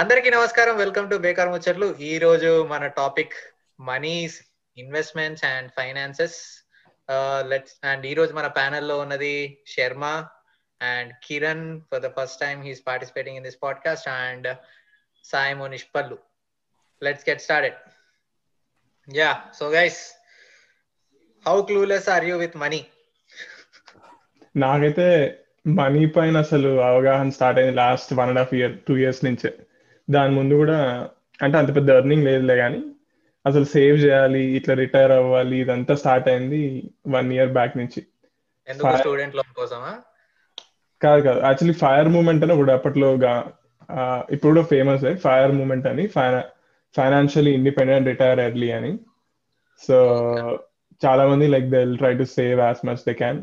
అందరికీ నమస్కారం. Welcome to Bekar Muchatlu ఈ రోజు మన topic monies investments and finances let's and ఈ రోజు మన ప్యానెల్లో లో ఉన్నది Sharma and Kiran for the first time he's participating in this podcast and Sai నిష్పల్లు. Let's get started yeah so guys how clueless are you with money నాకైతే money పైన అసలు అవగాహన స్టార్ట్ అయింది last one and half year two years నుంచే. దాని ముందు కూడా అంటే అంత పెద్ద ఎర్నింగ్ లేదులే కానీ అసలు సేవ్ చేయాలి ఇట్లా రిటైర్ అవ్వాలి ఇదంతా స్టార్ట్ అయింది వన్ ఇయర్ బ్యాక్ నుంచి. స్టూడెంట్ లోన్ కోసమా? కాదు కాదు. యాక్చువల్లీ ఫైర్ మూమెంట్ అని ఇప్పుడు అప్పట్లో ఇప్పుడు కూడా ఫేమస్ ఫైర్ మూమెంట్ అని ఫైనాన్షియలీ ఇండిపెండెంట్ రిటైర్ ఎర్లీ అని. సో చాలా మంది like they try to save as much they can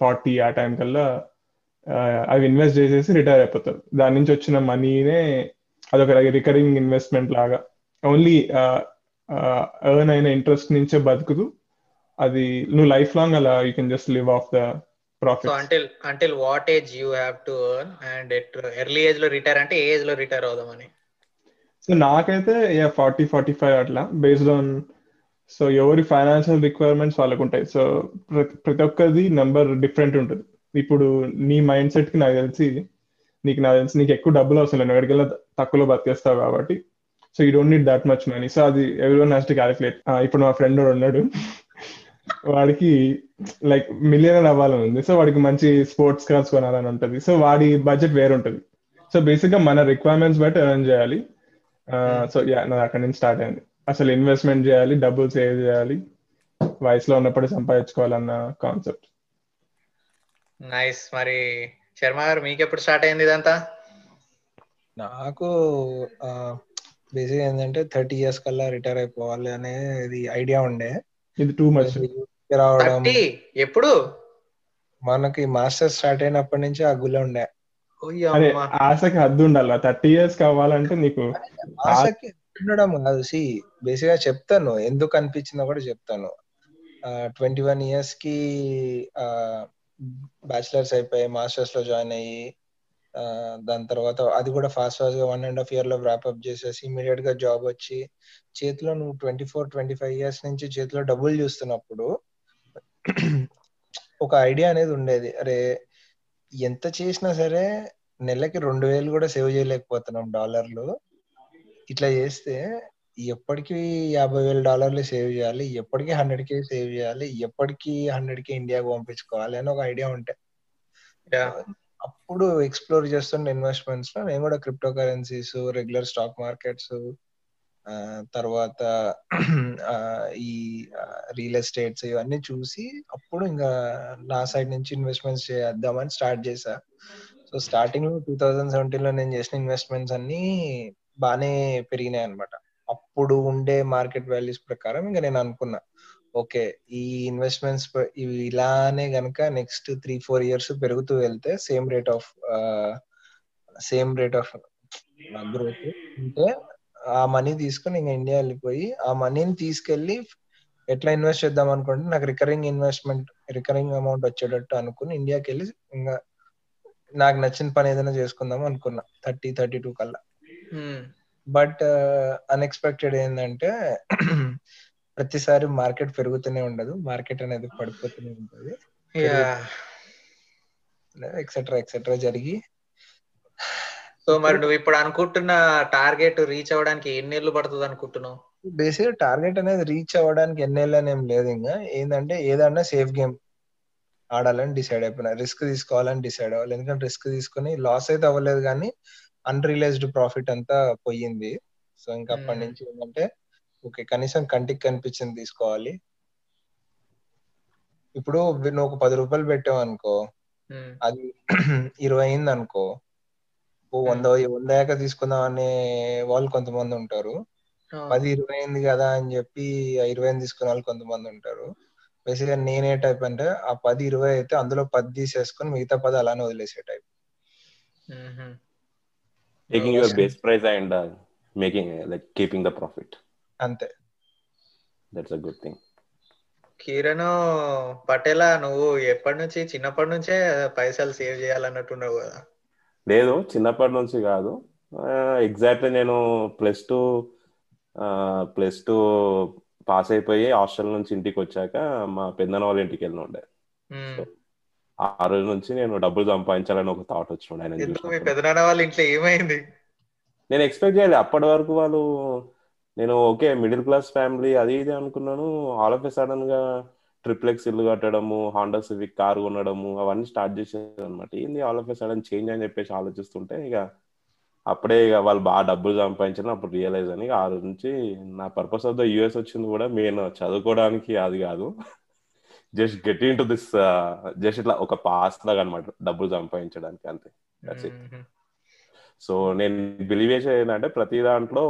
forty ఆ టైం కల్లా అవి ఇన్వెస్ట్ చేసేసి రిటైర్ అయిపోతారు. దాని నుంచి వచ్చిన మనీనే అదొక రికరింగ్ ఇన్వెస్ట్మెంట్ లాగా. ఓన్లీ ఎర్న్ అయిన ఇంట్రెస్ట్ నుంచే బతుకుతూ అది నువ్వు లైఫ్ లాంగ్ అలా you can just live off the profit until until what age you have to earn and at early ఏజ్లో రిటైర్ అంటే ఏ ఏజ్లో రిటైర్ అవుదామని? సో నాకైతే ఫార్టీ ఫార్టీ ఫైవ్ అట్లా. బేస్డ్ ఆన్ సో ఎవరి ఫైనాన్షియల్ రిక్వైర్మెంట్స్ వాళ్ళకు ఉంటాయి సో ప్రతి ఒక్కరిది నెంబర్ డిఫరెంట్ ఉంటుంది. ఇప్పుడు నీ మైండ్ సెట్కి నాకు తెలిసి నీకు నాకు తెలిసి నీకు ఎక్కువ డబ్బులు అవసరం లేదు ఎక్కడికి తక్కువలో బతికేస్తావు కాబట్టి. So you don't need that much money so అది ఎవరి హాస్ టు క్యాలిక్యులేట్ ఇప్పుడు మా ఫ్రెండ్ ఉన్నాడు. వాడికి లైక్ మిలియనర్ అవ్వాలని ఉంది. సో వాడికి మంచి స్పోర్ట్స్ కార్స్ కొనాలని ఉంటుంది. సో వాడి బడ్జెట్ వేరు ఉంటుంది సో బేసిక్గా మన రిక్వైర్మెంట్స్ బట్టి ఎర్న్ చేయాలి. సో యా నాది అక్కడ నుంచి స్టార్ట్ అయింది. అసలు ఇన్వెస్ట్మెంట్ చేయాలి డబ్బులు సేవ్ చేయాలి వయసులో ఉన్నప్పుడు సంపాదించుకోవాలన్న కాన్సెప్ట్ నైస్ మరి శర్మ గారు మీకు ఎప్పుడు స్టార్ట్ అయింది ఇదంతా? నాకు బేసిక్ ఏంటంటే థర్టీ ఇయర్స్ కల్లా రిటైర్ అయిపోవాలి అనేది ఐడియా ఉండే. ఇది టూ మచ్ రావడం. ఎప్పుడు? మనకి మాస్టర్స్ స్టార్ట్ అయినప్పటి నుంచి ఆ గుల్ల ఉండే. ఆశకి హద్దు ఉండాలి థర్టీ ఇయర్స్ కావాలంటే నీకు ఆశకి ఉండడం కాదు సి బేసిక్గా చెప్తాను. ఎందుకు అనిపించిందో కూడా చెప్తాను. ట్వంటీ వన్ ఇయర్స్కి బ్యాచిలర్స్ అయిపోయి మాస్టర్స్లో జాయిన్ అయ్యి దాని తర్వాత అది కూడా ఫాస్ట్ ఫాస్ట్గా వన్ అండ్ హాఫ్ ఇయర్లో అప్ చేసేసి ఇమీడియట్గా జాబ్ వచ్చి చేతిలో నువ్వు twenty four twenty five years నుంచి చేతిలో డబ్బులు చూస్తున్నప్పుడు ఒక ఐడియా అనేది ఉండేది. అరే ఎంత చేసినా సరే నెలకి రెండు వేలు కూడా సేవ్ చేయలేకపోతున్నాం డాలర్లు ఇట్లా చేస్తే ఎప్పటికి యాభై వేల డాలర్లు సేవ్ చేయాలి ఎప్పటికి హండ్రెడ్ కే సేవ్ చేయాలి ఎప్పటికి హండ్రెడ్ కే ఇండియాకి పంపించుకోవాలి అని ఒక ఐడియా ఉంటే. అప్పుడు ఎక్స్ప్లోర్ చేస్తున్న ఇన్వెస్ట్మెంట్స్లో నేను కూడా crypto currencies regular stock markets తర్వాత ఈ రియల్ ఎస్టేట్స్ ఇవన్నీ చూసి అప్పుడు ఇంకా నా సైడ్ నుంచి ఇన్వెస్ట్మెంట్స్ చేద్దామని స్టార్ట్ చేశా. సో స్టార్టింగ్లో టూ థౌజండ్ సెవెంటీన్లో నేను చేసిన ఇన్వెస్ట్మెంట్స్ అన్ని బాగానే పెరిగినాయి అనమాట అప్పుడు ఉండే మార్కెట్ వాల్యూస్ ప్రకారం ఇంకా నేను అనుకున్నా. ఓకే ఈ ఇన్వెస్ట్మెంట్స్ ఇవి ఇలానే గనక నెక్స్ట్ త్రీ ఫోర్ ఇయర్స్ పెరుగుతూ వెళ్తే same rate of same rate of growth ఉంటే ఆ మనీ తీసుకొని ఇంకా ఇండియా వెళ్ళిపోయి ఆ మనీని తీసుకెళ్ళి ఎట్లా ఇన్వెస్ట్ చేద్దాం అనుకుంటే నాకు రికరింగ్ ఇన్వెస్ట్మెంట్ రికరింగ్ అమౌంట్ వచ్చేటట్టు అనుకుని ఇండియాకి వెళ్ళి ఇంకా నాకు నచ్చిన పని ఏదైనా చేసుకుందాం అనుకున్నా థర్టీ థర్టీ టూ కల్లా. బట్ అన్ఎక్స్పెక్టెడ్ ఏంటంటే ప్రతిసారి మార్కెట్ పెరుగుతూనే ఉండదు. మార్కెట్ అనేది పడిపోతూనే ఉంటది. ఎక్సెట్రా ఎక్సెట్రా జరిగి. సో మరి నువ్వు ఇప్పుడు అనుకుంటున్న టార్గెట్ రీచ్ అవ్వడానికి ఎన్ని ఏళ్ళు పడుతుంది అనుకుంటున్నావు? బేసిక్ టార్గెట్ అనేది రీచ్ అవ్వడానికి ఎన్నేళ్ళని ఏం లేదు ఇంకా. ఏంటంటే ఏదన్నా సేఫ్ గేమ్ ఆడాలని డిసైడ్ అయిపోయినా. రిస్క్ తీసుకోవాలని డిసైడ్ అవ్వాలి. ఎందుకంటే రిస్క్ తీసుకుని లాస్ అయితే అవ్వలేదు కానీ అన్రియలైజ్డ్ ప్రాఫిట్ అంతా పోయింది. సో ఇంకా అప్పటి Hmm. నుంచి ఏంటంటే ఓకే కనీసం కంటికి కనిపించింది తీసుకోవాలి. ఇప్పుడు నువ్వు ఒక పది రూపాయలు పెట్టావు అనుకో Hmm. అది ఇరవై అయింది అనుకో ఓ వంద వంద దాకా తీసుకుందాం అనే వాళ్ళు కొంతమంది ఉంటారు. పది ఇరవై అయింది కదా అని చెప్పి ఇరవై ఎనిమిది తీసుకునే వాళ్ళు కొంతమంది ఉంటారు. బేసిక్గా నేనే టైప్ అంటే ఆ పది ఇరవై అయితే అందులో పది తీసేసుకొని మిగతా పది అలానే వదిలేసే type Taking your base price and uh, making uh, like keeping the profit. అంతే. That's a good thing. Kiran పటేలా నువ్వు ఎప్పటి నుంచి చిన్నప్పటి నుంచే పైసలు సేవ్ చేయాలన్నట్టున్నావు కదా. లేదు చిన్నప్పటి నుంచి కాదు. ఎగ్జాక్ట్లీ నేను plus two plus two pass అయిపోయి హాస్టల్ నుంచి ఇంటికి వచ్చాక మా పెద్దన వాళ్ళ ఇంటికి వెళ్ళిన ఉండే. ఆ రోజు నుంచి నేను డబ్బులు సంపాదించాలని ఒక థాట్ వచ్చిండే ఆయన వాళ్ళ ఇంట్లో ఏమైంది? నేను ఎక్స్పెక్ట్ చేయలేదు అప్పటి వరకు వాళ్ళు నేను ఓకే మిడిల్ క్లాస్ ఫ్యామిలీ అది ఇది అనుకున్నాను. ఆల్ ఆఫ్ ఎ సడన్గా ట్రిప్లెక్స్ ఇల్లు కట్టడము హాండా సివిక్ కార్ కొనడము అవన్నీ స్టార్ట్ చేసేది అనమాట ఏంది all of a sudden change అని చెప్పేసి ఆలోచిస్తుంటే ఇక అప్పుడే ఇక వాళ్ళు బాగా డబ్బులు సంపాదించడం అప్పుడు రియలైజ్ అని ఆ రోజు నుంచి నా పర్పస్ ఆఫ్ ద యూఎస్ వచ్చింది కూడా మెయిన్ చదువుకోవడానికి అది కాదు. Just get in to this just ఇట్లా ఒక పాస్ లాగా అనమాట డబ్బులు సంపాదించడానికి అంతే That's it. మ్మ్. సో నేను బిలీవ్ చేసేది ఏంటంటే ప్రతి దాంట్లో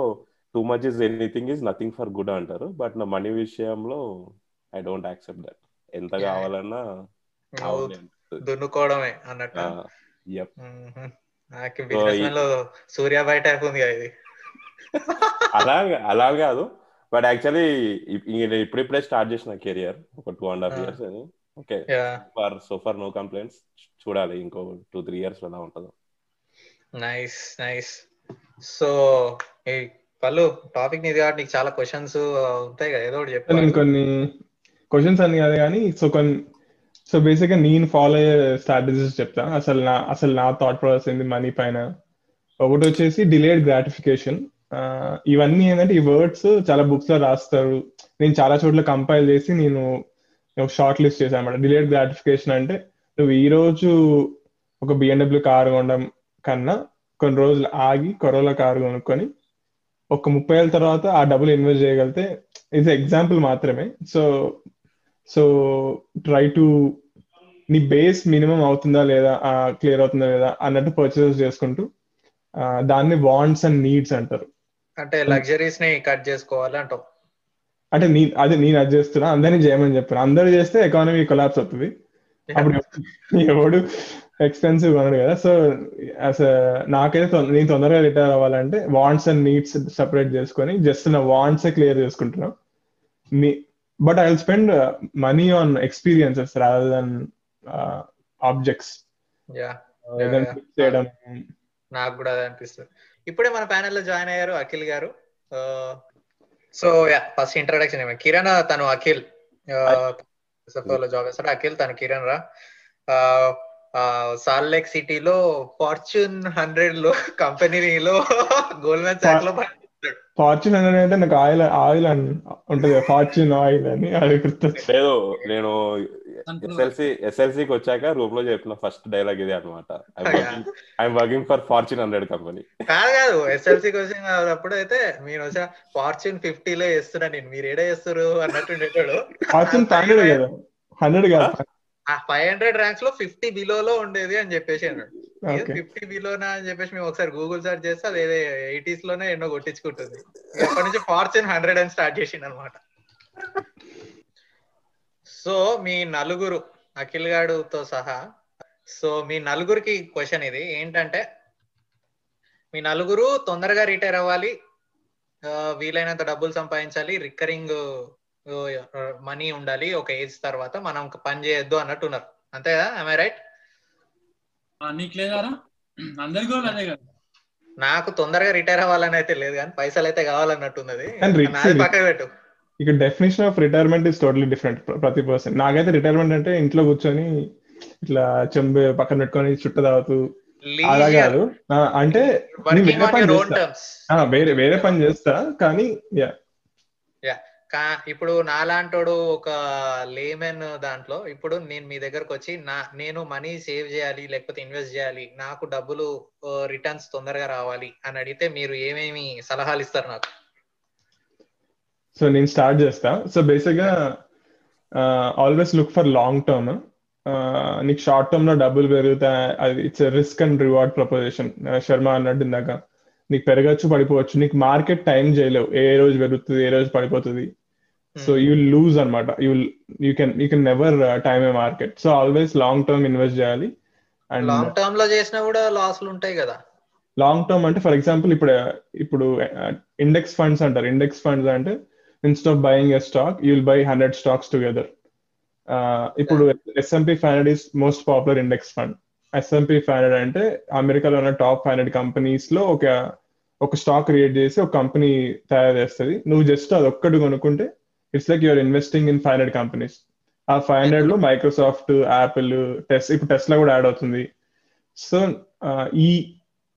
too much is anything is nothing for good అంటారు బట్ నా మనీ విషయంలో ఐ డోంట్ యాక్సెప్ట్ దట్ ఎంత. కావాలన్నా. దున్నుకోవడమే అన్నట్టు. నాకు బిజినెస్లో సూర్యాబాయ్ టైప్ ఉంది కదా ఇది అలా అలా కాదు బట్ యాక్చువల్లీ ఇప్పుడిప్పుడే స్టార్ట్ చేసిన కెరియర్ ఒక టూ అండ్ హాఫ్. ఇయర్స్ అని. Okay for so for no complaints చూడాలి ఇంకో టూ త్రీ ఇయర్స్ ఎలా ఉంటుందో. నైస్ నైస్ సో పళ్ళు టాపిక్ నీది కాబట్టి నీకు చాలా క్వశ్చన్స్ ఉంటాయి కదా ఏదో ఒకటి చెప్పు. నేను కొన్ని క్వశ్చన్స్ అని కాదు కానీ సో కొన్ని సో బేసిక్గా నేను ఫాలో అయ్యే స్ట్రాటజీస్ చెప్తా. అసలు నా అసలు నా థాట్ ప్రాసెస్ ఏంది మనీ పైన. ఒకటి వచ్చేసి డిలేడ్ గ్రాటిఫికేషన్ ఇవన్నీ ఏంటంటే ఈ వర్డ్స్ చాలా బుక్స్లో రాస్తారు. నేను చాలా చోట్ల కంపైల్ చేసి నేను ఒక షార్ట్ లిస్ట్ చేశాను అనమాట డిలేట్ గ్రాటిఫికేషన్ అంటే నువ్వు ఈ రోజు ఒక బిఎండబ్ల్యూ కార్ కొనడం కన్నా కొన్ని రోజులు ఆగి కరోలా కార్ కొనుక్కొని ఒక ముప్పై ఏళ్ళ తర్వాత ఆ డబ్బులు ఇన్వెస్ట్ చేయగలిగితే ఇస్ ఎగ్జాంపుల్ మాత్రమే. సో సో ట్రై టు నీ బేస్ మినిమం అవుతుందా లేదా క్లియర్ అవుతుందా లేదా అన్నట్టు పర్చేసెస్ చేసుకుంటూ దాన్ని వాంట్స్ అండ్ నీడ్స్ అంటారు. అంటే లగ్జరీస్ని కట్ చేసుకోవాలి అంటావు. అంటే నీ అదే నేను అది చేస్తున్నా అందరినీ చేయమని చెప్పాను. అందరూ చేస్తే ఎకానమీ కొలాప్స్ అవుతుంది. అప్పుడు ఎవడు ఎక్స్పెన్సివ్ కొనడు కదా. సో అస నాకైతే నేను తొందరగా రిటైర్ అవ్వాలంటే వాంట్స్ అండ్ నీడ్స్ సెపరేట్ చేసుకొని జస్ట్ నా వాంట్స్ క్లియర్ చేసుకుంటున్నాం. But I will spend money on experiences rather than objects చేయడం. నాకు కూడా అదే అనిపిస్తుంది. ఇప్పుడే మన ప్యానెల్లో జాయిన్ అయ్యారు అఖిల్ గారు. సో యా ఫస్ట్ ఇంట్రడక్షన్ ఏమో. కిరణ్ తను అఖిల్. లో జాబ్ చేస్తాడు. అఖిల్ తను కిరణ్ రా. సాల్ లేక్ సిటీలో ఫార్చ్యూన్ హండ్రెడ్లో కంపెనీలో గోల్డ్మెన్ సాక్లో ఫార్చ్యూన్ అనేది అంటే నాకు ఆయిల్ ఆయిల్ అని ఉంటుంది ఫార్చ్యూన్ ఆయిల్ అని అది గుర్తొచ్చు లేదు నేను ఎస్ఎల్సి ఎస్ఎల్సికి వచ్చాక రూమ్లో చెప్పిన ఫస్ట్ డైలాగ్ ఇదే అనమాట I'm working for Fortune hundred company కాదు కాదు. ఎస్ఎల్సి క్వశ్చన్ అప్పుడు అయితే మీరు వచ్చా ఫార్చ్యూన్ ఫిఫ్టీలో వేస్తున్నా నేను. మీరు ఏడే వేస్తారు అన్నట్టు ఉండేటాడు. ఫార్చ్యూన్ హండ్రెడ్ కదా. హండ్రెడ్ కాదు. ఆ? ఫైవ్ హండ్రెడ్ ర్యాంక్స్లో ఫిఫ్టీ బిలోలో ఉండేది అని చెప్పేసి అన్నాడు. ఓకే ఫిఫ్టీ బిలోనా అని చెప్పేసి మేము ఒకసారి గూగుల్ సెర్చ్ చేస్తే అది ఎయిటీస్లోనే ఎన్నో కొట్టించుకుంటుంది. అప్పటి నుంచి ఫార్చ్యూన్ హండ్రెడ్ అని స్టార్ట్ చేసింది అనమాట సో మీ నలుగురు అఖిల్ గాడుతో సహా సో మీ నలుగురికి క్వశ్చన్ ఇది. ఏంటంటే మీ నలుగురు తొందరగా రిటైర్ అవ్వాలి వీలైనంత డబ్బులు సంపాదించాలి రికరింగ్ మనీ ఉండాలి ఒక ఏజ్ తర్వాత మనం పని చేయొద్దు అన్నట్టు ఉన్నారు. అంతే కదా? ఐ రైట్ నీకు లేదారా అందరికీ కూడా అదే కదా? నాకు తొందరగా రిటైర్ అవ్వాలని అయితే లేదు కానీ పైసలు అయితే కావాలన్నట్టున్నది rich- నాది పక్కన పెట్టు. ఇక definition of retirement is totally different ప్రతి పర్సన్ నాకైతే రిటైర్మెంట్ అంటే ఇంట్లో కూర్చొని ఇట్లా చెంబు పక్కన పెట్టుకొని చుట్ట తాగుతూ అలా కాదు. అంటే వేరే పని చేస్తా. వేరే వేరే పని చేస్తా కానీ యా. ఇప్పుడు నాలాంటోడు ఒక లేమెన్ దాంట్లో ఇప్పుడు నేను మీ దగ్గరకు వచ్చి నా నేను మనీ సేవ్ చేయాలి లేకపోతే ఇన్వెస్ట్ చేయాలి నాకు డబ్బులు రిటర్న్స్ తొందరగా రావాలి అని అడిగితే మీరు ఏమేమి సలహాలు ఇస్తారు నాకు? సో నేను స్టార్ట్ చేస్తా. సో బేసిక్గా always look for long term నీకు షార్ట్ టర్మ్లో డబ్బులు పెరుగుతాయి. అది it's risk and reward proposition Sharma అన్నట్టు ఇందాక. నీకు పెరగచ్చు పడిపోవచ్చు. నీకు మార్కెట్ టైం చేయలేవు. ఏ రోజు పెరుగుతుంది ఏ రోజు పడిపోతుంది. సో యూ లూజ్ అనమాట you you can you can never time a market so always long term invest చేయాలి. అండ్ లాంగ్ టర్మ్లో చేసినా కూడా లాస్లు ఉంటాయి కదా. లాంగ్ టర్మ్ అంటే ఫర్ ఎగ్జాంపుల్ ఇప్పుడు ఇప్పుడు ఇండెక్స్ ఫండ్స్ అంటారు. ఇండెక్స్ ఫండ్స్ అంటే instead of buying a stock you will buy hundred stocks together ఇప్పుడు S and P five hundred is most popular index fund S and P five hundred అంటే అమెరికాలో ఉన్న top five hundred కంపెనీస్లో ఒక ఒక stock create చేసి ఒక company తయారు చేస్తుంది. నువ్వు జస్ట్ అది ఒక్కటి కొనుక్కుంటే it's like you're investing in five hundred companies ఆ ఫైవ్ హండ్రెడ్లో మైక్రోసాఫ్ట్ యాపిల్ టెస్ట్ ఇప్పుడు టెస్లా కూడా యాడ్ అవుతుంది. సో ఈ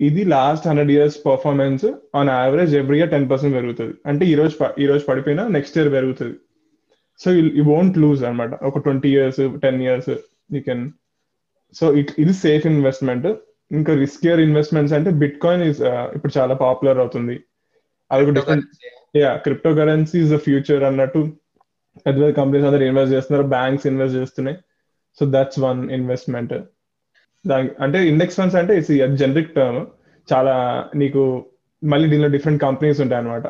ఇది last hundred years performance on average every year ten percent పెరుగుతుంది. అంటే ఈ రోజు ఈ రోజు పడిపోయినా నెక్స్ట్ ఇయర్ పెరుగుతుంది. సో యూ వోంట్ లూజ్ అనమాట ఒక twenty years ten years you can so it ఇది సేఫ్ ఇన్వెస్ట్మెంట్ ఇంకా రిస్కియర్ ఇన్వెస్ట్మెంట్స్ అంటే బిట్ కాయిన్ ఇస్ ఇప్పుడు చాలా పాపులర్ అవుతుంది. అది different yeah crypto currency is the future అన్నట్టు పెద్ద పెద్ద కంపెనీస్ అందరూ ఇన్వెస్ట్ చేస్తున్నారు బ్యాంక్స్ ఇన్వెస్ట్ చేస్తున్నాయి. సో దట్స్ వన్ ఇన్వెస్ట్మెంట్ అంటే ఇండెక్స్ ఫండ్స్ అంటే ఇట్స్ జనరిక్ టర్మ్ చాలా నీకు మళ్ళీ దీనిలో డిఫరెంట్ కంపెనీస్ ఉంటాయి అనమాట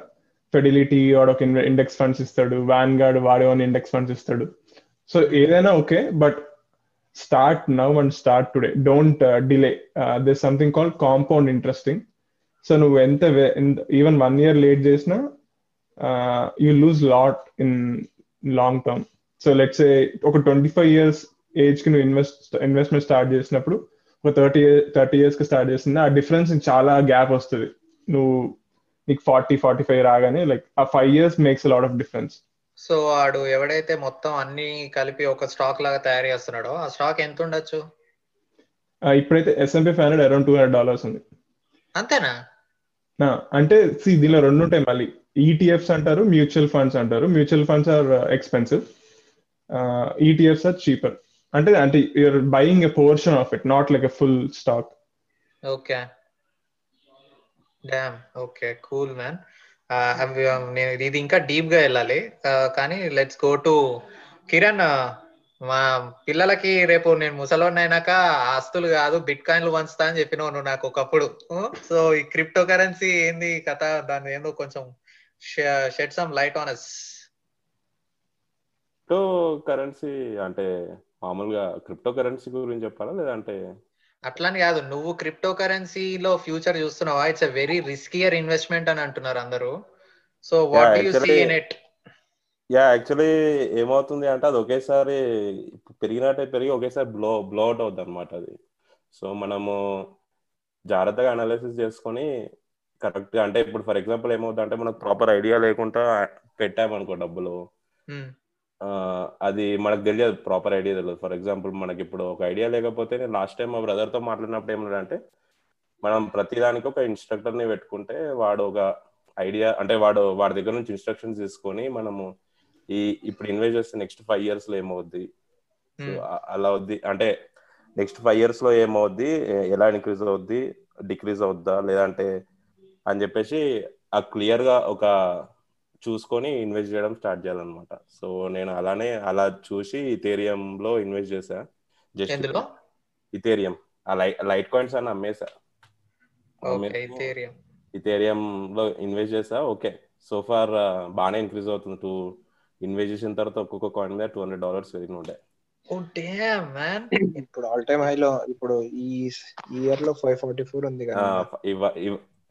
ఫెడిలిటీ వాడు ఒక ఇండెక్స్ ఫండ్స్ ఇస్తాడు. వ్యాన్ గార్డ్ వాడే వన్ ఇండెక్స్ ఫండ్స్ ఇస్తాడు. సో ఏదైనా okay but start now and start today don't delay this something called compound interesting so నువ్వు ఎంత ఈవెన్ వన్ ఇయర్ లేట్ చేసినా you lose lot in long term so let's ఒక twenty five years ఏజ్కి నువ్వు invest investment start చేసినప్పుడు ఒక thirty thirty ఇయర్స్కి start చేస్తుంది ఆ డిఫరెన్స్ చాలా గ్యాప్ వస్తుంది. నువ్వు నీకు ఫార్టీ ఫార్టీ ఫైవ్ రాగానే లైక్ ఆ five years makes lot of difference so వాడు ఎవడైతే మొత్తం అన్ని కలిపి ఒక స్టాక్ లాగా తయారు చేస్తున్నాడో ఆ స్టాక్ ఎంత ఉండొచ్చు? ఇప్పుడైతే S and P five hundred around two hundred dollars ఉంది. అంతేనా? అంటే సి దీనిలో రెండు ఉంటాయి మళ్ళీ. ఈటీఎఫ్స్ అంటారు మ్యూచువల్ ఫండ్స్ అంటారు. Mutual funds are expensive ETFs are cheaper అంటే అంటే you're buying a portion of it not like a full stock okay damn okay cool man నేను ఇది ఇంకా డీప్గా వెళ్ళాలి. Uh, కానీ let's go to Kiran. Uh, మా పిల్లలకి రేపు నేను ముసలోడిని అయినాక ఆస్తులు కాదు బిట్ కాయిన్లు పంచుతా అని చెప్పినావు నువ్వు నాకు ఒకప్పుడు. సో ఈ క్రిప్టో కరెన్సీ ఏంది కథ? దాని ఏందో కొంచెం shed some light on us crypto currency అంటే మామూలుగా క్రిప్టో కరెన్సీ గురించి చెప్పాలా? లేదంటే అట్లని కాదు. నువ్వు క్రిప్టో కరెన్సీలో ఫ్యూచర్ చూస్తున్నావా? It's a very riskier investment అని అంటున్నారు అందరూ. So what you see in it yeah actually ఏమవుతుంది అంటే అది ఒకేసారి పెరిగినట్టే పెరిగి ఒకేసారి బ్లో బ్లో అవుట్ అవుతుంది అనమాట అది. సో మనము జాగ్రత్తగా అనాలిసిస్ చేసుకొని కరెక్ట్ అంటే ఇప్పుడు ఫర్ ఎగ్జాంపుల్ ఏమవుతుంది అంటే మనకు ప్రాపర్ ఐడియా లేకుండా పెట్టామనుకో డబ్బులు. ఆ, అది మనకు తెలియదు ప్రాపర్ ఐడియా తెలియదు. ఫర్ ఎగ్జాంపుల్ మనకి ఇప్పుడు ఒక ఐడియా లేకపోతే నేను లాస్ట్ టైం మా brother తో మాట్లాడినప్పుడు ఏమన్నాడంటే మనం ప్రతిదానికి ఒక ఇన్స్ట్రక్టర్ని పెట్టుకుంటే వాడు ఒక ఐడియా అంటే వాడు వాడి దగ్గర నుంచి ఇన్స్ట్రక్షన్స్ తీసుకొని మనము ఈ ఇప్పుడు ఇన్వెస్ట్ చేస్తే నెక్స్ట్ ఫైవ్ ఇయర్స్లో ఏమవుద్ది? అ- అలా అవుద్ది. అంటే నెక్స్ట్ ఫైవ్ ఇయర్స్లో ఏమవుద్ది? ఎలా ఇంక్రీజ్ అవుద్ది? డిక్రీజ్ అవుద్దా? లేదంటే అని చెప్పేసి ఆ క్లియర్గా ఒక చూసుకొని ఇన్వెస్ట్ చేయడం స్టార్ట్ చేయాలన్నమాట. సో నేను అలానే అలా చూసి ఇథేరియం లో ఇన్వెస్ట్ చేశా. జస్ట్ ఇథేరియం ఆ లైట్ కాయిన్స్ అని అమ్మేసా ఓకే ఇథేరియం లో ఇన్వెస్ట్ చేసా ఓకే. సో ఫార్ బాగానే ఇంక్రీజ్ అవుతుంది. టూ ఇన్వెస్ట్ చేసిన తర్వాత ఒక్కొక్క కాయిన్ మీద టూ హండ్రెడ్ డాలర్స్ పెరిగి ఉండే. మ్యాన్ ఇప్పుడు ఆల్ టైమ్ హైలో ఇప్పుడు ఈ ఇయర్లో ఫైవ్ ఫార్టీ ఫోర్ ఉంది కదా.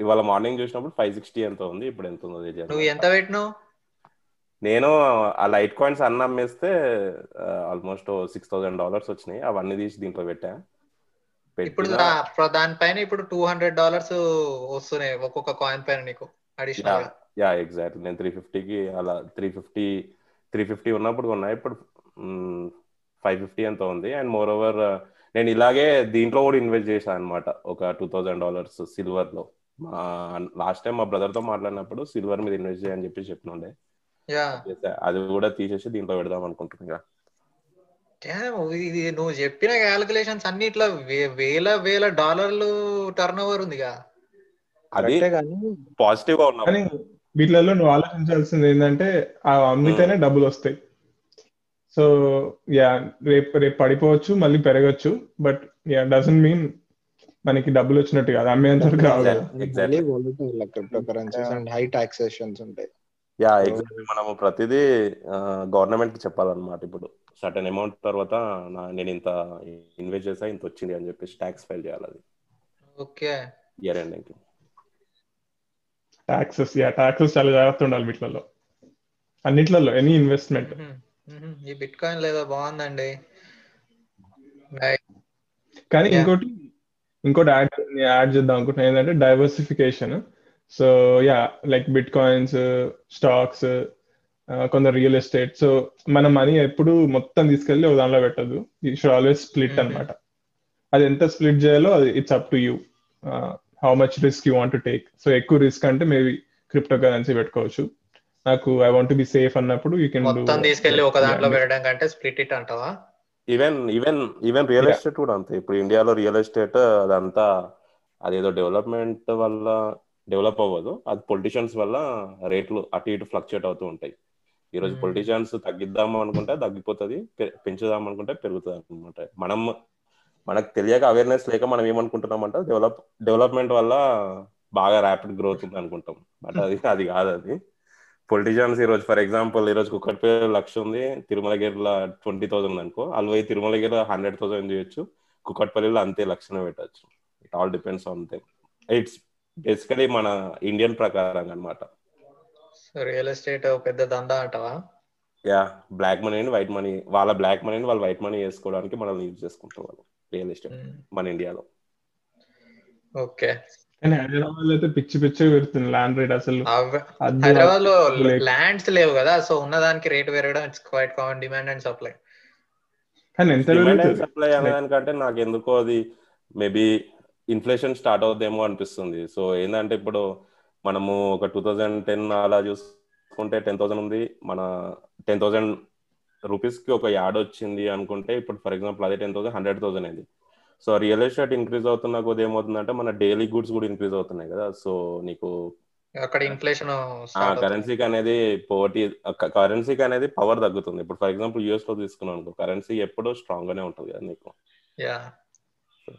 ఇవాళ మార్నింగ్ చూసినప్పుడు ఫైవ్ సిక్స్టీ ఎంత ఉంది ఇప్పుడు ఎంత ఉందో నువ్వు ఎంత పెట్టినావు? నేను ఆ లైట్ కాయిన్స్ అన్న అమ్మేస్తే ఆల్మోస్ట్ సిక్స్ థౌసండ్ డాలర్స్ వచ్చినాయి. అవన్నీ తీసి దీంట్లో పెట్టా. ఇప్పుడు దానిపైన ఇప్పుడు టూ హండ్రెడ్ డాలర్స్ వస్తున్నాయి ఒక్కొక్క కాయిన్ పైన నీకు అడిషనల్ యా ఎగ్జాక్ట్ నేను త్రీ ఫిఫ్టీకి అలా త్రీ ఫిఫ్టీ త్రీ ఫిఫ్టీ ఉన్నప్పుడు కొన్నా ఇప్పుడు ఫైవ్ ఫిఫ్టీ ఎంత ఉంది. అండ్ మోర్ ఓవర్ నేను ఇలాగే దీంట్లో కూడా ఇన్వెస్ట్ చేశాను అనమాట ఒక two thousand dollars silver last time మా బ్రదర్తో మాట్లాడినప్పుడు సిల్వర్ మీద ఇన్వెస్ట్ చేయని చెప్పి చెప్పినుండే. అది కూడా తీసేసి దీంట్లో పెడదాం అనుకుంటున్నా Damn, ఇది నువ్వు చెప్పిన క్యాలిక్యులేషన్స్ అన్ని ఇట్లా వేల వేల డాలర్లు టర్న్ ఓవర్ ఉందిగా. అది కరెక్టే కానీ పాజిటివ్గా ఉన్నాం. కానీ వీటిలలో నువ్వు ఆలోచించాల్సింది ఏంటంటే ఆ అమ్మితేనే డబ్బులు వస్తాయి. సో యా రేపు రేపు పడిపోవచ్చు మళ్ళీ పెరగచ్చు బట్ యా డజన్ మీన్ మనకి డబ్బులు వచ్చినట్టు కాదు అమ్మేంత వరకు రావు కదా Exactly. Crypto currencies and high taxations ఉంటాయి. యా ఎగ్జాక్ట్లీ మనము ప్రతిదీ గవర్నమెంట్కి చెప్పాలన్నమాట ఇప్పుడు. సర్టన్ అమౌంట్ తర్వాత నా- నేను ఇంత ఇన్వెస్ట్ చేసా ఇంత వచ్చింది అని చెప్పేసి ట్యాక్స్ ఫైల్ చేయాలి అది. ఓకే. ఇయర్ ఎండింగ్కి. టాక్సెస్ యా టాక్సెస్ చాలా జాగ్రత్త ఉండాలి వీటిలలో. అన్నిట్లలో ఎనీ ఇన్వెస్ట్మెంట్ ఈ బిట్ కాయిన్ లేదా బాగుందండి. కానీ. ఇంకోటి ఇంకోటి యాడ్ యాడ్ చేద్దాం అనుకుంటున్నాను ఏంటంటే diversification so yeah like bitcoins stocks కొందరు రియల్ ఎస్టేట్ సో మన మనీ ఎప్పుడు మొత్తం తీసుకెళ్ళి ఒక దాంట్లో పెట్టదు ఈ షుడ్ ఆల్వేస్ స్ప్లిట్. అన్నమాట. అది ఎంత స్ప్లిట్ చేయాలో అది it's up to you how much risk you want take so ఎక్కువ రిస్క్ అంటే మేబీ క్రిప్టో కరెన్సీ పెట్టుకోవచ్చు. నాకు ఐ వాంట్ బి సేఫ్ అన్నప్పుడు యూ కెన్ మొత్తం తీసుకెళ్ళి ఒక దాంట్లో పెట్టడం కంటే స్ప్లిట్ ఇట్ అంటావా? Even even even real. Estate కూడా అంతే. ఇప్పుడు ఇండియాలో రియల్ ఎస్టేట్ అదంతా అదేదో డెవలప్మెంట్ వల్ల డెవలప్ అవ్వదు. అది పొలిటీషియన్స్ వల్ల రేట్లు అటు ఇటు ఫ్లక్చుయేట్ అవుతూ ఉంటాయి. ఈ రోజు. పొలిటీషియన్స్ తగ్గిద్దాం అనుకుంటే తగ్గిపోతుంది పెంచుదాం అనుకుంటే పెరుగుతుంది అనమాట మనం మనకు తెలియక అవేర్నెస్ లేక మనం ఏమనుకుంటున్నాం అంటే డెవలప్ డెవలప్మెంట్ వల్ల బాగా ర్యాపిడ్ గ్రోత్ ఉంది అనుకుంటాం బట్ అది అది కాదు అది. పొలిటీషియన్స్ ఈ రోజు ఫర్ ఎగ్జాంపుల్ ఈ రోజు కుక్కట్పల్లి లక్ష ఉంది తిరుమలగిరిలో ట్వంటీ థౌసండ్ అనుకో అల్వై తిరుమలగిరిలో హండ్రెడ్ థౌసండ్ చేయొచ్చు కుక్కట్పల్లిలో అంతే లక్షనే పెట్టచ్చు. It all depends on them it's basically మన ఇండియన్ ప్రకారం అన్నమాట. రియల్ ఎస్టేట్ పెద్ద దందా అంటావా? యా బ్లాక్ మనీని వైట్ మనీ వాళ్ళ బ్లాక్ మనీని వాళ్ళు వైట్ మనీ చేసుకోవడానికి మనల్ని యూజ్ చేసుకుంటారు వాళ్ళు రియల్ ఎస్టేట్ మన ఇండియాలో ఓకే కానీ హైదరాబాద్లో అయితే పిచ్చి పిచ్చి పెడుతుంది ల్యాండ్ రేట్ అసలు. హైదరాబాద్లో ల్యాండ్స్ లేవు కదా సో ఉన్నదానికి రేట్ పెరగడం it's quite common demand and supply కానీ ఎంత? సప్లై అనేదానికంటే నాకు ఎందుకో అది మేబీ ఇన్ఫ్లేషన్ స్టార్ట్ అవుద్దేమో అనిపిస్తుంది. సో ఏంటంటే ఇప్పుడు మనము ఒక టూ థౌజండ్ టెన్ అలా చూసుకుంటే టెన్ థౌసండ్ ఉంది మన టెన్ థౌసండ్ రూపీస్కి ఒక యాడ్ వచ్చింది అనుకుంటే ఇప్పుడు ఫర్ ఎగ్జాంపుల్ అదే టెన్ థౌసండ్ హండ్రెడ్ థౌసండ్ అయింది. సో రియల్ ఎస్టేట్ ఇంక్రీజ్ అవుతున్న కొద్ది ఏమవుతుందంటే మన డైలీ గుడ్స్ కూడా ఇంక్రీజ్ అవుతున్నాయి కదా. సో నీకు అక్కడ ఇన్ఫ్లేషన్ కరెన్సీకి అనేది పోటీ కరెన్సీకి అనేది పవర్ తగ్గుతుంది. ఇప్పుడు ఫర్ ఎగ్జాంపుల్ యూఎస్లో తీసుకున్నాం అనుకో కరెన్సీ ఎప్పుడూ స్ట్రాంగ్ గానే ఉంటుంది కదా నీకు.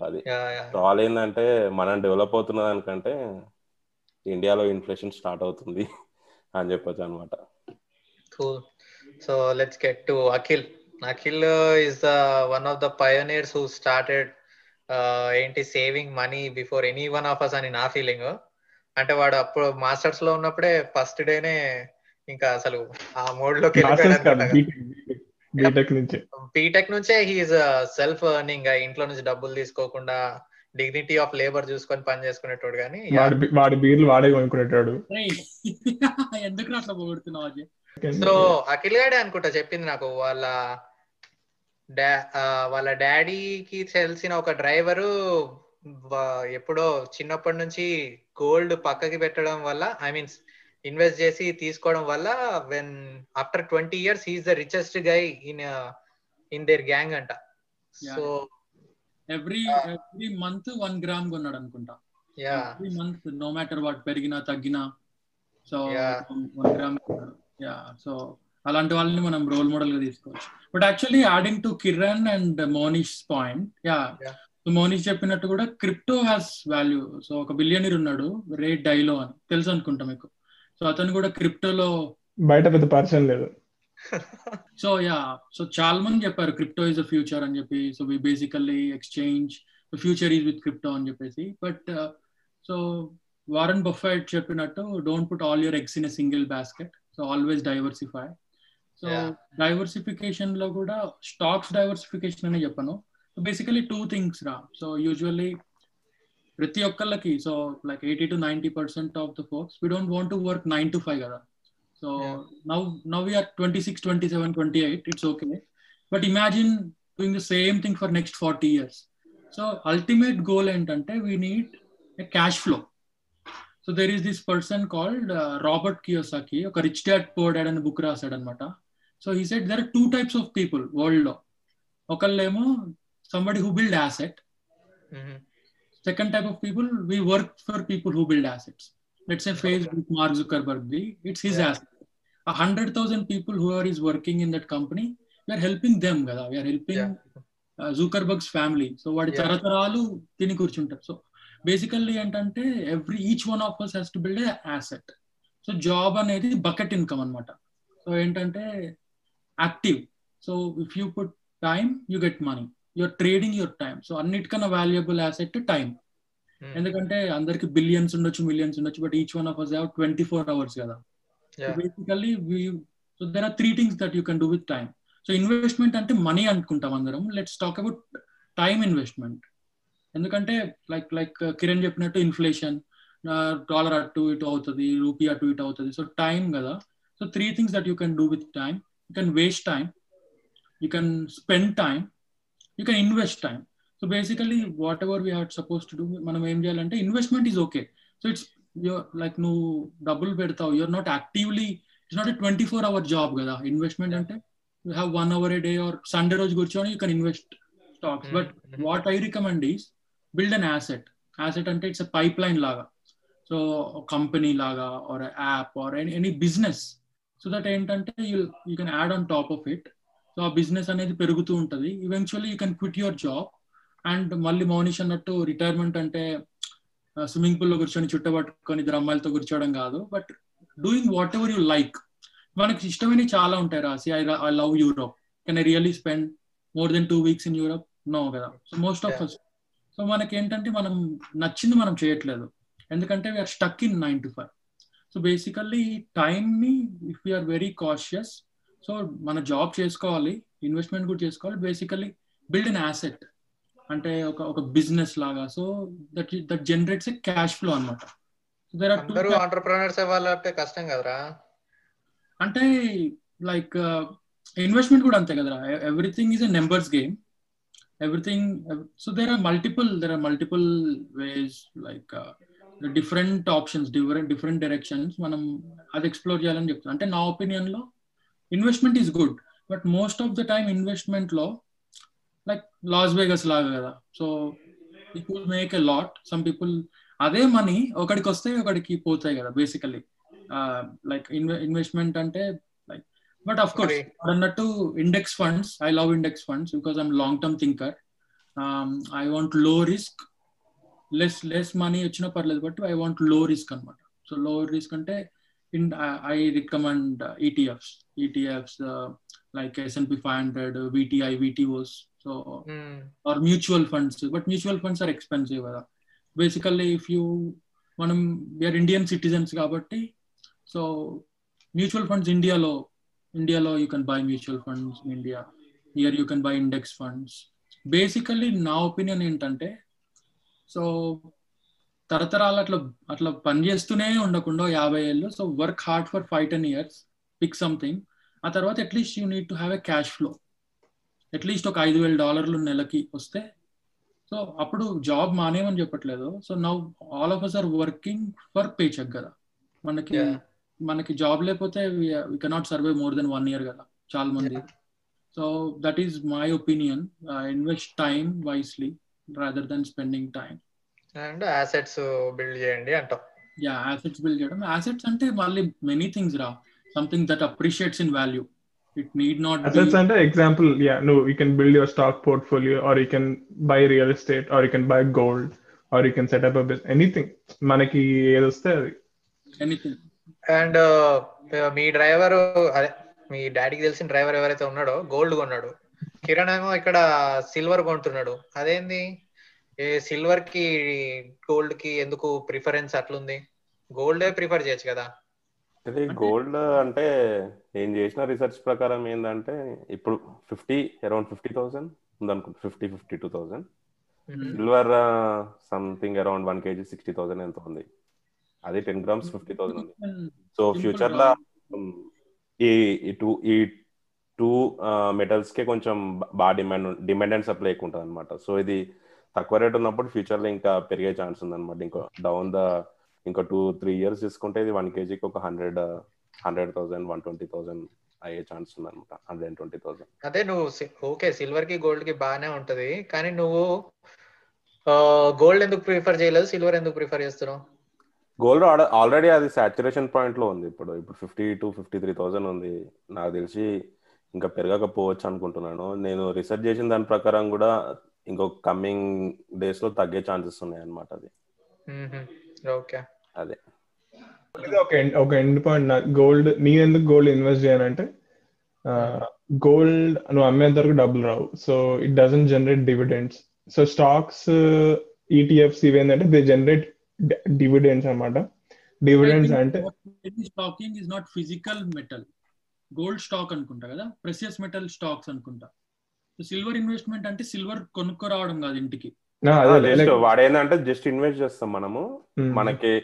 అది సో ఆల్ ఏంటంటే మనం డెవలప్ అవుతున్న దానికంటే ఇండియాలో ఇన్ఫ్లేషన్ స్టార్ట్ అవుతుంది అని చెప్పొచ్చు అనమాట get to Akhil. Akhil uh, is the one of the pioneers who started uh, ఏంటి saving money before any one of us అని నా ఫీలింగ్ అంటే వాడు అప్పుడు మాస్టర్స్లో ఉన్నప్పుడే ఫస్ట్ డేనే ఇంకా అసలు ఆ మోడ్లోకి నుంచి. బీటెక్ నుంచే హీఈస్ సెల్ఫ్ ఎర్నింగ్ ఇంట్లో నుంచి డబ్బులు తీసుకోకుండా డిగ్నిటీ ఆఫ్ లేబర్ చూసుకొని పని చేసుకునేటోడు కానీ వాడి బీర్లు వాడే కొనుక్కునేటాడు. ఎందుకు అట్లా పొగుడుతున్నావు సో అఖిల్ గాడే అనుకుంటా చెప్పింది నాకు వాళ్ళ వాళ్ళ డాడీకి తెలిసిన ఒక డ్రైవరు ఎప్పుడో చిన్నప్పటి నుంచి గోల్డ్ పక్కకి పెట్టడం వల్ల ఐ మీన్స్ ఇన్వెస్ట్ చేసి తీసుకోవడం వల్ల when after twenty years he's the richest guy in in their gang అంట. So every every month one gram కొన్నాడు అనుకుంటా. Every month no matter what పెరిగినా తగ్గినా so. One gram yeah. So అలాంటి వాళ్ళని మనం రోల్ మోడల్గా తీసుకోవచ్చు. But actually adding to Kiran and Monish point yeah Yeah. So Monish చెప్పినట్టు కూడా క్రిప్టో హ్యాస్ వాల్యూ సో ఒక బిలియనీర్ ఉన్నాడు రేట్ డైలో అని. తెలుసు అనుకుంటా మీకు. సో అతను కూడా క్రిప్టోలో బయట పెద్ద పరిచయం లేదు. సో యా సో చాలా మంది చెప్పారు క్రిప్టో ఇస్ ద ఫ్యూచర్ అని చెప్పి. So we basically exchange future is with crypto అని చెప్పేసి. బట్ సో వారన్ బఫెట్ చెప్పినట్టు don't put all your eggs in a single basket so always diversify so Yeah. డైవర్సిఫికేషన్లో కూడా స్టాక్స్ డైవర్సిఫికేషన్ అనే చెప్పను basically two things రా so usually ప్రతి ఒక్కళ్ళకి so like eighty to ninety percent of the folks we don't want to work nine to five కదా so Yeah. now now we are 26 27 28 it's okay but imagine doing the same thing for next 40 years so ultimate goal ఏంటంటే we need a cash flow so there is this person called uh, robert kiyosaki ఒక rich dad poor dad అనే book రాశాడు అనమాట so he said there two types of people వరల్డ్లో ఒకళ్ళు ఏమో somebody who build asset second type of people we work for people who build assets let's a Facebook Mark Zuckerberg it's his asset hundred thousand people who are is working in that company we're helping them కదా. We're helping Zuckerberg's family so వాడి తరతరాలు తిని కూర్చుంటారు. So basically ఏంటంటే every each one of us has to build asset so job అనేది bucket income అనమాట so ఏంటంటే active so if you put time you get money you're trading your time so అన్నిటికన్నా valuable asset time ఎందుకంటే అందరికి billions ఉండొచ్చు millions ఉండొచ్చు but each one of us have twenty four hours కదా basically so there are three things that you can do with time so investment అంటే money అనుకుంటాం అందరం. Let's talk about time investment ఎందుకంటే like like Kiran చెప్పినట్టు inflation dollar అటు ఇటు అవుతుంది rupee అటు ఇటు అవుతుంది. సో టైం కదా. So three things that you can do with time can waste time you can spend time you can invest time so basically whatever we had suppose to do మనం ఏం చేయాలంటే investment is okay so it's your like నువ్వు డబ్బులు పెడతావు. You're not actively it's not twenty four hour job కదా. Investment అంటే you have one hour a day or Sunday రోజు కూర్చొని you can invest stocks but what I recommend is build an asset asset అంటే it's pipeline లాగా. So company లాగా or app or any business so that ఏంటంటే you you can add on top of it so ఆ business అనేది పెరుగుతూ ఉంటుంది. Eventually you can quit your job and మళ్ళీ మౌనిష్ అన్నట్టు రిటైర్మెంట్ అంటే స్విమ్మింగ్ పూల్లో కూర్చొని చుట్టబట్టుకొని ఇద్దరు అమ్మాయిలతో కూర్చోవడం కాదు. But doing whatever you like మనకి ఇష్టమైనవి చాలా ఉంటాయి రాసి I I love Europe can I really spend more than two weeks in Europe no కదా. సో మోస్ట్ ఆఫ్ సో మనకి ఏంటంటే మనం నచ్చింది మనం చేయట్లేదు. ఎందుకంటే we're stuck in nine to five so basically టైంని if you're very cautious so మన జాబ్ చేసుకోవాలి ఇన్వెస్ట్మెంట్ కూడా చేసుకోవాలి బేసికల్లీ బిల్డ్ అన్ యాసెట్ అంటే ఒక ఒక బిజినెస్ లాగా. So that that generates a cash flow అనమాట అందరూ ఆంటర్ప్రినర్స్ అవ్వాలంటే కష్టం కదరా? అంటే లైక్ ఇన్వెస్ట్మెంట్ కూడా అంతే కదరా. Everything is a numbers game everything so there are multiple there are multiple ways like different options different different directions మనం అది ఎక్స్ప్లోర్ చేయాలని చెప్తాను అంటే నా ఒపీనియన్లో investment is good but most of the time ఇన్వెస్ట్మెంట్లో like Las Vegas లాగా కదా. So people make a lot some people అదే money ఒకడికి వస్తే ఒకడికి పోతాయి కదా బేసికలీ లైక్ ఇన్వెస్ట్మెంట్ అంటే లైక్ బట్ అఫ్ కోర్స్ అన్నట్టు index funds I love index funds because I'm long term thinker I want low risk less less money వచ్చినా పర్లేదు but I want low risk అనమాట సో లో రిస్క్ అంటే in I recommend ETFs ETFs like S and P five hundred VTI VTOs so or mutual funds but mutual funds are expensive కదా. Basically if you మనం we're Indian citizens కాబట్టి so mutual funds ఇండియాలో ఇండియాలో you can buy mutual funds in India year you can buy index funds basically నా opinion ఏంటంటే so తరతరాలు అట్లా అట్లా పనిచేస్తూనే ఉండకుండా యాభై ఏళ్ళు. So work hard for five ten years pick something ఆ తర్వాత at least you need to have a cash flow at least ఒక ఐదు వేల డాలర్లు నెలకి వస్తే. సో అప్పుడు జాబ్ మానేమని చెప్పట్లేదు. So now all of us are working for paycheck కదా. మనకి మనకి జాబ్ లేకపోతే we cannot survive more than one year కదా చాలా మంది so that is my opinion invest time wisely rather than spending time and assets build చేయండి అంటాం yeah assets build చేయడం. అసెట్స్ అంటే మళ్ళీ మెనీ థింగ్స్ రా. Something that appreciates in value it need not assets అంటే ఎగ్జాంపుల్ యా నువ్వు you can build your stock portfolio or you can buy real estate or you can buy gold or you can set up business anything మనకి ఏది వస్తే అది. Anything and me driver అదే మీ డాడీకి తెలిసిన driver ఎవరైతే ఉన్నాడో గోల్డ్ కొన్నాడు. కిరణ్ ఏమో ఇక్కడ సిల్వర్ కొంటున్నాడు. అదేంది? ఏ సిల్వర్కి గోల్డ్కి ఎందుకు ప్రిఫరెన్స్ అట్లుంది? గోల్డే ప్రిఫర్ చేయొచ్చు కదా. ఇది గోల్డ్ అంటే నేను చేసిన రీసెర్చ్ ప్రకారం ఏంటంటే ఇప్పుడు fifty around fifty thousand ఉందనుకుంటా. Fifty fifty two thousand. Silver something around one KG sixty thousand ఎంత ఉంది. అది టెన్ గ్రామ్స్ ఫిఫ్టీ థౌసండ్ ఉంది. సో ఫ్యూచర్లో ఈ టూ ఈ టూ మెటల్స్ కే కొంచెం బాగా డిమాండ్ డిమాండ్ అండ్ సప్లై ఎక్కువ ఉంటుంది అనమాట సో ఇది తక్కువ రేట్ ఉన్నప్పుడు ఫ్యూచర్లో ఇంకా పెరిగే ఛాన్స్ ఉంది అనమాట ఇంకా డౌన్ ద ఇంకా టూ త్రీ ఇయర్స్ తీసుకుంటే ఇది వన్ కేజీకి ఒక hundred hundred thousand one twenty thousand అయ్యే ఛాన్స్ ఉంది అనమాట హండ్రెడ్ ట్వంటీ థౌసండ్. అదే నువ్వు ఓకే సిల్వర్కి గోల్డ్కి బాగానే ఉంటది. కానీ నువ్వు గోల్డ్ ఎందుకు ప్రిఫర్ చేయలేదు? సిల్వర్ ఎందుకు ప్రిఫర్ చేస్తున్నావు? గోల్డ్ ఆల్రెడీ అది సాచురేషన్ పాయింట్లో ఉంది ఇప్పుడు. ఇప్పుడు fifty to fifty three thousand ఉంది. నాకు తెలిసి ఇంకా పెరగకపోవచ్చు అనుకుంటున్నాను. నేను రీసెర్చ్ చేసిన దాని ప్రకారం కూడా ఇంకొక కమింగ్ డేస్లో తగ్గే ఛాన్సెస్ ఉన్నాయి అనమాట అది ఓకే. అదే. ఒక ఒక ఎండ్ పాయింట్ గోల్డ్ నేను ఎందుకు గోల్డ్ ఇన్వెస్ట్ చేయనంటే గోల్డ్ నువ్వు అమ్మేంత వరకు డబ్బులు రావు. So it doesn't generate dividends so stocks ETFs ఇవేంటంటే దే జనరేట్ డివిడెండ్స్ అనమాట డివిడెండ్స్ అంటే stacking is not physical metal gold stock అనుకుంటా కదా ప్రెసియస్ మెటల్ స్టాక్స్ అనుకుంటా. సిల్వర్ ఇన్వెస్ట్మెంట్ అంటే సిల్వర్ కొనుక్కో రావడం కాదు ఇంటికి. అదే జస్ట్ like, వాడు ఏంటంటే జస్ట్ ఇన్వెస్ట్ చేస్తాం మనము. మనకి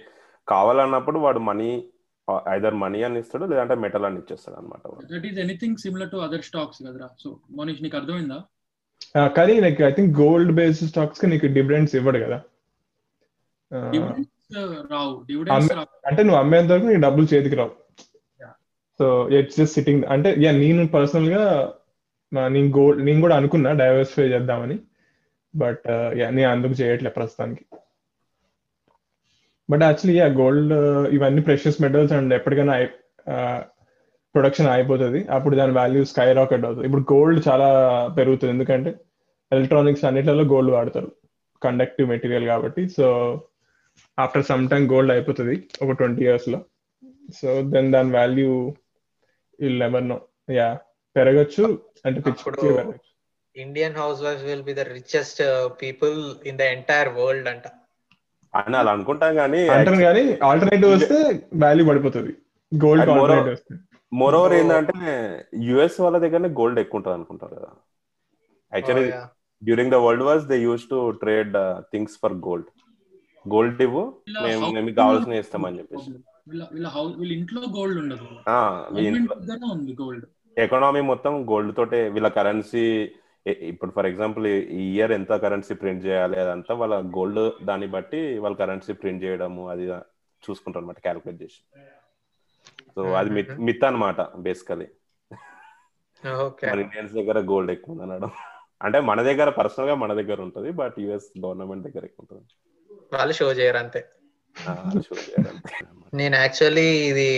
కావాలన్నప్పుడు వాడు మనీ ఐదర్ మనీ అని ఇస్తాడు లేదంటే మెటల్ అని ఇచ్చేస్తాడు అనమాట that is anything similar to other stocks కదరా. సో మనీష్ నీకు అర్థమైందా? ఆ, కానీ like I think gold based స్టాక్స్కి నీకు డివిడెండ్స్ ఇవ్వడు కదా. రావు. అంటే నువ్వు అమ్మేంత వరకు నీకు డబ్బులు చేతికి రావు. సో ఇట్స్ జస్ట్ సిట్టింగ్ అంటే యా నేను పర్సనల్గా నేను గోల్డ్ నేను కూడా అనుకున్నా డైవర్సిఫై చేద్దామని. బట్ యా uh, నేను అందుకు చేయట్లే ప్రస్తుతానికి. బట్ యాక్చువల్లీ యా గోల్డ్ ఇవన్నీ ప్రెషియస్ మెటల్స్ అండ్ ఎప్పటికైనా ప్రొడక్షన్ uh, అయిపోతుంది. అప్పుడు దాని వాల్యూ స్కై రాకెట్ అవుతుంది. ఇప్పుడు గోల్డ్ చాలా పెరుగుతుంది. ఎందుకంటే ఎలక్ట్రానిక్స్ అన్నిట్లలో గోల్డ్ వాడతారు. కండక్టివ్ మెటీరియల్ కాబట్టి. So after some time gold అయిపోతుంది. ఒక ట్వంటీ ఇయర్స్లో. సో దెన్ దాని value will never no yeah పెరగచ్చు అంటే పిచ్చి Indian housewife will be the richest people in the entire world అంట. అని అలా అనుకుంటాం కానీ అంటారు కానీ ఆల్టర్నేటివ్ వస్తే వాల్యూ పడిపోతుంది. గోల్డ్ ఆల్టర్నేటివ్ వస్తే. More over. ఏంటంటే యుఎస్ వాళ్ళ దగ్గరనే గోల్డ్ ఎక్కువ ఉంటుంది అనుకుంటారు కదా. Actually. During the world wars they use to trade things for gold gold ఇవ్వు మేము మేము కావాల్సిన ఇస్తామని చెప్పేసి. వీళ్ళ వీళ్ళ హౌస్ వీళ్ళ ఇంట్లో గోల్డ్ ఉండదు. ఆ, గవర్నమెంట్ దగ్గర ఉంది గోల్డ్ ఎకనామీ మొత్తం గోల్డ్ తోటే వీళ్ళ కరెన్సీ ఇప్పుడు ఫర్ ఎగ్జాంపుల్ ఈ ఇయర్ ఎంత కరెన్సీ ప్రింట్ చేయాలి అదంతా వాళ్ళ గోల్డ్ దాన్ని బట్టి వాళ్ళ కరెన్సీ ప్రింట్ చేయడము అది చూసుకుంటారు అనమాట క్యాలిక్యులేట్ చేసి. సో అది మిత్. మిత్ అనమాట బేసికలీ మన ఇండియన్స్ దగ్గర గోల్డ్ ఎక్కువ ఉంది అనడం. అంటే మన దగ్గర పర్సనల్గా మన దగ్గర ఉంటది బట్ యుఎస్ గవర్నమెంట్ దగ్గర ఎక్కువ ఉంటుంది. వాళ్ళు షో చేయరు అంతే. నేను యాక్చువల్లీ ఇది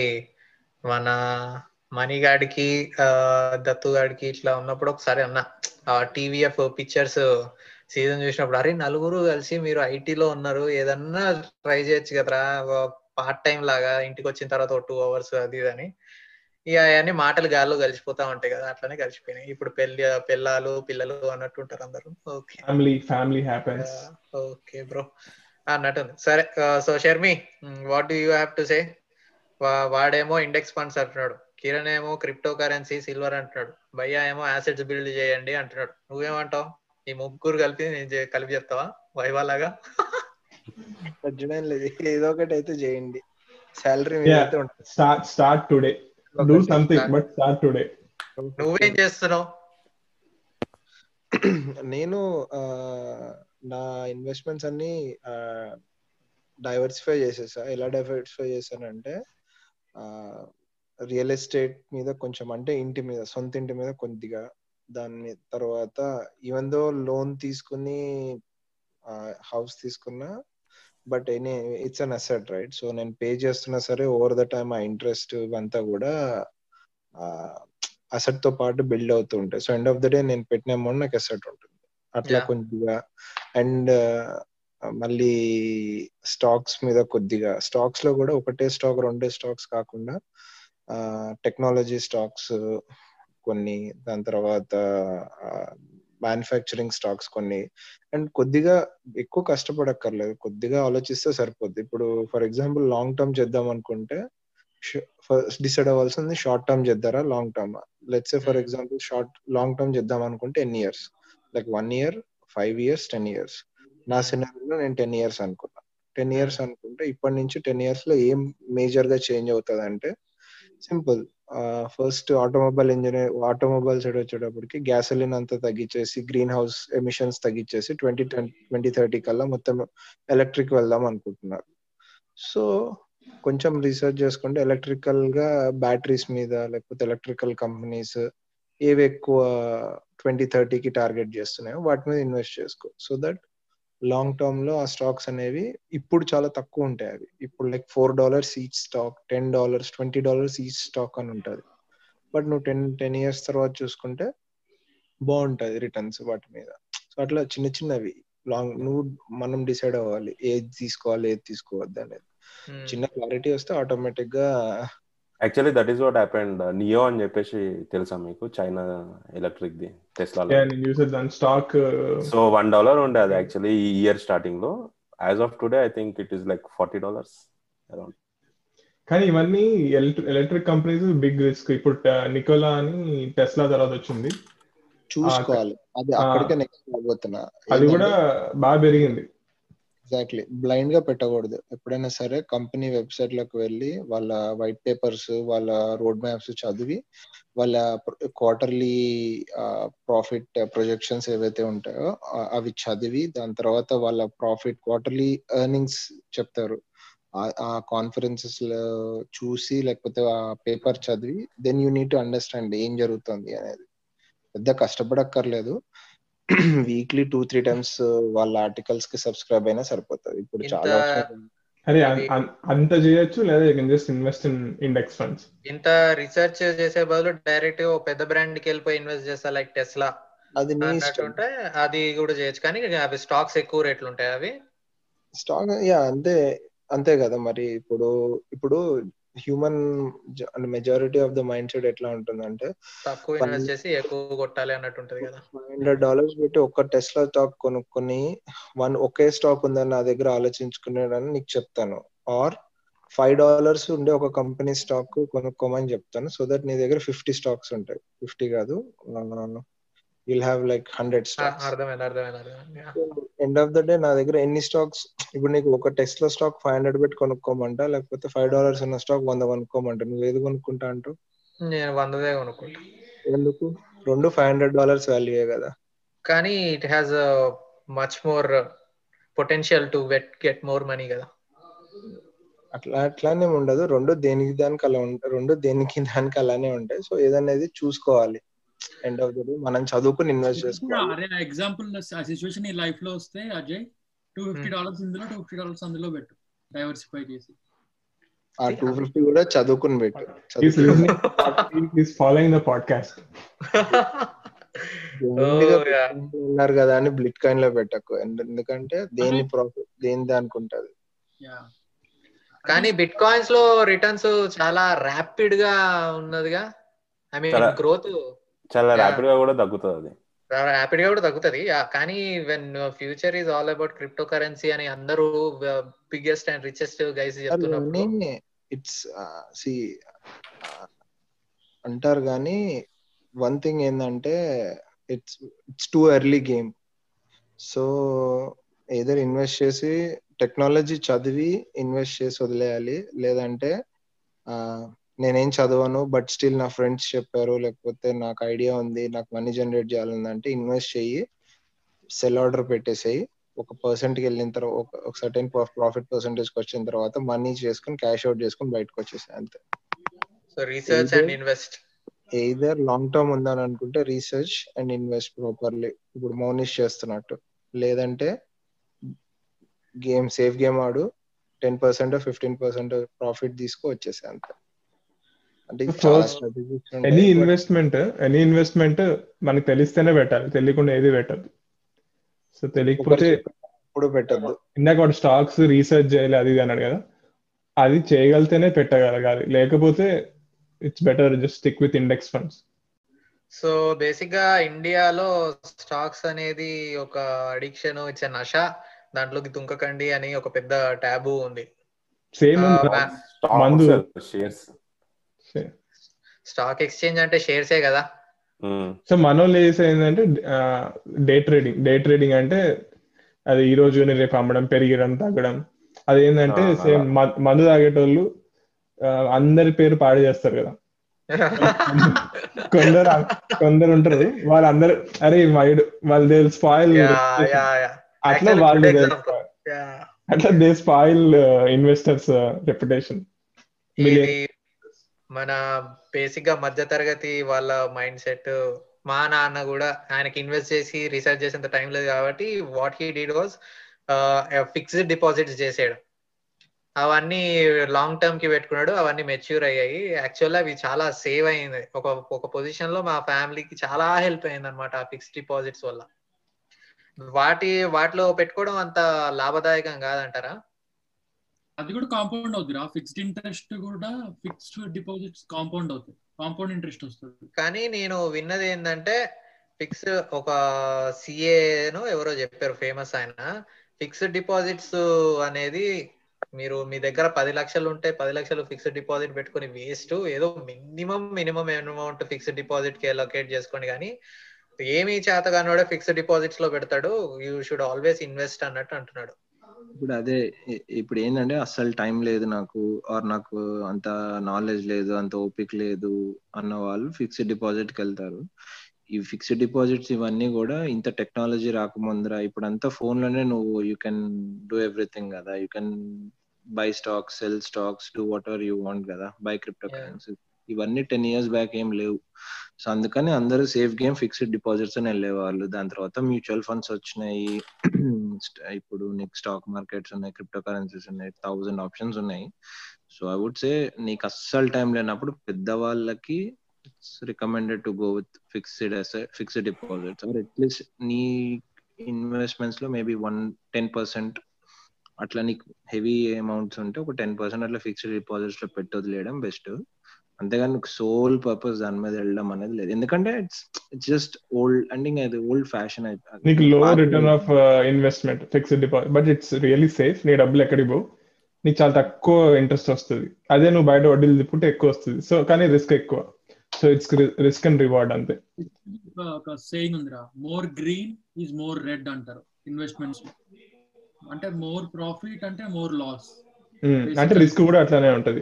మన మణిగాడికి దత్తు గాడికి ఇట్లా ఉన్నప్పుడు ఒకసారి అన్నా. టీవీఎఫ్ పిక్చర్స్ సీజన్ చూసినప్పుడు అరే నలుగురు కలిసి మీరు ఐటీలో ఉన్నారు ఏదన్నా ట్రై చేయొచ్చు కదరా పార్ట్ టైం లాగా ఇంటికి వచ్చిన తర్వాత టూ అవర్స్ అది ఇది అని. ఇక అవన్నీ మాటలు గాల్లో కలిసిపోతా ఉంటాయి కదా అట్లనే కలిసిపోయినాయి. ఇప్పుడు పెళ్ళి పిల్లలు పిల్లలు అన్నట్టు ఉంటారు అందరూ. Okay. Family family happens okay bro. అన్నట్టుంది సరే so Sharmi what do you have to say వాడేమో ఇండెక్స్ ఫండ్స్ అంటున్నాడు. కిరణ్ ఏమో క్రిప్టో కరెన్సీ సిల్వర్ అంటున్నాడు. భయ్యా ఏమో యాసెట్స్ బిల్డ్ చేయండి అంటున్నాడు. నువ్వేమంటావు? ఈ ముగ్గురు కలిపి నేను కలిపి చెప్తావా? వైవాలాగా తగ్గడం లేదు ఏదో ఒకటి అయితే చేయండి. ఉంటుంది. Start start today do something start. But start today నువ్వేం చేస్తున్నావు? నేను ఆ, నా ఇన్వెస్ట్మెంట్స్ అన్ని డైవర్సిఫై చేసేసా. ఎలా డైవర్సిఫై చేశానంటే రియల్ ఎస్టేట్ మీద కొంచెం అంటే ఇంటి మీద సొంత ఇంటి మీద కొద్దిగా దాని తర్వాత ఈవెన్ దో లోన్ తీసుకుని హౌస్ తీసుకున్నా but any it's an asset right so నేను పే చేస్తున్నా సరే ఓవర్ ద టైమ్ ఆ ఇంట్రెస్ట్ ఇవంతా కూడా అసెట్తో పాటు బిల్డ్ అవుతూ ఉంటాయి. So end of the day నేను పెట్టిన అమౌంట్ నాకు అసెట్ ఉంటుంది. అట్లా. కొద్దిగా. అండ్ మళ్ళీ స్టాక్స్ మీద కొద్దిగా. స్టాక్స్లో కూడా ఒకటే స్టాక్ రెండే స్టాక్స్ కాకుండా టెక్నాలజీ స్టాక్స్ కొన్ని దాని తర్వాత మ్యానుఫ్యాక్చరింగ్ స్టాక్స్ కొన్ని. అండ్ కొద్దిగా ఎక్కువ కష్టపడక్కర్లేదు. కొద్దిగా ఆలోచిస్తే సరిపోద్ది. ఇప్పుడు ఫర్ ఎగ్జాంపుల్ లాంగ్ టర్మ్ చేద్దాం అనుకుంటే ఫస్ట్ డిసైడ్ అవ్వాల్సింది short term చేద్దారా long term? Let's for Hmm. Example short long term చేద్దాం అనుకుంటే ఎన్ని years. Like one year five years ten years నా సినారీలో నేను టెన్ ఇయర్స్ అనుకున్నా. టెన్ ఇయర్స్ అనుకుంటే ఇప్పటి నుంచి టెన్ ఇయర్స్లో ఏం మేజర్గా చేంజ్ అవుతుంది అంటే simple first automobile engineer automobile side వచ్చేటప్పటికి గ్యాసోలిన్ అంతా తగ్గించేసి గ్రీన్ హౌస్ ఎమిషన్స్ తగ్గించేసి ట్వంటీ ట్వంటీ థర్టీ కల్లా మొత్తం ఎలక్ట్రిక్ వెళ్దాం అనుకుంటున్నారు. సో కొంచెం రీసెర్చ్ చేసుకుంటే ఎలక్ట్రికల్గా బ్యాటరీస్ మీద లేకపోతే ఎలక్ట్రికల్ కంపెనీస్ ఏవి ఎక్కువ ట్వంటీ థర్టీకి టార్గెట్ చేస్తున్నాయో వాటి మీద ఇన్వెస్ట్ చేసుకో. సో దట్ లాంగ్ టర్మ్లో ఆ స్టాక్స్ అనేవి ఇప్పుడు చాలా తక్కువ ఉంటాయి అవి. ఇప్పుడు like four dollars each stock ten dollars twenty dollars each stock అని ఉంటుంది. బట్ నువ్వు టెన్ టెన్ ఇయర్స్ తర్వాత చూసుకుంటే బాగుంటది రిటర్న్స్ వాటి మీద. సో అట్లా చిన్న చిన్నవి లాంగ్ నువ్వు మనం డిసైడ్ అవ్వాలి ఏది తీసుకోవాలి ఏది తీసుకోవద్దు అనేది. Hmm. చిన్న క్లారిటీ వస్తే ఆటోమేటిక్గా actually that is what happened NIO అని చెప్పేసి తెలుసా మీకు? China electric the Tesla stock so one dollar ఉండే అది యాక్చువల్లీ ఈ ఇయర్ స్టార్టింగ్లో. As of today I think it is like forty dollars around కానీ ఇవన్నీ ఎలక్ట్రిక్ కంపెనీస్ బిగ్ రిస్క్ ఇప్పుడు నికోలా అని టెస్లా తర్వాత వచ్చింది. చూసుకోవాలి. అది. అక్కడికే నెక్స్ట్ అది కూడా బాగా పెరిగింది. ఎగ్జాక్ట్లీ బ్లైండ్గా పెట్టకూడదు. ఎప్పుడైనా సరే కంపెనీ వెబ్సైట్లోకి వెళ్ళి వాళ్ళ వైట్ పేపర్స్ వాళ్ళ రోడ్ మ్యాప్స్ చదివి వాళ్ళ క్వార్టర్లీ ప్రాఫిట్ ప్రొజెక్షన్స్ ఏవైతే ఉంటాయో అవి చదివి దాని తర్వాత వాళ్ళ ప్రాఫిట్ క్వార్టర్లీ ఎర్నింగ్స్ చెప్తారు. ఆ- ఆ కాన్ఫరెన్సెస్లో చూసి లేకపోతే ఆ పేపర్ చదివి then you need to understand ఏం జరుగుతుంది అనేది. పెద్ద కష్టపడక్కర్లేదు. వీక్లీ టూ త్రీ టైమ్స్ వాళ్ళ ఆర్టికల్స్కి సబ్స్క్రైబ్ అయినా సరిపోతుంది. ఇప్పుడు ఇంత- చాలా అదే అంత చేయొచ్చు లేదా you can just invest in index funds ఇంత రీసెర్చ్ చేసే బదులు డైరెక్ట్ ఓ పెద్ద బ్రాండ్కి వెళ్ళిపోయి ఇన్వెస్ట్ చేస్తా లైక్ టెస్లా అది ఉంటే అది కూడా చేయొచ్చు. కానీ అవి స్టాక్స్ ఎక్కువ రేట్లు ఉంటాయి అవి. స్టాక్ యా అంతే అంతే కదా మరి. ఇప్పుడు ఇప్పుడు human majority of the mindset ఎట్లా ఉంటుందంటే తక్కువ Fund- ఇన్వెస్ట్ చేసి ఎక్కువ కొట్టాలి అన్నట్టు ఉంటది కదా. ఫైవ్ హండ్రెడ్ డాలర్స్ పెట్టి ఒక్క టెస్లా స్టాక్ కొనుక్కొని వన్ ఒకే స్టాక్ ఉందని నా దగ్గర ఆలోచించుకునేదని నీకు చెప్తాను. ఆర్ ఫైవ్ డాలర్స్ ఉండే ఒక కంపెనీ స్టాక్ కొనుక్కోమని చెప్తాను. సో దట్ నీ దగ్గర ఫిఫ్టీ స్టాక్స్ ఉంటాయి. ఫిఫ్టీ కాదు. Will have like hundred stocks. End of the day నా దగ్గర ఎన్ని స్టాక్స్ ఇప్పుడు నీకు ఒక టెస్ట్లో స్టాక్ ఫైవ్ హండ్రెడ్ పెట్టి కొనుక్కోమంటా? లేకపోతే ఫైవ్ డాలర్స్ ఉన్న స్టాక్ వంద కొనుక్కోమంటా? నువ్వు ఏది కొనుక్కుంటా అంటూ నేను వందదే కొనుక్కుంటా. ఎందుకు? రెండు ఫైవ్ హండ్రెడ్ డాలర్స్ వాల్యూయే కదా. కానీ it has much more potential to get get more money కదా. అట్లా అట్లానే ఉండదు. రెండు దేనికి దానికి అలా ఉంటాయి రెండు దేనికి దానికి అలానే ఉంటాయి. సో ఏదనేది చూసుకోవాలి. ఎండ్ ఆఫ్ ద డే మనం చదువుకుని ఇన్వెస్ట్ చేసుకోవాలి. అరే ఎగ్జాంపుల్ ఆ సిచ్యువేషన్ నీ లైఫ్లో వస్తే అజయ్ టూ ఫిఫ్టీ డాలర్స్ ఇందులో టూ ఫిఫ్టీ డాలర్స్ అందులో పెట్టు డైవర్సిఫై చేసి. ఆ టూ ఫిఫ్టీ కూడా చదువుకుని పెట్టు ఫాలోయింగ్ ద పాడ్కాస్ట్. ఉన్నారు కదా అని బ్లిట్ కాయిన్లో పెట్టకు. ఎందు- ఎందుకంటే దేని ప్రాఫిట్ దేని దానికి ఉంటది యా కానీ బిట్ కాయిన్స్లో రిటర్న్స్ చాలా ర్యాపిడ్గా ఉన్నదిగా. ఐ మీన్ గ్రోత్ చాలా. ర్యాపిడ్గా కూడా తగ్గుతుంది. అది ర్యాపిడ్గా కూడా తగ్గుతుంది. కానీ when future is all about crypto currency అని అందరూ బిగ్గెస్ట్ అండ్ రిచెస్ట్ గైస్ చెప్తున్నప్పుడు ఇట్స్ సి అంటారు కానీ వన్ థింగ్ ఏంటంటే it's it's too early game so either invest చేసి టెక్నాలజీ చదివి ఇన్వెస్ట్ చేసి వదిలేయాలి. లేదంటే ఆ, నేనేం చదవను బట్ స్టిల్ నా ఫ్రెండ్స్ చెప్పారు లేకపోతే నాకు ఐడియా ఉంది నాకు మనీ జనరేట్ చేయాలంటే ఇన్వెస్ట్ చెయ్యి సెల్ ఆర్డర్ పెట్టేసేయి. ఒక పర్సెంట్కి వెళ్ళిన తర్వాత ఒక- ఒక సర్టెన్ ప్రాఫిట్ పర్సెంటేజ్ వచ్చిన తర్వాత మనీ చేసుకుని క్యాష్ అవుట్ చేసుకుని బయటకు వచ్చేసాయి అంతే. So research and invest either long term ఉందని అనుకుంటే రీసెర్చ్ అండ్ ఇన్వెస్ట్ ప్రాపర్లీ ఇప్పుడు మౌనిష్ చేస్తున్నట్టు. లేదంటే గేమ్ సేఫ్ గేమ్ ఆడు ten percent fifteen percent profit తీసుకో వచ్చేసాయి అంతే. అంటే ఎనీ ఇన్వెస్ట్మెంట్ ఎనీ ఇన్వెస్ట్మెంట్ మనకు తెలిస్తేనే పెట్టాలి. తెలియకుండా ఏది పెట్టద్దు. సో తెలియకపోతే ఇప్పుడు పెట్టద్దు. ఇందాక వాడు స్టాక్స్ రీసెర్చ్ చేయాలి అది ఇది అన్నాడు కదా. అది చేయగలితేనే పెట్టగలగాలి. లేకపోతే it's better just stick with index funds so బేసిక్గా ఇండియాలో స్టాక్స్ అనేది ఒక అడిక్షన్ ఇట్స్ నష దాంట్లోకి దుంకకండి అని ఒక పెద్ద ట్యాబు ఉంది. సేమ్ ఆ, మందు. షేర్స్ స్టాక్ ఎక్స్చేంజ్ అంటే షేర్సే కదా. సో మనోళ్ళు చేసే ఏంటంటే డే ట్రేడింగ్. డే ట్రేడింగ్ అంటే అది ఈ రోజు రేపు అమ్మడం పెరిగడం తగ్గడం. అది ఏంటంటే. సేమ్ మందు తాగేటోళ్ళు అందరి పేరు పాడు చేస్తారు కదా. కొందరు కొందరు ఉంటారు. వాళ్ళందరూ అరే వాడు వాళ్ళు దే స్పాయిల్ అట్లా వాళ్ళు. అట్లా దే స్పాయిల్ ఇన్వెస్టర్స్ రెప్యుటేషన్ మన బేసిక్గా మధ్య తరగతి వాళ్ళ మైండ్ సెట్ మా నాన్న కూడా ఆయనకి ఇన్వెస్ట్ చేసి రీసెర్చ్ చేసేంత టైం లేదు కాబట్టి what he did was fixed deposits చేసాడు. అవన్నీ లాంగ్ టర్మ్కి పెట్టుకున్నాడు అవన్నీ మెచ్యూర్ అయ్యాయి. యాక్చువల్ అవి చాలా సేవ్ అయింది. ఒక ఒక పొజిషన్లో మా ఫ్యామిలీకి చాలా హెల్ప్ అయింది అనమాట ఆ ఫిక్స్డ్ డిపాజిట్స్ వల్ల. వాటి వాటిలో పెట్టుకోవడం అంత లాభదాయకం కాదంటారా? అది కూడా కాంపౌండ్ అవుతుంది ఫిక్స్డ్ ఇంట్రెస్ట్ కూడా ఫిక్స్డ్ డిపాజిట్స్ కాంపౌండ్ అవుతుంది కాంపౌండ్ ఇంట్రెస్ట్ వస్తుంది. కానీ నేను విన్నది ఏంటంటే ఫిక్స్ ఒక సిఏను ఎవరో చెప్పారు ఫేమస్ ఆయన. ఫిక్స్డ్ డిపాజిట్స్ అనేది మీరు మీ దగ్గర పది లక్షలు ఉంటే పది లక్షలు ఫిక్స్డ్ డిపాజిట్ పెట్టుకుని వేస్ట్. ఏదో మినిమం మినిమం అమౌంట్ ఫిక్స్డ్ డిపాజిట్కి అలొకేట్ చేసుకోండి. కానీ ఏమి చేతగానోడే ఫిక్స్డ్ డిపాజిట్స్లో పెడతాడు. యూ షుడ్ ఆల్వేస్ ఇన్వెస్ట్ అన్నట్టు అంటున్నాడు. ఇప్పుడు అదే ఇప్పుడు ఏంటంటే అస్సలు టైం లేదు నాకు ఆర్ నాకు అంత నాలెడ్జ్ లేదు అంత ఓపిక లేదు అన్న వాళ్ళు ఫిక్స్డ్ డిపాజిట్కి వెళ్తారు. ఈ ఫిక్స్డ్ డిపాజిట్స్ ఇవన్నీ కూడా ఇంత టెక్నాలజీ రాకముందర ఇప్పుడు అంతా ఫోన్లోనే నువ్వు యూ కెన్ డూ ఎవ్రీథింగ్ కదా. You can buy stocks sell stocks do whatever you want కదా బై క్రిప్టో కరెన్సీ. ఇవన్నీ టెన్ ఇయర్స్ బ్యాక్ ఏం లేవు. సో అందుకని అందరూ సేఫ్ గేమ్ ఫిక్స్డ్ డిపాజిట్స్ అని వెళ్ళేవాళ్ళు. దాని తర్వాత మ్యూచువల్ ఫండ్స్ వచ్చినాయి. ఇప్పుడు నీకు స్టాక్ మార్కెట్స్ ఉన్నాయి క్రిప్టో కరెన్సీస్ ఉన్నాయి థౌజండ్ ఆప్షన్స్ ఉన్నాయి. సో ఐ వుడ్ సే నీకు అస్సలు టైం లేనప్పుడు పెద్దవాళ్ళకి recommended to go with fixed fixed deposits or at least నీ ఇన్వెస్ట్మెంట్స్లో మేబీ వన్ టెన్ పర్సెంట్ అట్లా నీకు హెవీ అమౌంట్స్ ఉంటే ఒక టెన్ పర్సెంట్ అట్లా ఫిక్స్డ్ డిపాజిట్స్లో పెట్టొదిలేయడం బెస్ట్ అంతేగాని సోల్ పర్పస్ దాని మీద వెళ్ళడం అనేది లేదు. ఎందుకంటే it's it's just old and ఇంకా అది ఓల్డ్ ఫ్యాషన్ నీకు low return of investment fixed deposit but it's really safe నీ డబ్బులు ఎక్కడికి పోవు. నీకు చాలా తక్కువ ఇంట్రెస్ట్ వస్తుంది. అదే నువ్వు బయట వడ్డీలు తిప్పుంటే ఎక్కువ వస్తుంది. సో కానీ రిస్క్ ఎక్కువ. So it's risk and reward అంతే. ఒక- సేయింగ్ ఉందిరా. More green is more red అంటారు ఇన్వెస్ట్మెంట్స్ అంటే మోర్ ప్రాఫిట్ అంటే మోర్ లాస్ అంటే రిస్క్ కూడా అట్లానే ఉంటది.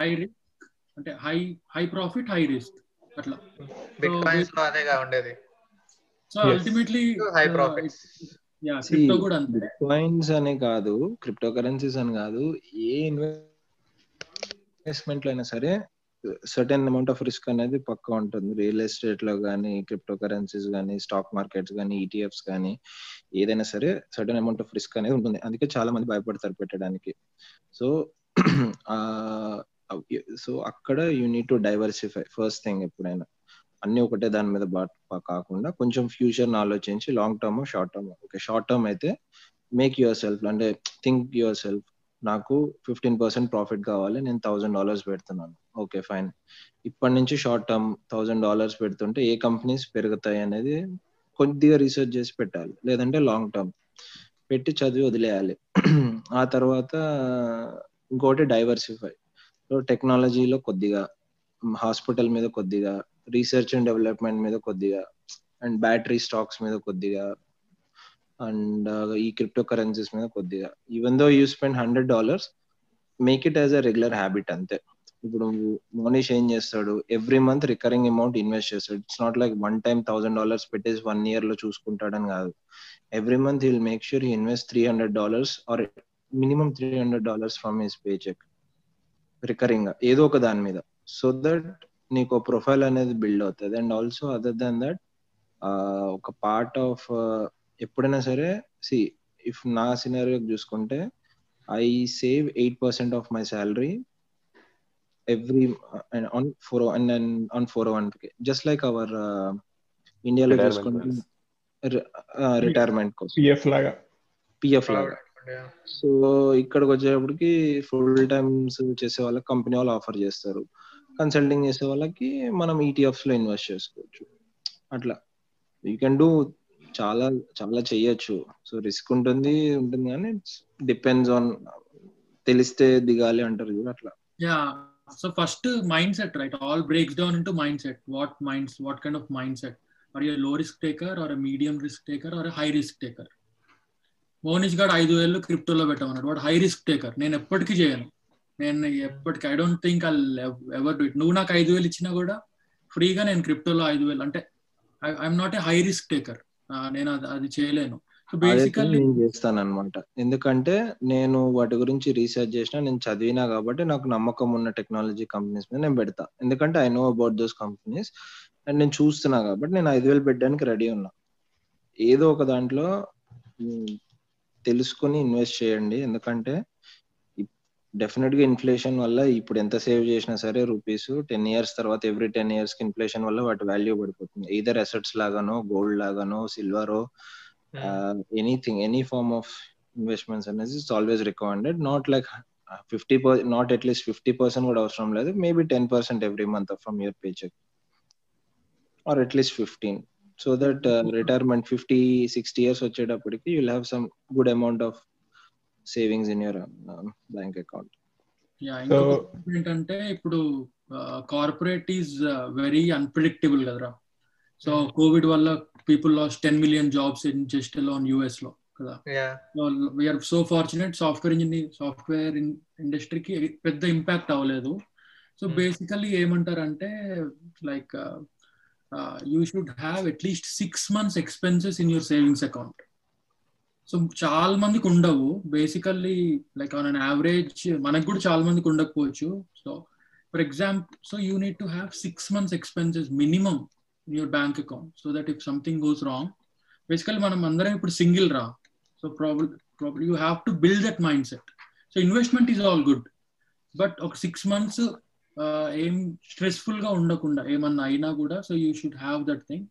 హై రిస్క్ అంటే high high profit high risk అట్లా. బిట్ కాయిన్స్లో అదేగా ఉండేది. So. Ultimately high profits yeah crypto కూడా అంతే. కాయిన్స్ అనే కాదు క్రిప్టో కరెన్సీస్ అని కాదు ఏ ఇన్వెస్ట్మెంట్లో అయినా సరే సర్టెన్ అమౌంట్ ఆఫ్ రిస్క్ అనేది పక్కా ఉంటుంది. రియల్ ఎస్టేట్లో కానీ క్రిప్టో కరెన్సీస్ కానీ స్టాక్ మార్కెట్స్ కానీ ఈటీఎఫ్స్ కానీ ఏదైనా సరే సర్టెన్ అమౌంట్ ఆఫ్ రిస్క్ అనేది ఉంటుంది. అందుకే చాలా మంది భయపడతారు పెట్టడానికి. సో సో అక్కడ you need to diversify first thing ఎప్పుడైనా. అన్ని ఒకటే దాని మీద బా కాకుండా కొంచెం ఫ్యూచర్ ఆలోచించి long term short term okay short term అయితే మేక్ యువర్ సెల్ఫ్ అంటే థింక్ యువర్ సెల్ఫ్ నాకు ఫిఫ్టీన్ పర్సెంట్ ప్రాఫిట్ కావాలి నేను థౌసండ్ డాలర్స్ పెడుతున్నాను. ఓకే ఫైన్ ఇప్పటి నుంచి షార్ట్ టర్మ్ థౌసండ్ డాలర్స్ పెడుతుంటే ఏ కంపెనీస్ పెరుగుతాయి అనేది కొద్దిగా రీసెర్చ్ చేసి పెట్టాలి. లేదంటే లాంగ్ టర్మ్ పెట్టి చదివి వదిలేయాలి. ఆ తర్వాత ఇంకోటి డైవర్సిఫై టెక్నాలజీలో కొద్దిగా హాస్పిటల్ మీద కొద్దిగా రీసెర్చ్ అండ్ డెవలప్మెంట్ మీద కొద్దిగా అండ్ బ్యాటరీ స్టాక్స్ మీద కొద్దిగా అండ్ ఈ క్రిప్టో కరెన్సీస్ మీద కొద్దిగా. Even though you spend hundred dollars make it as a regular habit అంతే. ఇప్పుడు మోనీష్ ఏం చేస్తాడు? Every month recurring amount invest చేస్తాడు. It's not like one time thousand dollars పెట్టేసి వన్ ఇయర్లో చూసుకుంటాడని కాదు. Every month will make sure invest three hundred dollars or minimum three hundred dollars from his paycheck recurring ఏదో ఒక దాని మీద. So that నీకు ప్రొఫైల్ అనేది బిల్డ్ అవుతుంది. And also other than that ఒక పార్ట్ ఆఫ్ ఎప్పుడైనా సరే సి ఇఫ్ నా సినారియో చూసుకుంటే I save eight percent of my salary every on four and on four one K just like our ఇండియాలో చూసుకుంటే రిటైర్మెంట్ కోసం పిఎఫ్ లాగా. పిఎఫ్ లాగా. సో ఇక్కడికి వచ్చేటప్పటికి ఫుల్ టైమ్స్ చేసే వాళ్ళకి కంపెనీ వాళ్ళు ఆఫర్ చేస్తారు. కన్సల్టింగ్ చేసే వాళ్ళకి మనం ఈటీఎఫ్స్లో ఇన్వెస్ట్ చేసుకోవచ్చు. అట్లా. యూ కెన్ డూ చాలా చాలా చెయ్యొచ్చు సో రిస్క్ ఉంటుంది ఉంటుంది కానీ డిపెండ్స్ ఆన్ తెలిస్తే దిగాలి అంటారు చూడు అట్లా. Yeah so first mindset right all breaks down into mindset what minds what kind of mindset are you low risk taker or medium risk taker or high risk taker Monish గారు ఐదు వేలు క్రిప్టోలో పెట్టమన్నాడు. వాడు హై రిస్క్ టేకర్. నేను ఎప్పటికీ చేయను. నేను ఎప్పటికీ I don't think I ever do it. నువ్వు నాకు ఐదు వేలు ఇచ్చినా కూడా ఫ్రీగా నేను క్రిప్టోలో ఐదు వేలు అంటే I'm not a high risk taker. నేను అది చేయలేను. నేను చేస్తాను అనమాట ఎందుకంటే నేను వాటి గురించి రీసెర్చ్ చేసిన నేను చదివినా కాబట్టి నాకు నమ్మకం ఉన్న టెక్నాలజీ కంపెనీస్ మీద నేను పెడతా. ఎందుకంటే I know about those companies. And నేను చూస్తున్నా కాబట్టి నేను ఐదు వేలు పెట్టడానికి రెడీ ఉన్నా. ఏదో ఒక దాంట్లో తెలుసుకుని ఇన్వెస్ట్ చేయండి. ఎందుకంటే డెఫినెట్గా ఇన్ఫ్లేషన్ వల్ల ఇప్పుడు ఎంత సేవ్ చేసినా సరే రూపీస్ టెన్ ఇయర్స్ తర్వాత ఎవ్రీ టెన్ ఇయర్స్కి ఇన్ఫ్లేషన్ వల్ల వాటి వాల్యూ పడిపోతుంది. ఈదర్ అసెట్స్ లాగానో గోల్డ్ లాగానో సిల్వరో anything any form of investments అనేది it's always recommended not like fifty not at least fifty percent కూడా అవసరం లేదు. Maybe ten percent every month from your paycheck or at least fifteen so that retirement fifty sixty years వచ్చేటప్పటికి you'll have some good amount of savings in your bank account ఏంటంటే ఇప్పుడు corporate is very unpredictable కదరా. So covid వల్ల people lost ten million jobs in just alone యుఎస్లో కదా. We're so fortunate software engineer software ఇండస్ట్రీకి పెద్ద impact అవ్వలేదు. So Hmm. Basically ఏమంటారంటే like you should have at least six months expenses in your savings account so చాలా మందికి ఉండవు. Basically like on an average మనకు కూడా చాలా మందికి ఉండకపోవచ్చు. So for example so you need to have six months expenses minimum in your bank account so that if something goes wrong basically మనం అందరం ఇప్పుడు సింగిల్ రా. So problem problem you have to build that mindset so investment is all good but ఒక six months ఏం స్ట్రెస్ఫుల్గా ఉండకుండా ఏమన్నా అయినా కూడా so you should have that thing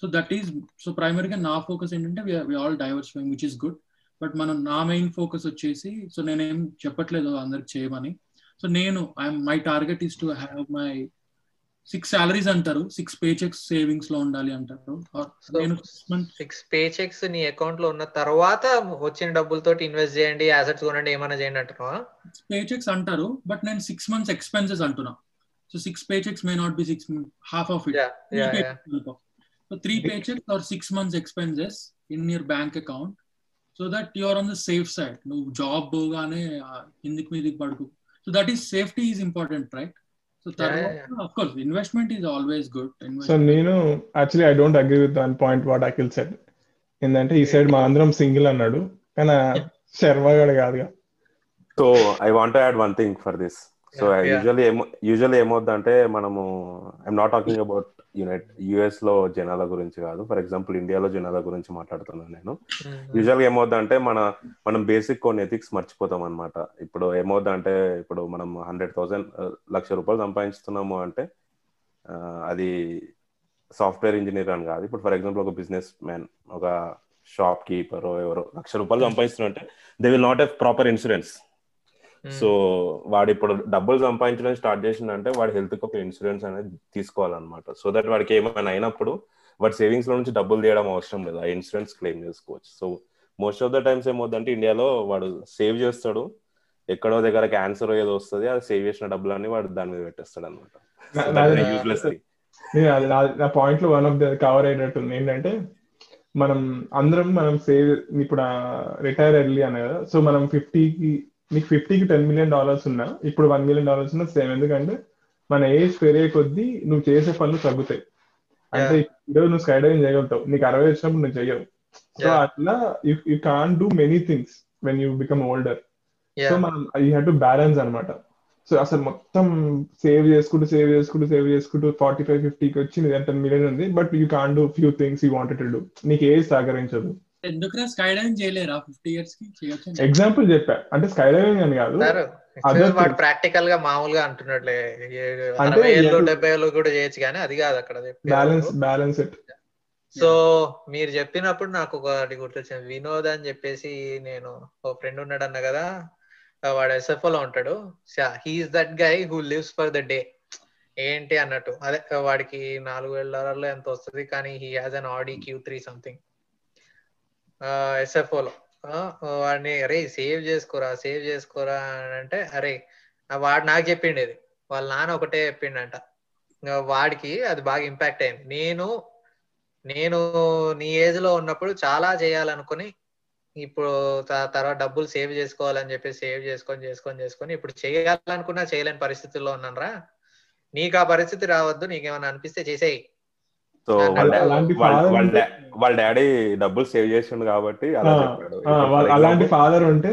so that is so ప్రైమరీగా నా ఫోకస్ ఏంటంటే we all diversifying which is good but మనం నా మెయిన్ ఫోకస్ వచ్చేసి సో నేనేం చెప్పట్లేదు అందరికి చేయమని. సో నేను I my target is to have my six salaries అంటారు. సిక్స్ పే చెక్స్ సేవింగ్స్లో ఉండాలి అంటారు. నేను సిక్స్ పే చెక్స్ నీ అకౌంట్లో ఉన్న తర్వాత వచ్చిన డబ్బులతో ఇన్వెస్ట్ చేయండి అసెట్స్ కొనండి ఏమైనా చేయండి అంటున్నావా? పే చెక్స్ అంటారు. బట్ నేను సిక్స్ మంత్స్ ఎక్స్పెన్సెస్ అంటున్నా. So six paychecks may not be six half of it so three paychecks or six months expenses in your bank account so that your on the safe side నువ్వు job పోగానే కిందికి మీదికి పడుకు. So that is safety is important right so yeah, తర్వాత of course investment is always good so నేను actually I don't agree with one point what Akhil said ఏంటంటే ఈ side మా అందరం సింగిల్ అన్నాడు. కానీ శర్మ గడు కాదుగా. So I want add one thing for this so. Usually ఏమో యూజువల్లీ ఏమవుద్దంటే మనము I'm not talking about united యుఎస్లో జనాల గురించి కాదు. ఫర్ ఎగ్జాంపుల్ ఇండియాలో జనాల గురించి మాట్లాడుతున్నాను నేను. యూజువల్గా ఏమవుద్దంటే మన మనం బేసిక్ కొన్ని ఎథిక్స్ మర్చిపోతాం అనమాట ఇప్పుడు ఏమవుద్దంటే ఇప్పుడు మనం హండ్రెడ్ థౌసండ్ లక్ష రూపాయలు సంపాదిస్తున్నాము అంటే అది సాఫ్ట్వేర్ ఇంజనీర్ అని కాదు. ఇప్పుడు ఫర్ ఎగ్జాంపుల్ ఒక బిజినెస్ మ్యాన్ ఒక షాప్ కీపర్ ఎవరో లక్ష రూపాయలు సంపాదిస్తున్నారు అంటే they will not have proper insurance so వాడు ఇప్పుడు డబ్బులు సంపాదించడం స్టార్ట్ చేసిందంటే వాడి హెల్త్కి ఒక ఇన్సూరెన్స్ అనేది తీసుకోవాలన్నమాట. సో దట్ వాడికి ఏమైనా అయినప్పుడు వాడి సేవింగ్స్లో నుంచి డబ్బులు తీయడం అవసరం లేదు. ఆ ఇన్సూరెన్స్ క్లెయిమ్ చేసుకోవచ్చు. So most of the times ఏమవుతుందంటే ఇండియాలో వాడు సేవ్ చేస్తాడు. ఎక్కడో దగ్గర క్యాన్సర్ ఏదో వస్తుంది. అది సేవ్ చేసిన డబ్బులన్నీ వాడు దాని మీద పెట్టేస్తాడు అనమాట నా- యూజ్లెస్ పాయింట్లో వన్ ఆఫ్ ద కవర్ అయ్యేటట్టుంది ఏంటంటే మనం అందరం మనం సేవ్ ఇప్పుడు రిటైర్ ఎర్లీ అన్న కదా. సో మనం ఫిఫ్టీకి నీకు ఫిఫ్టీకి టెన్ మిలియన్ డాలర్స్ ఉన్నా ఇప్పుడు వన్ మిలియన్ డాలర్స్ ఉన్నా సేమ్. ఎందుకంటే మన ఏజ్ పెరిగే కొద్దీ నువ్వు చేసే పనులు తగ్గుతాయి. అంటే ఈరోజు నువ్వు స్కై డైవింగ్ చేయగలుగుతావు. నీకు అరవై వచ్చినప్పుడు నువ్వు చెయ్యవు సో. అట్లా you can do many things when you become older so మనం యూ హ్యావ్ టు బ్యాలెన్స్ అనమాట సో అసలు మొత్తం సేవ్ చేసుకుంటూ సేవ్ చేసుకుంటూ సేవ్ చేసుకుంటూ ఫార్టీ ఫైవ్ ఫిఫ్టీకి వచ్చి నీ ఎంత మిలియన్ ఉంది. But you can do few things you wanted to do నీకు ఏజ్ సహకరించదు. ఎందుకు స్కై డైవింగ్ చేయలేరా? ఫిఫ్టీ ఇయర్స్కి చేయొచ్చు ఎగ్జాంపుల్ చెప్పా. అంటే స్కై డైవింగ్ అని కాదు. వాడు. ప్రాక్టికల్గా మామూలుగా అంటున్నట్లే అరవై ఏళ్ళు డెబ్బై ఏళ్ళు కూడా చేయొచ్చు కానీ అది కాదు అక్కడ. బ్యాలెన్స్ బ్యాలెన్స్ ఇట్ సో మీరు చెప్పినప్పుడు నాకు ఒకటి గుర్తొచ్చింది. వినోద్ అని చెప్పేసి నేను ఒక ఫ్రెండ్ ఉన్నాడు అన్న కదా? వాడు ఎస్ఎఫ్ఓ లో ఉంటాడు. He is that guy who lives for the day ఏంటి అన్నట్టు. అదే వాడికి నాలుగు వేల డాలర్లు ఎంత వస్తుంది? కానీ he has an Audi Q three something SFO లో. వాడిని అరే సేవ్ చేసుకోరా సేవ్ చేసుకోరా అని అంటే అరే వాడు నాకు చెప్పిండు ఇది. వాళ్ళ నాన్న ఒకటే చెప్పిండంట. వాడికి అది బాగా ఇంపాక్ట్ అయింది. నేను నేను నీ ఏజ్లో ఉన్నప్పుడు చాలా చేయాలనుకుని ఇప్పుడు త- తర్వాత డబ్బులు సేవ్ చేసుకోవాలని చెప్పి సేవ్ చేసుకొని చేసుకొని చేసుకొని ఇప్పుడు చేయాలనుకున్నా చేయలేని పరిస్థితుల్లో ఉన్నానరా. నీకు ఆ పరిస్థితి రావద్దు. నీకేమైనా అనిపిస్తే చేసేయి. సో వాళ్ళ డాడీ డబ్బులు సేవ్ చేసిండు కాబట్టి అలా ఆ, చెప్పాడు. ఆ, వాళ్ళ- అలాంటి ఫాదర్ ఉంటే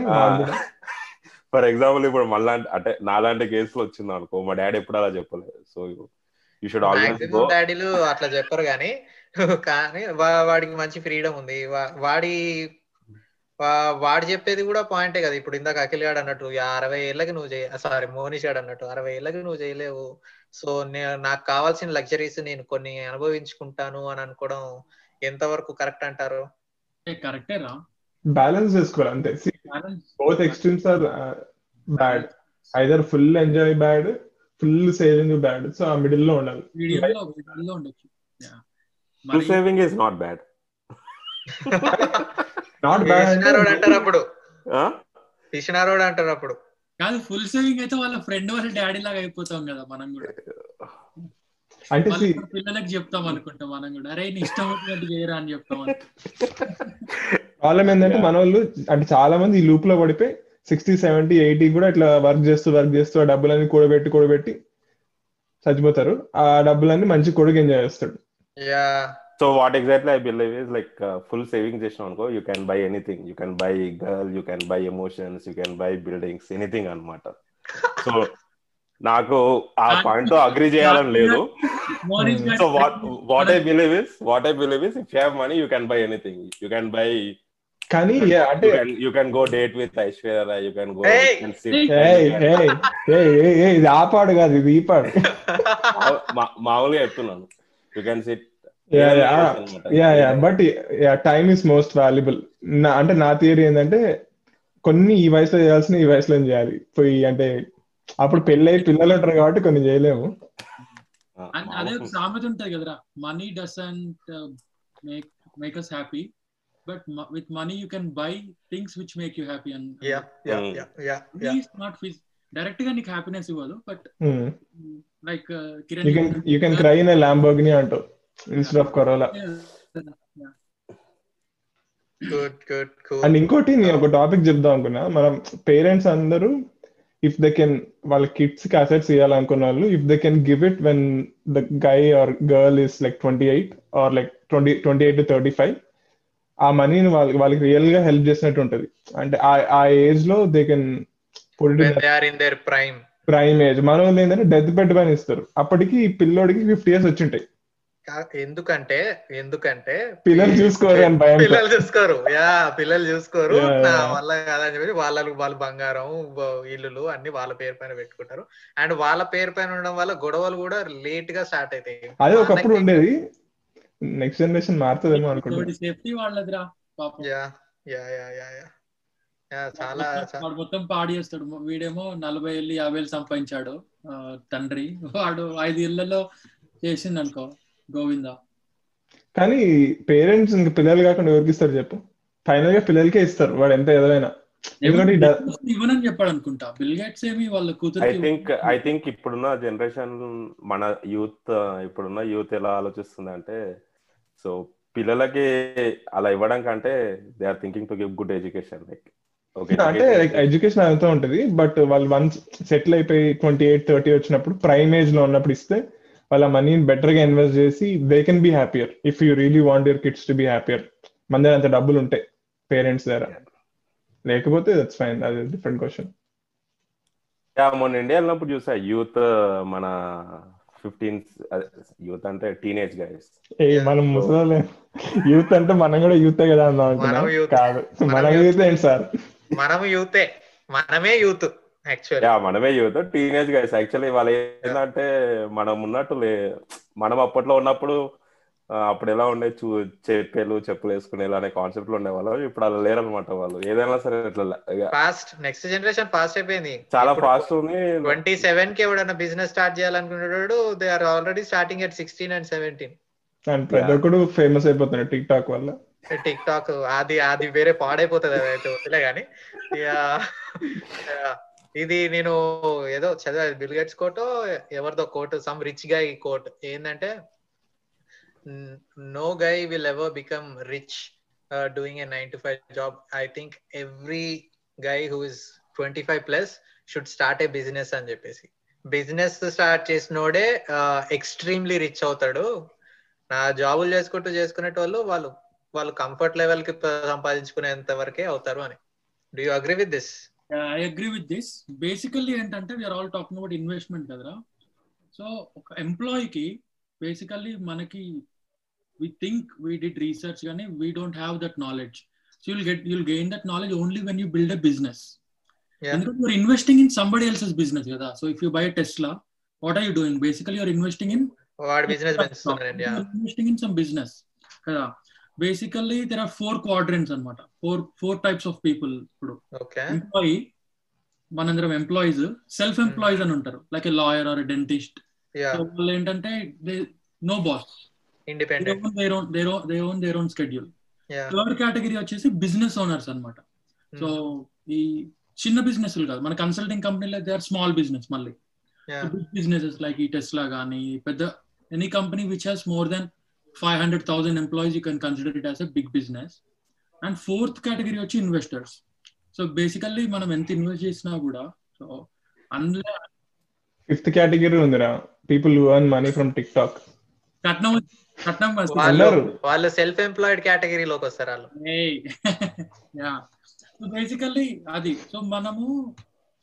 ఫర్ ఎగ్జాంపుల్ ఇప్పుడు మళ్ళా అంటే నాలాంటి కేసులు వచ్చింది అనుకో మా డాడీ ఎప్పుడు అలా చెప్పలేదు so you should always go డాడీలు అట్లా చెప్పరు కానీ కానీ వాడికి మంచి ఫ్రీడమ్ ఉంది. వాడి వాడు చెప్పేది కూడా పాయింటే కదా. ఇప్పుడు ఇందాక అఖిల్ గాడు అన్నట్టు "యా, అరవై ఏళ్ళకి నువ్వు చేయ సారీ మోనిష్ గాడు అన్నట్టు అరవై ఏళ్ళకి నువ్వు చేయలేవు. సో నేను నాకు కావాల్సిన లగ్జరీస్ నేను కొన్ని అనుభవించుకుంటాను అని అనుకోవడం ఎంతవరకు కరెక్ట్ అంటారు? కరెక్టే రా. బ్యాలెన్స్ చేసుకోవాలి అంతే. Both extremes are bad either full enjoy bad full saving bad so ఆ మిడిల్లో ఉండాలి. Full saving is not bad not bad అంటారు అప్పుడు. అంటారు అప్పుడు. కాదు ఫుల్ సేవింగ్ అయితే వాళ్ళ ఫ్రెండ్ వాళ్ళ డాడీ లాగా అయిపోతాం కదా మనం కూడా. అంటే పిల్లలకి చెప్తాం అనుకుంటాం మనం కూడా. అరే నీ ఇష్టం వచ్చినట్టు చేయరా అని చెప్తాం ప్రాబ్లం ఏంటంటే. మన వాళ్ళు అంటే చాలా మంది ఈ లూప్లో పడిపోయి సిక్స్టీ సెవెంటీ ఎయిటీ కూడా ఇట్లా వర్క్ చేస్తూ వర్క్ చేస్తూ ఆ డబ్బులన్నీ కూడబెట్టి కూడబెట్టి చచ్చిపోతారు. ఆ డబ్బులన్నీ మంచి కొడుకు ఎంజాయ్ చేస్తాడు. Yeah so what exactly I believe is like full saving చేసినాం అనుకో you can buy anything you can buy girl you can buy emotions you can buy buildings anything అన్నమాట సో నాకు ఆ పాయింట్తో అగ్రి చేయాలని లేదు so what what I believe is what I believe is if you have money you can buy anything you can buy కానీ అంటే you can you can go date with Aishwarya. You can go. Hey! You can sit. Hey! ఏయ్, you can- ఏయ్, ఏయ్, ఏయ్, ఏయ్, ఇది ఆ పాడు కాదు ఇది ఈ పాడు మా- మా- మామూలుగా చెప్తున్నాను you can sit yeah yeah yeah yeah but yeah time is most valuable నా అంటే నా థియరీ ఏంటంటే కొన్ని ఈ వయసులో చేయాల్సిన ఈ వయసులో చేయాలి? పోయి అంటే అప్పుడు పెళ్ళై పిల్లలు ఉంటారు కాబట్టి కొన్ని చేయలేము. అదే ఒక సామెత ఉంటది కదరా money doesn't make make us happy but with money you can buy things which make you happy yeah and yeah yeah yeah yeah not fees డైరెక్ట్గా నీకు హ్యాపీనెస్ ఇవ్వదు but like you can you can cry in Lamborghini అంటావు. Instead of Corolla good good cool and ఇంకోటి నేను ఒక topic చెప్దాం అనుకున్నా. మనం పేరెంట్స్ అందరూ ఇఫ్ దే కెన్ వాళ్ళ కిడ్స్కి అసెట్స్ ఇవ్వాలనుకున్న వాళ్ళు if they can give it when the guy or girl is like twenty eight or like twenty twenty eight to thirty five ఆ మనీని వాళ్ళకి వాళ్ళకి రియల్గా హెల్ప్ చేసినట్టు ఉంటది. అంటే ఆ ఆ ఏజ్లో they can when they are in their prime. Prime age మన ఏంటంటే డెత్ బెడ్ పైన ఇస్తారు. అప్పటికి ఈ పిల్లోడికి ఫిఫ్టీ ఇయర్స్ వచ్చింటాయి ఎందుకంటే ఎందుకంటే పిల్లలు చూసుకోరు పిల్లలు చూసుకోరు. యా పిల్లలు చూసుకోరు. Yeah, నా. వల్ల కాదని చెప్పి వాళ్ళకు వాళ్ళ బంగారం ఇల్లులు అన్ని వాళ్ళ పేరు పైన పెట్టుకుంటారు. అండ్ వాళ్ళ పేరు పైన ఉండడం వల్ల గొడవలు కూడా లేట్గా స్టార్ట్ అవుతాయి. అదే ఒకప్పుడు ఉండేది. నెక్స్ట్ జనరేషన్ మారుతుందేమో అనుకుంటున్నాను సేఫ్టీ వాళ్ళదిరా పాపం. Yeah yeah yeah yeah yeah. Yeah చాలా వాడు మొత్తం పాడి చేస్తాడు వీడేమో నలభై ఏళ్ళు యాభై ఏళ్ళు సంపాదించాడు తండ్రి. వాడు ఐదు ఇళ్ళలో చేసింది అనుకో గోవింద. కానీ పేరెంట్స్ ఇంక పిల్లలు కాకుండా ఎవరికి ఇస్తారు చెప్పు? ఫైనల్గా పిల్లలకే ఇస్తారు వాడు ఎంత ఎదవైనా. ఇవ్వనని చెప్పాడు అనుకుంటా. బిల్ గేట్స్ ఏమి వాళ్ళ ఐ కూతురు థింక్ ఐ థింక్ ఇప్పుడున్న జనరేషన్ మన యూత్ ఇప్పుడున్న యూత్ ఎలా ఆలోచిస్తుంది అంటే సో పిల్లలకి అలా ఇవ్వడం కంటే they are thinking to give good education like okay అంటే లైక్ ఎడ్యుకేషన్ అంతా ఉంటది బట్ వాళ్ళు వన్స్ సెటిల్ అయిపోయి ట్వంటీ ఎయిట్ థర్టీ వచ్చినప్పుడు ప్రైమ్ ఏజ్లో ఉన్నప్పుడు ఇస్తే వాళ్ళ మనీని బెటర్గా ఇన్వెస్ట్ చేసి they can be happier if you really want your kids to be happier మన దగ్గర అంత డబ్బులు ఉంటాయి పేరెంట్స్ దగ్గర. లేకపోతే దట్స్ ఫైన్ అది డిఫరెంట్ క్వశ్చన్ మొన్న ఇండియా వెళ్ళినప్పుడు చూసా యూత్ మన ఫిఫ్టీన్ యూత్ అంటే టీనేజ్ గైస్ ఏ మనం ముసలి యూత్ అంటే మనం కూడా యూత్ కదా youth. కాదు. మనం. యూత్ ఏంటి సార్? మనం యూతే. మనమే యూత్. మనమే యూత్. టీనేజ్ గైస్ యాక్చువల్లీ వాళ్ళు ఏంటంటే మనం ఉన్నట్టు లే మనం అప్పట్లో ఉన్నప్పుడు అప్పుడు ఎలా ఉండే చూ చెప్పేలు చెప్పులు వేసుకునే అనే కాన్సెప్ట్లో ఉండేవాళ్ళం. ఇప్పుడు అలా లేరనమాట వాళ్ళు. ఏదైనా సరే ఇట్లా ఫాస్ట్ నెక్స్ట్ జనరేషన్ ఫాస్ట్ అయిపోయింది. చాలా ఫాస్ట్ ఉంది. ట్వంటీ సెవెన్కి ఎవడన్నా business start చేయాలనుకునేవాడు they are already starting at sixteen and seventeen and ప్రతి ఒక్కడు ఫేమస్ అయిపోతున్నాడు టిక్ టాక్ వల్ల. టిక్ టాక్ అది అది వేరే పాడైపోతుంది అదైతే వదిలే కానీ ఇది నేను ఏదో చదివా బిల్ గేట్స్ కోట్ ఎవరిదో quote some rich guy quote. ఏంటంటే no guy will ever become rich doing a nine to five job I think every guy who is twenty five plus should start a business అని చెప్పేసి. Business start చేసినోడే uh, extremely rich అవుతాడు. నా జాబులు చేసుకుంటూ చేసుకునేట వాళ్ళు వాళ్ళు వాళ్ళు కంఫర్ట్ లెవెల్కి సంపాదించుకునేంత వరకే అవుతారు అని. Do you agree with this I agree with this basically ఏంటంటే we are all talking about investment కదరా? సో ఒక ఎంప్లాయీకి బేసికల్లీ మనకి we think we did research కానీ we don't have that knowledge so you'll get you'll gain that knowledge only when you build a business ఎందుకంటే you're investing in somebody else's business కదా? So if you buy Tesla what are you doing basically you're investing in వాడి business పెంచుతున్నారండి investing in some business కదా? Basically there are four quadrants అనమాట four four types of people ఇప్పుడు. Okay employee మనందరం employees self employees అని ఉంటారు. Like a lawyer or dentist వాళ్ళు ఏంటంటే no boss independent they own their own schedule third category వచ్చేసి business owners అన్నమాట. So ఈ చిన్న బిజినెస్ కాదు. మన కన్సల్టింగ్ కంపెనీలో దే ఆర్ స్మాల్ బిజినెస్ మళ్ళీ. బిగ్ బిజినెసెస్ లైక్ ఈ టెస్లా కానీ పెద్ద any company which has more than five hundred thousand employees you can consider it as a big business and fourth category వచ్చి investors so basically మనం ఎంత invest చేసినా కూడా so అందులో ఫిఫ్త్ కేటగిరీ ఉందిరా. People who earn money from TikTok కట్నం కట్నం. వాళ్ళు సెల్ఫ్ ఎంప్లాయిడ్ కేటగిరీలోకి వస్తారు వాళ్ళు. యా. సో బేసికల్లీ అది. సో మనము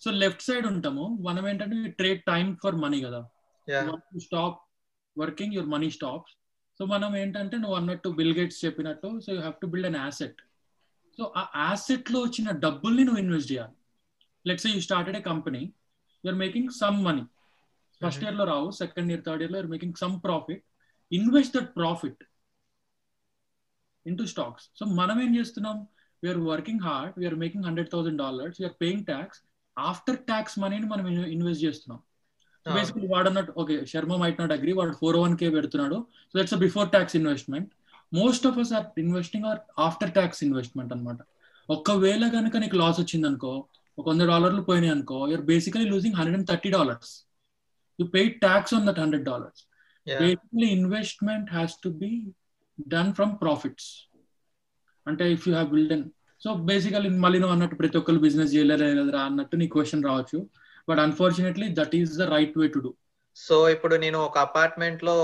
సో లెఫ్ట్ సైడ్ ఉంటాము. మనం ఏంటంటే ట్రేడ్ టైం ఫర్ మనీ కదా stop working your money stops so మనం ఏంటంటే నువ్వు అన్నట్టు బిల్ గేట్స్ చెప్పినట్టు so you have to build an asset so ఆ యాసెట్లో వచ్చిన డబ్బుల్ని నువ్వు ఇన్వెస్ట్ చేయాలి. Let's you started a company you are making some money first ఇయర్లో రావు సెకండ్ ఇయర్ థర్డ్ ఇయర్లో you're making some profit invest that profit into stocks so మనం ఏం చేస్తున్నాం? We are working hard we are making hundred thousand dollars we are paying tax after tax మనీని మనం invest చేస్తున్నాం. Basically వాడు అన్నట్టు okay Sharma might not agree వాడు four one K పెడుతున్నాడు. So that's before tax investment most of us are investing or after tax investment అనమాట ఒకవేళ కనుక నీకు లాస్ వచ్చింది అనుకో ఒక వంద డాలర్లు పోయినాయి అనుకో you are basically losing hundred and thirty dollars you pay tax on that hundred dollars basically investment has to be done from profits. అంటే if you have build an so basically మళ్ళీ నువ్వు అన్నట్టు ప్రతి ఒక్కరు బిజినెస్ చేయలేరా అన్నట్టు నీ question రావచ్చు. But unfortunately that is the right way to do. So ఇప్పుడు నేను ఒక అపార్ట్మెంట్లో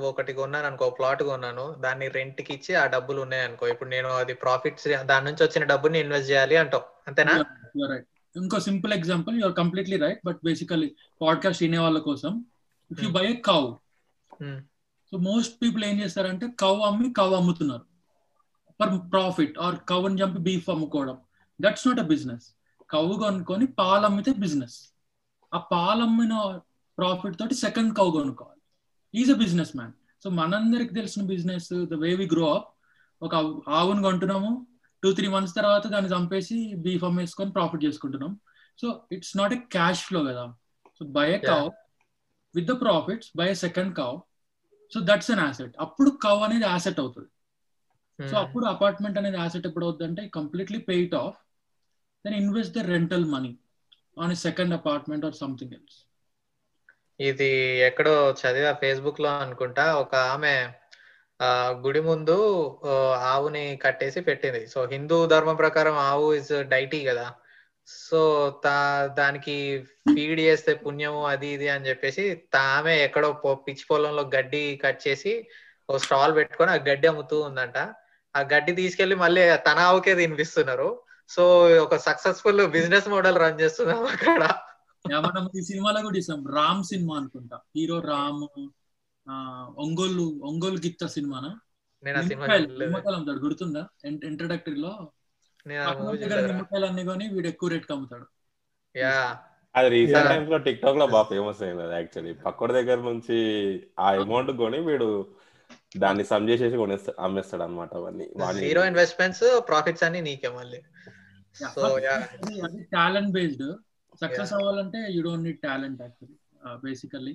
ఒకటి కొన్నాను అనుకో ప్లాట్ కొన్నాను. దాన్ని రెంట్కి ఇచ్చి ఆ డబ్బులు ఉన్నాయి అనుకో. ఇప్పుడు నేను అది ప్రాఫిట్స్ దాని నుంచి వచ్చిన డబ్బుని ఇన్వెస్ట్ చేయాలి అంటావు. అంతేనా? ఇంకో simple example you are completely right but basically podcast వినే వాళ్ళ కోసం. If you buy cow. So most people ఏం చేస్తారంటే కవ్ అమ్మి కవ్ అమ్ముతున్నారు. ఫర్ ప్రాఫిట్ ఆర్ కవ్ని చంపి బీఫ్ అమ్ముకోవడం. దట్స్ నాట్ అ బిజినెస్ కవ్వు కొనుక్కొని పాలు అమ్మితే బిజినెస్ ఆ పాలు అమ్మిన ప్రాఫిట్ తోటి సెకండ్ కవ్ కొనుక్కోవాలి. Is a business man so మనందరికి తెలిసిన business the way we grow up ఒక ఆవును కొంటున్నాము టూ త్రీ మంత్స్ తర్వాత దాన్ని చంపేసి బీఫ్ అమ్మేసుకొని ప్రాఫిట్ చేసుకుంటున్నాం. So it's not a cash flow కదా. So buy a cow with the profits buy a second cow so that's an asset అప్పుడు కవ్ అనేది యాసెట్ అవుతుంది. సో అప్పుడు అపార్ట్మెంట్ అనేది యాసెట్ ఎప్పుడు అవుతుంది అంటే completely pay it off then invest the rental money on a second apartment or something else. ఇది ఎక్కడో చదివా ఫేస్బుక్లో అనుకుంటా ఒక ఆమె గుడి ముందు ఆవుని కట్టేసి పెట్టింది. సో హిందూ ధర్మం ప్రకారం ఆవు ఇస్ డైటీ కదా. సో తా దానికి ఫీడ్ చేస్తే పుణ్యము అది ఇది అని చెప్పేసి తామె ఎక్కడో పొ- పిచ్చి పొలంలో గడ్డి కట్ చేసి ఓ స్టాల్ పెట్టుకొని ఆ గడ్డి అమ్ముతూ ఉందంట. ఆ గడ్డి తీసుకెళ్ళి మళ్ళీ తన ఆవుకే తినిపిస్తున్నారు. సో ఒక సక్సెస్ఫుల్ బిజినెస్ మోడల్ రన్ చేస్తున్నాం అక్కడ. మనం ఈ సినిమాలో కూడా చూసాం రామ్ సినిమా అనుకుంటా. హీరో రామ్ ఆ, ఒంగోలు ఒంగోలు గిత్త సినిమానా? నేను ఆ సినిమా నిమ్మకాయలు అమ్ముతాడు గుర్తుందా? ఇంట్రడక్టరీ లో? నిమ్మకాయలు అన్ని కొని వీడు ఎక్కువ రేట్ అమ్ముతాడు. యా. అది రీసెంట్ Yeah. టైమ్స్లో టిక్ టాక్లో బాగా ఫేమస్ అయింది అది యాక్చువల్లీ పక్కడి దగ్గర నుంచి ఆ అమౌంట్ కొని వీడు దాన్ని సమ్ చేసేసి కొనేస్తాడు అమ్మేస్తాడు అనమాట అవన్నీ జీరో ఇన్వెస్ట్మెంట్స్ ప్రాఫిట్స్ అన్ని నీకే మళ్ళీ. సో టాలెంట్ బేస్డ్ సక్సెస్ అవ్వాలంటే you don't need talent actually basically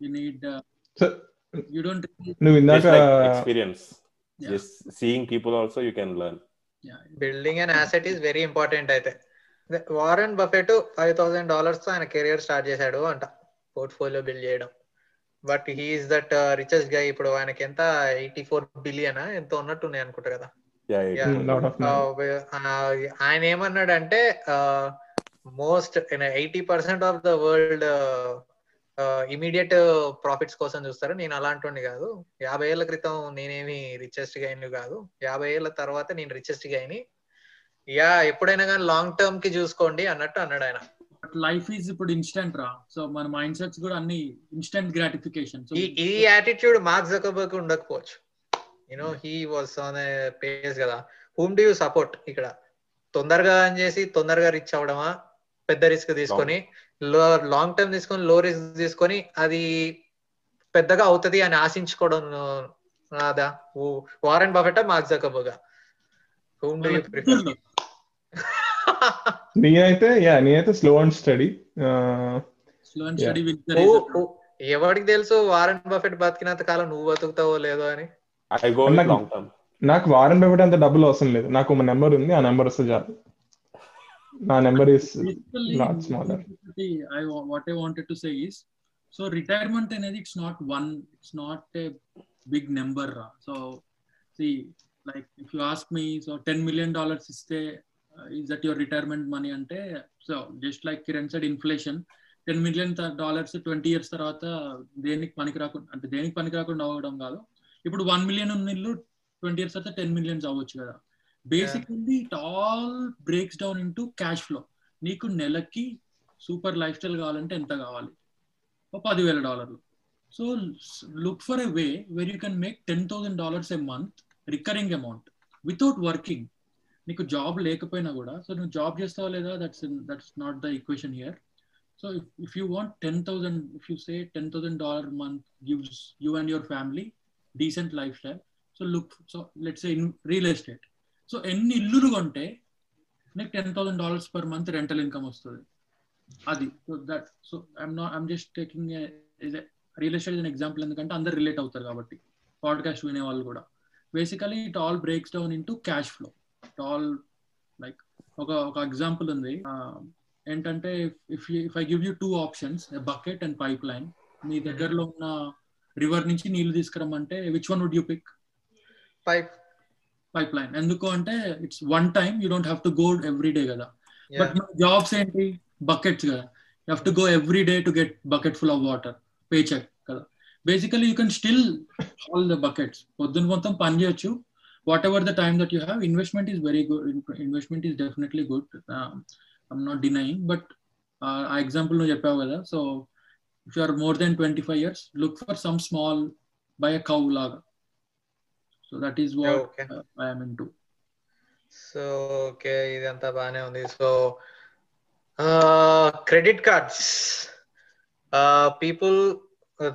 you need you don't నువ్వు ఇందాక experience just seeing people also you can learn building and asset is very important అయితే Warren Buffett five thousand డాలర్స్తో ఆయన career start చేశాడు అంట. Portfolio build చేయడం. But he's that రిచెస్ట్గా ఇప్పుడు ఆయనకి ఎంత? ఎయిటీ ఫోర్ బిలియన్ ఎంత ఉన్నట్టు ఉన్నాయి అనుకుంటా కదా. ఆఫ్ ఆ, ఆయన ఏమన్నాడంటే most eighty percent of the world immediate profits కోసం చూస్తారు. నేను అలాంటి కాదు. యాభై ఏళ్ళ క్రితం నేనేమి రిచెస్ట్ గైన్ కాదు. యాభై ఏళ్ళ తర్వాత నేను రిచెస్ట్ గైని యా ఎప్పుడైనా కానీ లాంగ్ టర్మ్కి చూసుకోండి అన్నట్టు అన్నాడు ఆయన. లైఫ్ ఈజ్ ఇప్పుడు ఇన్స్టెంట్ రా. సో మన మైండ్ సెట్స్ కూడా అన్ని ఇన్స్టెంట్ గ్రాటిఫికేషన్ ఈ యాటిట్యూడ్ మార్క్ జకబర్గ్ ఉండకపోవచ్చు. You know he was on pace కదా. హూమ్ డు యూ సపోర్ట్ ఇక్కడ? తొందరగా అని చేసి తొందరగా రిచ్ అవడమా పెద్ద రిస్క్ తీసుకొని లాంగ్ టర్మ్ తీసుకొని లో రిస్క్ తీసుకొని అది పెద్దగా అవుతది అని ఆశించుకోవడం రాదా Warren Buffett Mark Zuckerberg whom do you prefer నేనైతే యా నేనైతే slow and steady slow and. Steady with ఎవరికి తెలుసు వారెన్ బఫెట్ బతికినంత కాలం నువ్వు బతుకుతావో లేదో అని? ఐ గో నాకు- లాంగ్ టర్మ్ నాకు వారం బెఫెట్ అంత డబ్బులు అవసరం లేదు. నాకు ఒక నెంబర్ ఉంది ఆ నెంబర్ వస్తే చాలు. నా number is smaller. I wa- what I wanted to say is, so retirement అనేది it's not one it's not a big number రా so see like if you ask me so ten million dollars ఇస్తే is that your retirement money అంటే so just like Kiran side inflation ten million dollars twenty years తర్వాత దేనికి పనికి రాకుండా అంటే దేనికి పనికి రాకుండా అవ్వడం కాదు. ఇప్పుడు వన్ మిలియన్ ఉన్న ఇల్లు ట్వంటీ ఇయర్స్ తర్వాత టెన్ మిలియన్స్ అవ్వచ్చు కదా. Basically it all breaks down in cash flow నీకు నెలకి సూపర్ లైఫ్ స్టైల్ కావాలంటే ఎంత కావాలి? ఓ పదివేల డాలర్లు. So look for a way where you can make ten thousand dollars a month recurring amount without working నీకు జాబ్ లేకపోయినా కూడా సో నువ్వు జాబ్ చేస్తావా లేదా? That's that's not the equation here so if you want ten thousand if you say ten thousand dollar month gives you and your family decent life style so look so let's in real estate so ఎన్ని ఇల్లులు కొంటే నీకు ten thousand dollars per month rental income వస్తుంది. అది. So that so I'm not I'm just taking real estate an example ఎందుకంటే అందరు relate అవుతారు కాబట్టి. పాడ్కాస్ట్ వినే వాళ్ళు కూడా. Basically it all breaks down in cash flow it all like ఒక ఒక ఎగ్జాంపుల్ ఉంది. ఏంటంటే if if I give you two options bucket and pipeline మీ దగ్గరలో ఉన్న రివర్ నుంచి నీళ్ళు తీసుకురమ్మంటే which one would you pick pipe pipeline ఎందుకు అంటే it's one time you don't have to go every day కదా. బట్ మన జాబ్స్ ఏంటి? బకెట్స్ కదా. You have to go every day to get bucket full of water paycheck కదా. Basically you can still all the buckets పొద్దున్న మొత్తం పని చేయొచ్చు. Whatever the time that you have investment is very good investment is definitely good I'm not denying but ఆ example నువ్వు చెప్పావు కదా so if you are more than twenty five years look for some small buy a cow లాగా so that is what I'm into so okay ఇదంతా బాగానే ఉంది. So credit cards people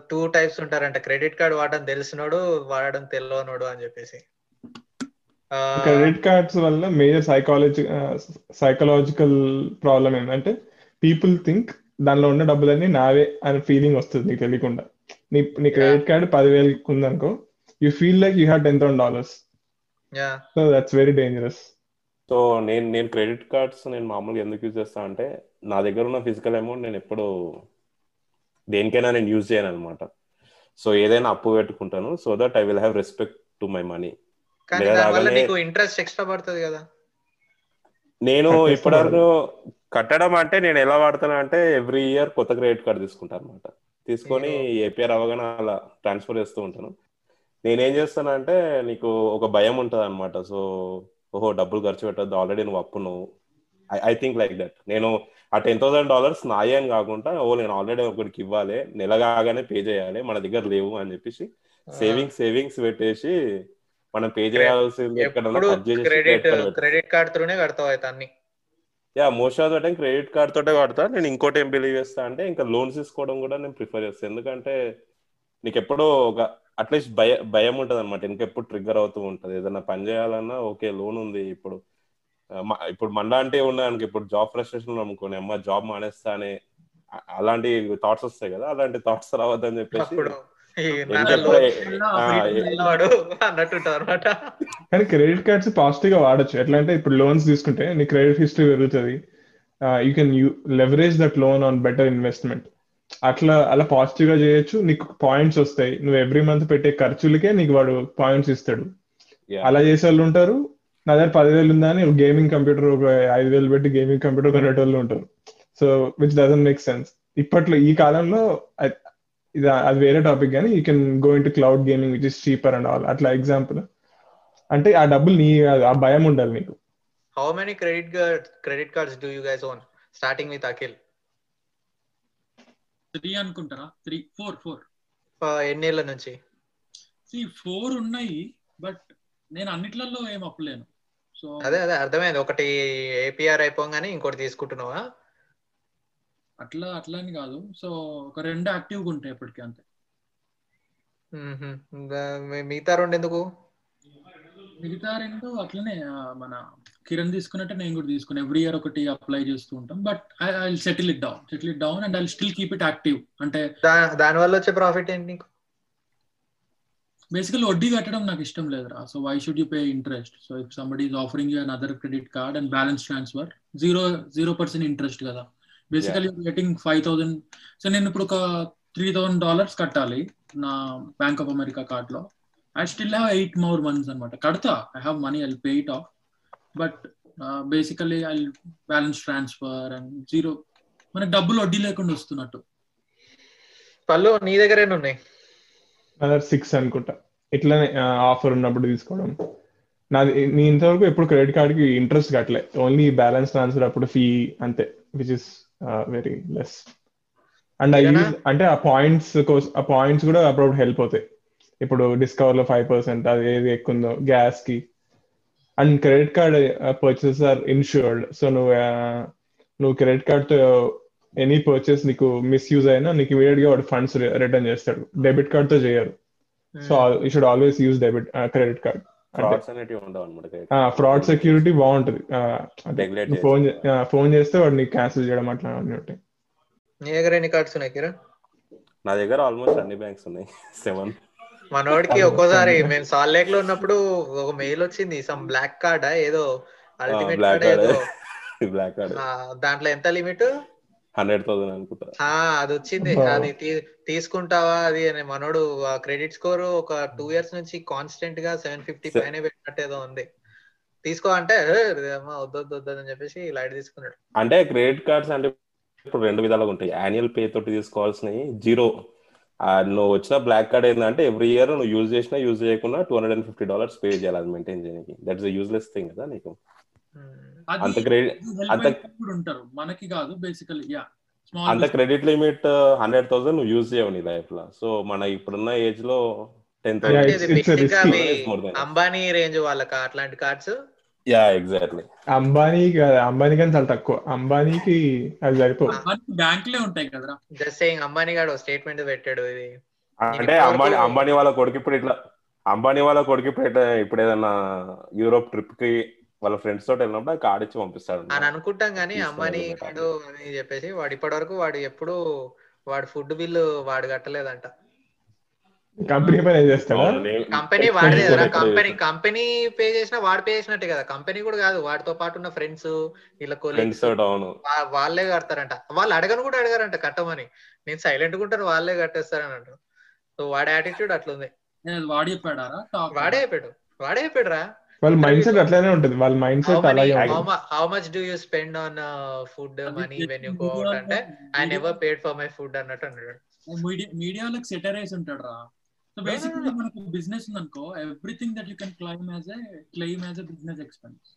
two types ఉంటారంట. Credit card వాడడం తెలిసినోడు వాడడం తెలియనోడు అని చెప్పేసి. క్రెడిట్ కార్డ్స్ వల్ల మేజర్ సైకాలజీ సైకలాజికల్ ప్రాబ్లం ఏంటంటే పీపుల్ థింక్ దానిలో ఉన్న డబ్బులన్నీ నావే అనే ఫీలింగ్ వస్తుంది నీకు తెలియకుండా. నీ నీ క్రెడిట్ కార్డ్ పదివేలు ఉందనుకో you feel like you have ten thousand dollars so that's very dangerous so నేను నేను క్రెడిట్ కార్డ్స్ నేను మామూలుగా ఎందుకు యూజ్ చేస్తా అంటే నా దగ్గర ఉన్న ఫిజికల్ అమౌంట్ నేను ఎప్పుడు దేనికైనా నేను యూజ్ చేయను అనమాట సో ఏదైనా అప్పు పెట్టుకుంటాను so that I will have respect to my money interest extra పడుతుంది కదా. నేను ఇప్పటివరకు కట్టడం అంటే నేను ఎలా వాడతాను అంటే ఎవ్రీ ఇయర్ కొత్త క్రెడిట్ కార్డ్ తీసుకుంటాను అనమాట తీసుకొని ఏపీఆర్ అవగానే అలా ట్రాన్స్ఫర్ చేస్తూ ఉంటాను. నేనేం చేస్తాను అంటే నీకు ఒక భయం ఉంటుంది అనమాట సో ఓహో డబ్బులు ఖర్చు పెట్టద్దు ఆల్రెడీ నువ్వు అప్పు నువ్వు. I think like that. నేను ఆ టెన్ థౌసండ్ డాలర్స్ నాయే అని కాకుండా ఓ నేను ఆల్రెడీ ఒకరికి ఇవ్వాలి నెల కాగానే పే చేయాలి మన దగ్గర లేవు అని చెప్పేసి సేవింగ్స్ సేవింగ్స్ పెట్టేసి మనం పే చేయాల్సింది క్రెడిట్ క్రెడిట్ కార్డ్ త్రూనే కడతావు అయితే అన్ని. Yeah most of the time credit card తోటే కడతా నేను ఇంకోటి ఏం బిలీవ్ చేస్తా అంటే ఇంకా లోన్స్ తీసుకోవడం కూడా నేను ప్రిఫర్ చేస్తాను ఎందుకంటే నీకు ఎప్పుడో ఒక అట్లీస్ట్ భయ భయం ఉంటుంది అనమాట ఇంకెప్పుడు ట్రిగ్గర్ అవుతూ ఉంటుంది. ఏదైనా పని చేయాలన్నా ఓకే లోన్ ఉంది ఇప్పుడు. ఇప్పుడు మన అంటే ఉన్నాయనుకో ఇప్పుడు జాబ్ ఫ్రస్ట్రేషన్ అనుకోని అమ్మ జాబ్ మానేస్తా అనే అలాంటి థాట్స్ వస్తాయి కదా. అలాంటి థాట్స్ రావద్దని చెప్పేసి కానీ క్రెడిట్ కార్డ్స్ పాజిటివ్గా వాడచ్చు. ఎట్లా అంటే ఇప్పుడు లోన్స్ తీసుకుంటే నీ క్రెడిట్ హిస్టరీ పెరుగుతుంది. You can you leverage that loan on better investment అట్లా అలా పాజిటివ్గా చేయొచ్చు. నీకు పాయింట్స్ వస్తాయి. నువ్వు ఎవ్రీ మంత్ పెట్టే ఖర్చులకే నీకు వాడు పాయింట్స్ ఇస్తాడు. అలా చేసే వాళ్ళు ఉంటారు. నా దగ్గర పదివేలు ఉందా అని గేమింగ్ కంప్యూటర్ ఒక ఐదు వేలు పెట్టి గేమింగ్ కంప్యూటర్ కొనేటోళ్ళు ఉంటారు. So which doesn't make sense ఇప్పట్లో ఈ కాలంలో ఇది అది వేరే టాపిక్ కానీ you can go into cloud gaming which is cheaper and all అట్లా ఎగ్జాంపుల్ అంటే ఆ డబ్బులు నీ ఆ భయం ఉండాలి నీకు. How many credit card credit cards do you guys own starting with Akhil three అనుకుంటారా? త్రీ ఫోర్ ఫోర్ ఎన్నేళ్ళ నుంచి? ఫోర్ ఉన్నాయి బట్ నేను అన్నిట్లలో ఏం అప్పలేను. సో అదే అదే అర్థమైంది. ఒకటి ఏపీఆర్ అయిపోగానే ఇంకోటి తీసుకుంటున్నావా? అట్లా అట్లా అని కాదు. సో ఒక రెండు యాక్టివ్గా ఉంటాయి ఎప్పటికీ అంతే. మిగతా రెండు ఎందుకు? మిగతా రెండు అట్లనే మన కిరణ్ తీసుకున్నట్టే నేను కూడా తీసుకున్నాను ఎవ్రీ ఇయర్ ఒకటి అప్లై చేస్తూ ఉంటాం. But I settle it down settle it down and I still keep it active అంటే దాని వల్ల వచ్చే ప్రాఫిట్ ఏంటి నీకు? బేసికల్ వడ్డీ కట్టడం నాకు ఇష్టం లేదురా. So why should you pay interest so if somebody is offering you another credit card and balance transfer zero zero percent interest కదా. Basically getting five thousand so నేను ఇప్పుడు ఒక త్రీ థౌసండ్ డాలర్స్ కట్టాలి నా బ్యాంక్ ఆఫ్ అమెరికా కార్డ్లో I still have eight more months అనమాట కడతా. I have money I pay it off but basically I balance transfer and zero మనకి డబ్బులు వడ్డీ లేకుండా వస్తున్నట్టు. పళ్ళు నీ దగ్గరేనే ఉన్నాయి? అదర్ సిక్స్ అనుకుంటా. ఇట్లానే ఆఫర్ ఉన్నప్పుడు తీసుకోవడం. నాది నీ ఇంతవరకు ఎప్పుడు క్రెడిట్ కార్డ్కి ఇంట్రెస్ట్ కట్టలే. ఓన్లీ బ్యాలెన్స్ ట్రాన్స్ఫర్ అప్పుడు ఫీ అంతే which is very less and I? Use అంటే ఆ పాయింట్స్ కోసం ఆ పాయింట్స్ కూడా అప్పుడప్పుడు హెల్ప్ అవుతాయి. ఇప్పుడు డిస్కవర్లో ఫైవ్ పర్సెంట్ అది ఏది ఎక్కువ ఉందో గ్యాస్కి and credit card purchase are insured so నువ్వు నువ్వు క్రెడిట్ కార్డ్తో ఎనీ పర్చేస్ నీకు మిస్యూజ్ అయినా నీకు ఇమీడియట్గా వాడు ఫండ్స్ రిటర్న్ చేస్తాడు. డెబిట్ కార్డ్తో చేయరు so you should always use debit credit card అంటే ఫ్రాడ్స్ అనేటివి ఉండవు అనమాట ఫ్రాడ్ సెక్యూరిటీ బాగుంటది. ఫోన్ ఫోన్ చేస్తే వాడు నీకు క్యాన్సిల్ చేయడం అట్లా అన్నీ ఉంటాయి. నీ దగ్గర ఎన్ని కార్డ్స్ ఉన్నాయి కిరణ్? నా దగ్గర ఆల్మోస్ట్ అన్ని బ్యాంక్స్ ఉన్నాయి. సెవెన్. మనోడికి ఒక్కోసారి మేము సాల్ లేక్లో ఉన్నప్పుడు ఒక మెయిల్ వచ్చింది సమ్ బ్లాక్ కార్డ్? ఏదో అల్టిమేట్ బ్లాక్ కార్డ్ ఏదో? Black card. ఆ, దాంట్లో ఎంత లిమిట్? హండ్రెడ్ థౌసండ్ అనుకుంటా. అది వచ్చింది. అది తీసుకుంటావా అది అని. మనోడు ఆ క్రెడిట్ స్కోర్ ఒక టూ ఇయర్స్ నుంచి కాన్స్టెంట్గా సెవెన్ ఫిఫ్టీ పైన పెట్టినట్టు ఏదో ఉంది. తీసుకో అంటే "ఏ, అమ్మా, వద్దు వద్దు వద్దు అని చెప్పేసి లైట్ తీసుకున్నాడు. అంటే క్రెడిట్ కార్డ్స్ అంటే ఇప్పుడు రెండు విధాలుగా ఉంటాయి. యాన్యువల్ పే తోటి తీసుకోవాల్సినవి జీరో. నువ్వు వచ్చిన బ్లాక్ కార్డ్ ఏంటంటే ఎవ్రీ ఇయర్ నువ్వు యూజ్ చేసినా యూజ్ చేయకుండా two hundred and fifty dollars pay చేయాలి అది మెయింటైన్ చేయడానికి. దట్స్ యూజ్లెస్ థింగ్ కదా నీకు. అంత క్రెడిట్ ఉంటారు. మనకి కాదు బేసికలీ యా అంత క్రెడిట్ లిమిట్ హండ్రెడ్ థౌసండ్ నువ్వు యూజ్ చేయవు నీ లైఫ్లో. సో మన ఇప్పుడున్న ఏజ్లో టెన్ Yeah, అంటే it's- ఇది it's a బేసిక్గా risky. అవి It's more than- Ambani range వాళ్ళకి? అట్లాంటి cards yeah exactly Ambani Ambani కానీ చాలా తక్కువ. అంబానీకి అది సరిపో బ్యాంకులే ఉంటాయి కదరా. జస్ట్ సేయింగ్ అంబానీ గాడు స్టేట్మెంట్ పెట్టాడు ఇది. అంటే అంబానీ అంబానీ వాళ్ళ కొడుకు ఇప్పుడు ఇట్లా అంబానీ వాళ్ళ కొడుకు ఇప్పుడు ఇప్పుడు ఏదన్నా యూరోప్ ట్రిప్కి వాళ్ళ ఫ్రెండ్స్ తోటి వెళ్ళినప్పుడు ఆ కార్డ్ ఇచ్చి పంపిస్తాడు అని అనుకుంటాం కానీ బట్ గాడు అని చెప్పేసి వాడు ఇప్పటి వరకు వాడు ఎప్పుడు వాడు ఫుడ్ బిల్లు వాడు కట్టలేదంట. కంపెనీ పైన ఏం చేస్తాడా? కంపెనీ కదా కూడా కంపెనీ కంపెనీ పే చేసినా వాడు పే చేసినట్టే కదా కంపెనీ కూడా కాదు వాడితో పాటు ఉన్న ఫ్రెండ్స్ వీళ్ళ కొలీగ్స్ వాళ్ళే కడతారంట. వాళ్ళు అడగను కూడా అడగారంట కట్టమని. నేను సైలెంట్గా ఉంటాను వాళ్ళే కట్టేస్తారని అంటారు. సో వాడి యాటిట్యూడ్ అట్లుంది. వాడి చెప్పాడారా? టాక్ వాడే అయిపోయాడు వాడే అయిపోయాడు రా వాళ్ళ మైండ్ సెట్ అట్లానే ఉంటుంది. వాళ్ళ మైండ్ హౌ సెట్ అలాగే how much do you spend on food money when you go out అంటే I never paid for my food అన్నట్టు అన్నాడు మీడియాలకు సెటరైజ్ ఉంటాడు రా సో no, బేసిక్లీ no. మనకు బిజినెస్ ఉందనుకో everything that you can claim as a claim as a business expense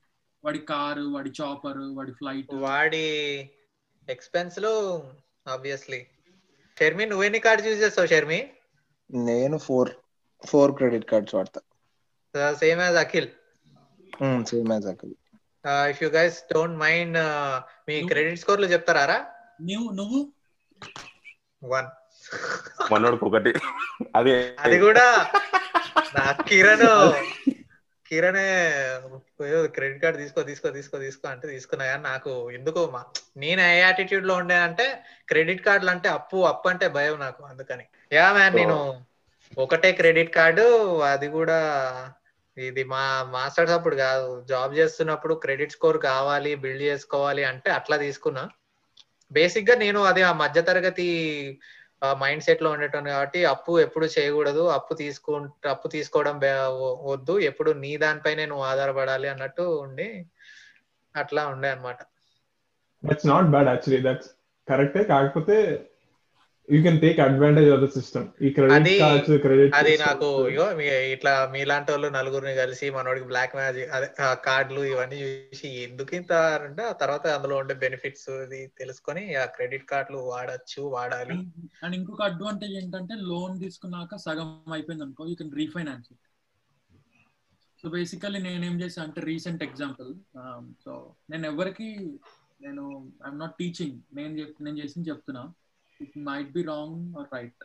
వాడి కారు వాడి చాపర్ వాడి ఫ్లైట్ వాడి ఎక్స్పెన్స్లో ఆబ్వియస్లీ షర్మి నువ్వెన్ని కార్డ్స్ యూజ్ చేస్తావు షర్మి? నేను ఫోర్ ఫోర్ క్రెడిట్ కార్డ్స్ వాడతా. Same as Akhil. Same as అక్కడ if you guys don't mind me credit స్కోర్లు చెప్తారా నువ్వు నువ్వు? వన్ మనోడికి ఒకటి అది. అది కూడా నా కిరణ్. కిరణే క్రెడిట్ కార్డ్ తీసుకో తీసుకో తీసుకో తీసుకో అంటే తీసుకున్నా కానీ నాకు ఎందుకో మా నేను ఏ యాటిట్యూడ్లో ఉండే అంటే క్రెడిట్ కార్డులు అంటే అప్పు అప్పు అంటే భయం నాకు అందుకని. యా మ్యాన్ నేను ఒకటే క్రెడిట్ కార్డు అది కూడా ఇది మా మాస్టర్స్ అప్పుడు కాదు. జాబ్ చేస్తున్నప్పుడు క్రెడిట్ స్కోర్ కావాలి బిల్డ్ చేసుకోవాలి అంటే అట్లా తీసుకున్నా. బేసిక్గా నేను అది ఆ మధ్య తరగతి మైండ్ సెట్లో ఉండేటోని కాబట్టి అప్పు ఎప్పుడు చేయకూడదు. అప్పు తీసుకుంటే అప్పు తీసుకోవడం వద్దు. ఎప్పుడు నీ దానిపైనే నువ్వు ఆధారపడాలి అన్నట్టు ఉండి అట్లా ఉండే అన్నమాట. That's not bad actually that's కరెక్టే కాకపోతే you can take advantage of the system ఈ క్రెడిట్ అది- కార్డ్స్ క్రెడిట్ అది నాకు ఇగో మీ ఇట్లా మీలాంటి వాళ్ళు నలుగురిని కలిసి మనోడికి బ్లాక్ మ్యాజిక్ అదే ఆ కార్డులు ఇవన్నీ చూసి ఎందుకు ఇంత అంటే ఆ తర్వాత అందులో ఉండే బెనిఫిట్స్ ఇది తెలుసుకొని ఆ క్రెడిట్ కార్డులు వాడచ్చు వాడాలి. అండ్ ఇంకొక అడ్వాంటేజ్ ఏంటంటే లోన్ తీసుకున్నాక సగం అయిపోయింది అనుకో you can refinance it so basically నేను ఏం చేసా అంటే రీసెంట్ ఎగ్జాంపుల్ సో నేను ఎవరికి నేను ఐఎమ్ నాట్ టీచింగ్ నేను చెప్ నేను చేసింది చెప్తున్నా. It might be wrong or right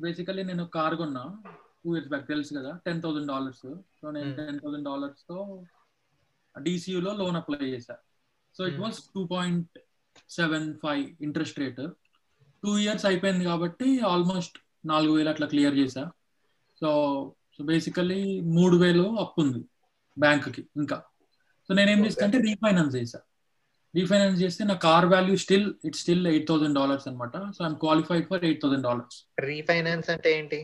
basically నేను కార్ కొన్నా టూ ఇయర్స్ బ్యాక్ తెలుసు కదా టెన్ థౌసండ్ డాలర్స్ సో నేను. టెన్ థౌసండ్ డాలర్స్తో డీసీయూలో లోన్ అప్లై చేశా. So it. Was two point seven five interest rate two years అయిపోయింది కాబట్టి ఆల్మోస్ట్ నాలుగు వేలు అట్లా క్లియర్ చేశా. సో సో బేసికలీ మూడు వేలు అప్పు ఉంది బ్యాంక్కి ఇంకా. సో నేనేం చేస్తా అంటే రీఫైనాన్స్ చేశా. రీఫైనాన్స్ చేస్తే నా car value still it still eight thousand dollars అనమాట so I'm qualified for eight thousand dollars. Refinance అంటే ఏంటి?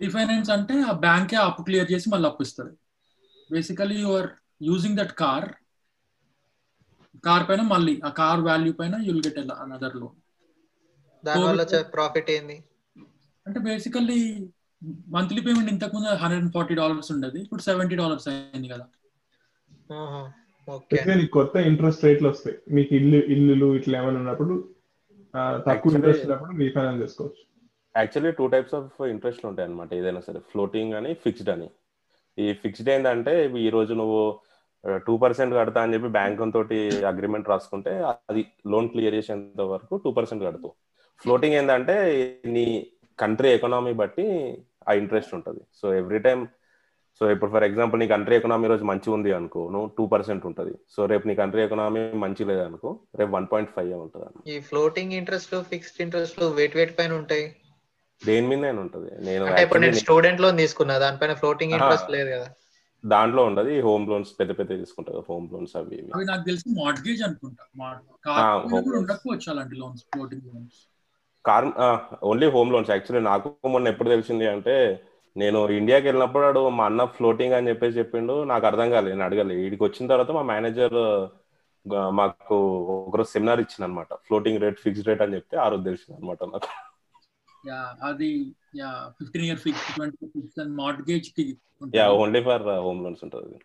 రీఫైనాన్స్ అంటే ఆ బ్యాంకే అప్పు క్లియర్ చేసి మళ్ళీ అప్పు ఇస్తుంది. Basically you're using that car car పైన మళ్ళీ ఆ కార్ వాల్యూ పైన యుల్ గెట్ అనదర్ లోన్ దానివల్ల ప్రాఫిట్ ఏంది? అంటే బేసికల్లీ మంత్లీ పేమెంట్ ఇంతకు ముందు హండ్రెడ్ అండ్ ఫార్టీ డాలర్స్ ఉండేది. ఇప్పుడు సెవెంటీ డాలర్స్ అయింది కదా. నీకు కొత్త ఇంట్రెస్ట్ రేట్లు వస్తాయి. మీకు ఇల్లు ఇల్లులు ఇట్లా ఏమైనా ఉన్నప్పుడు తక్కువ ఇంట్రెస్ట్ ఉన్నప్పుడు రీఫైనాన్స్ చేసుకోవచ్చు. Actually two types of interest ఉంటాయి అనమాట ఏదైనా సరే ఫ్లోటింగ్ అని ఫిక్స్డ్ అని. ఈ ఫిక్స్డ్ ఏంటంటే ఈ రోజు నువ్వు టూ పర్సెంట్ కడతా అని చెప్పి బ్యాంక్ తోటి అగ్రిమెంట్ రాసుకుంటే అది లోన్ క్లియర్ చేసేంత వరకు టూ పర్సెంట్ కడతావు. ఫ్లోటింగ్ ఏంటంటే నీ కంట్రీ ఎకనామీ బట్టి ఆ ఇంట్రెస్ట్ ఉంటుంది. సో ఎవ్రీ టైం సో ఇప్పుడు ఫర్ ఎగ్జాంపుల్ నీ కంట్రీ ఎకనామీ రోజు మంచిగా ఉంది అనుకో నువ్వు టూ పర్సెంట్ ఉంటుంది. సో రేపు నీ కంట్రీ ఎకనామీ మంచి లేదనుకో రేపు వన్ పాయింట్ ఫైవ్ ఉంటుంది ఈ ఫ్లోటింగ్ ఇంట్రెస్ట్ ఫిక్స్డ్ ఇంట్రెస్ట్ వేట్ వేట్ పైన ఉంటాయి? దేని మీద ఉంటుంది. నేను అంటే ఇప్పుడు నేను స్టూడెంట్ లోన్ తీసుకున్నా దానిపైన ఫ్లోటింగ్. ఇంట్రెస్ట్ లేదు కదా. దాంట్లో ఉండదు హోమ్ లోన్స్ పెద్ద పెద్ద తీసుకుంటారు హోమ్ లోన్స్ అవి నాకు తెలిసి మార్ట్గేజ్ అనుకుంటా. Loans floating loans car only home loans actually నాకు మొన్న ఎప్పుడు తెలిసింది అంటే నేను ఇండియాకి వెళ్ళినప్పుడు వాడు మా అన్న ఫ్లోటింగ్ అని చెప్పేసి చెప్పిండు. నాకు అర్థం కాలేదు నేను అడగలేదు వీడికి వచ్చిన తర్వాత మా మేనేజర్ మాకు ఒకరోజు సెమినార్ ఇచ్చింది అనమాట ఫ్లోటింగ్ రేట్ ఫిక్స్డ్ రేట్ అని చెప్తే ఆ రోజు తెలిసింది అనమాట నాకు. యా అది yeah fifteen year fix twenty fix and మార్ట్గేజ్కి yeah only for home loans ఉంటుంది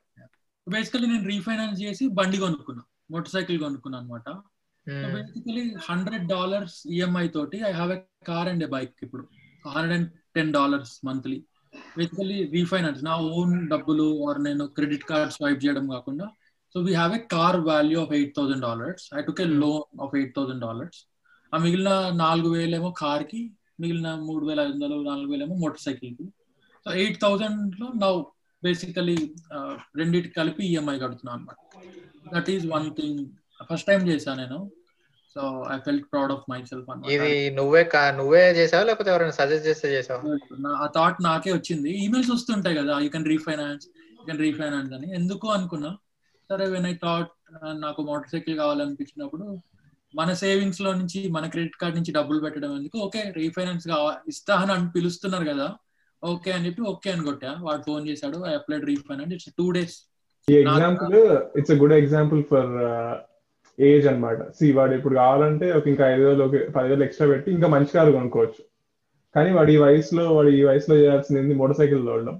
బేసికలీ నేను రీఫైనాన్స్ చేసి బండి కొనుక్కున్నా మోటార్ సైకిల్ కొనుక్కున్నా అనమాట బేసికలీ హండ్రెడ్ డాలర్స్ ఈఎంఐ తోటి I have a car and a bike ఇప్పుడు. Hundred and ten dollars monthly basically refinance నా ఓన్ డబ్బులు ఆర్ నేను క్రెడిట్ కార్డ్ స్వైప్ చేయడం కాకుండా so we have a car value of eight thousand dollars I took a loan of eight thousand dollars ఆ మిగిలిన నాలుగు వేలేమో కార్కి మిగిలిన మూడు వేల ఐదు వందలు నాలుగు వేలేమో మోటార్ సైకిల్కి. సో ఎయిట్ థౌసండ్లో నా బేసికలీ రెండింటి కలిపి ఈఎంఐ కడుతున్నాను అనమాట that is one thing first time చేశాను నేను. So I felt proud of myself ఇది నువ్వే కా- నువ్వే చేసావా? లేకపోతే ఎవరైనా సజెస్ట్ చేస్తే చేసావా? ఆ థాట్ నాకే వచ్చింది. ఈమెయిల్స్ వస్తుంటాయి కదా. You can refinance you can refinance అని. ఎందుకు అనుకున్నా? సరే వెన్ ఐ థాట్ నాకు మోటార్ సైకిల్ కావాలనిపించినప్పుడు మన సేవింగ్స్లో నుంచి మన క్రెడిట్ కార్డ్ నుంచి డబ్బులు పెట్టడం ఎందుకు? ఓకే రీఫైనాన్స్ ఇస్తా అని అని పిలుస్తున్నారు కదా. ఓకే అని చెప్పి ఓకే అని కొట్టా. వాడు ఫోన్ చేశాడు I applied refinance it's two days ఈ example it's a good example for age అన్నమాట. సి వాడు ఇప్పుడు కావాలంటే ఒక ఇంకా ఐదు వేలు ఒక పదివేలు ఎక్స్ట్రా పెట్టి ఇంకా మంచి కారు కొనుక్కోవచ్చు. కానీ వాడు ఈ వయసులో వాడు ఈ వయసులో చేయాల్సింది మోటార్ సైకిల్ తోడడం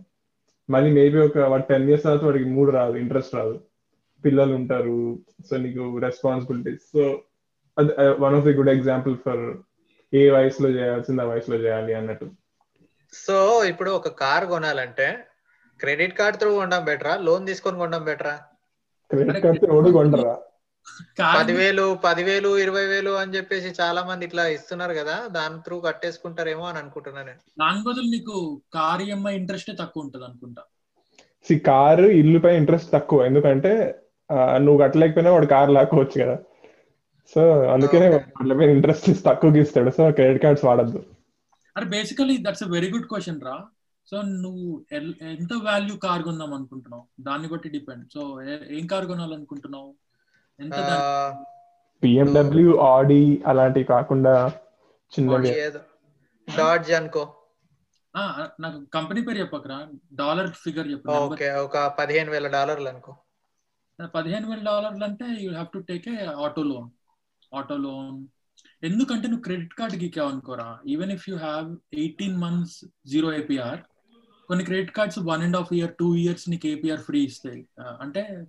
మళ్ళీ మేబీ ఒక వాడు టెన్ ఇయర్స్ తర్వాత వాడికి మూడు రాదు ఇంట్రెస్ట్ రాదు. పిల్లలు ఉంటారు సో నీకు responsibilities so one of the good example for ఏ వయసులో చేయాల్సింది ఆ వయసులో చేయాలి అన్నట్టు. సో ఇప్పుడు ఒక కార్ కొనాలంటే క్రెడిట్ కార్డ్ త్రూ కొనడం బెటరా లోన్ తీసుకొని కొనడం బెటరా క్రెడిట్ కార్డ్ ఎవడు కొండరా పదివేలు పదివేలు ఇరవై వేలు అని చెప్పేసి చాలా మంది ఇట్లా ఇస్తున్నారు కదా దాని త్రూ కట్టేసుకుంటారేమో అని అనుకుంటున్నా నేను. దాని బదులు నీకు కార్ ఈఎంఐ ఇంట్రెస్ట్ తక్కువ ఉంటది అనుకుంటా. సి కారు ఇల్లు పై ఇంట్రెస్ట్ తక్కువ. ఎందుకంటే నువ్వు కట్టలేకపోయినా వాడు కారు లాక్కోవచ్చు కదా. సో అందుకనే మీద ఇంట్రెస్ట్ తక్కువకి ఇస్తాడు. సో క్రెడిట్ కార్డ్స్ వాడద్దు. అరే basically that's a very good question రా. సో నువ్వు ఎంత వాల్యూ కార్ కొందాం అనుకుంటున్నావు? దాన్ని బట్టి డిపెండ్ సో ఏం కార్ కొనాలనుకుంటున్నావు? బిఎండబ్ల్యూ ఆడి అలాంటివి కాకుండా చిన్నవి. డాడ్జ్ అనుకో. ఆ, నాకు కంపెనీ పేరు చెప్పకరా. డాలర్ ఫిగర్ చెప్పు. ఓకే ఒక పదిహేను వేల డాలర్లు అనుకో. పదిహేను వేల డాలర్లు అంటే you have to take a auto loan auto loan ఎందుకంటే నువ్వు క్రెడిట్ కార్డ్ గీకావు అనుకోరా. Even if you have eighteen months zero APR కొన్ని credit cards one and half year two years నీకు ఏపీఆర్ ఫ్రీ ఇస్తాయి. అంటే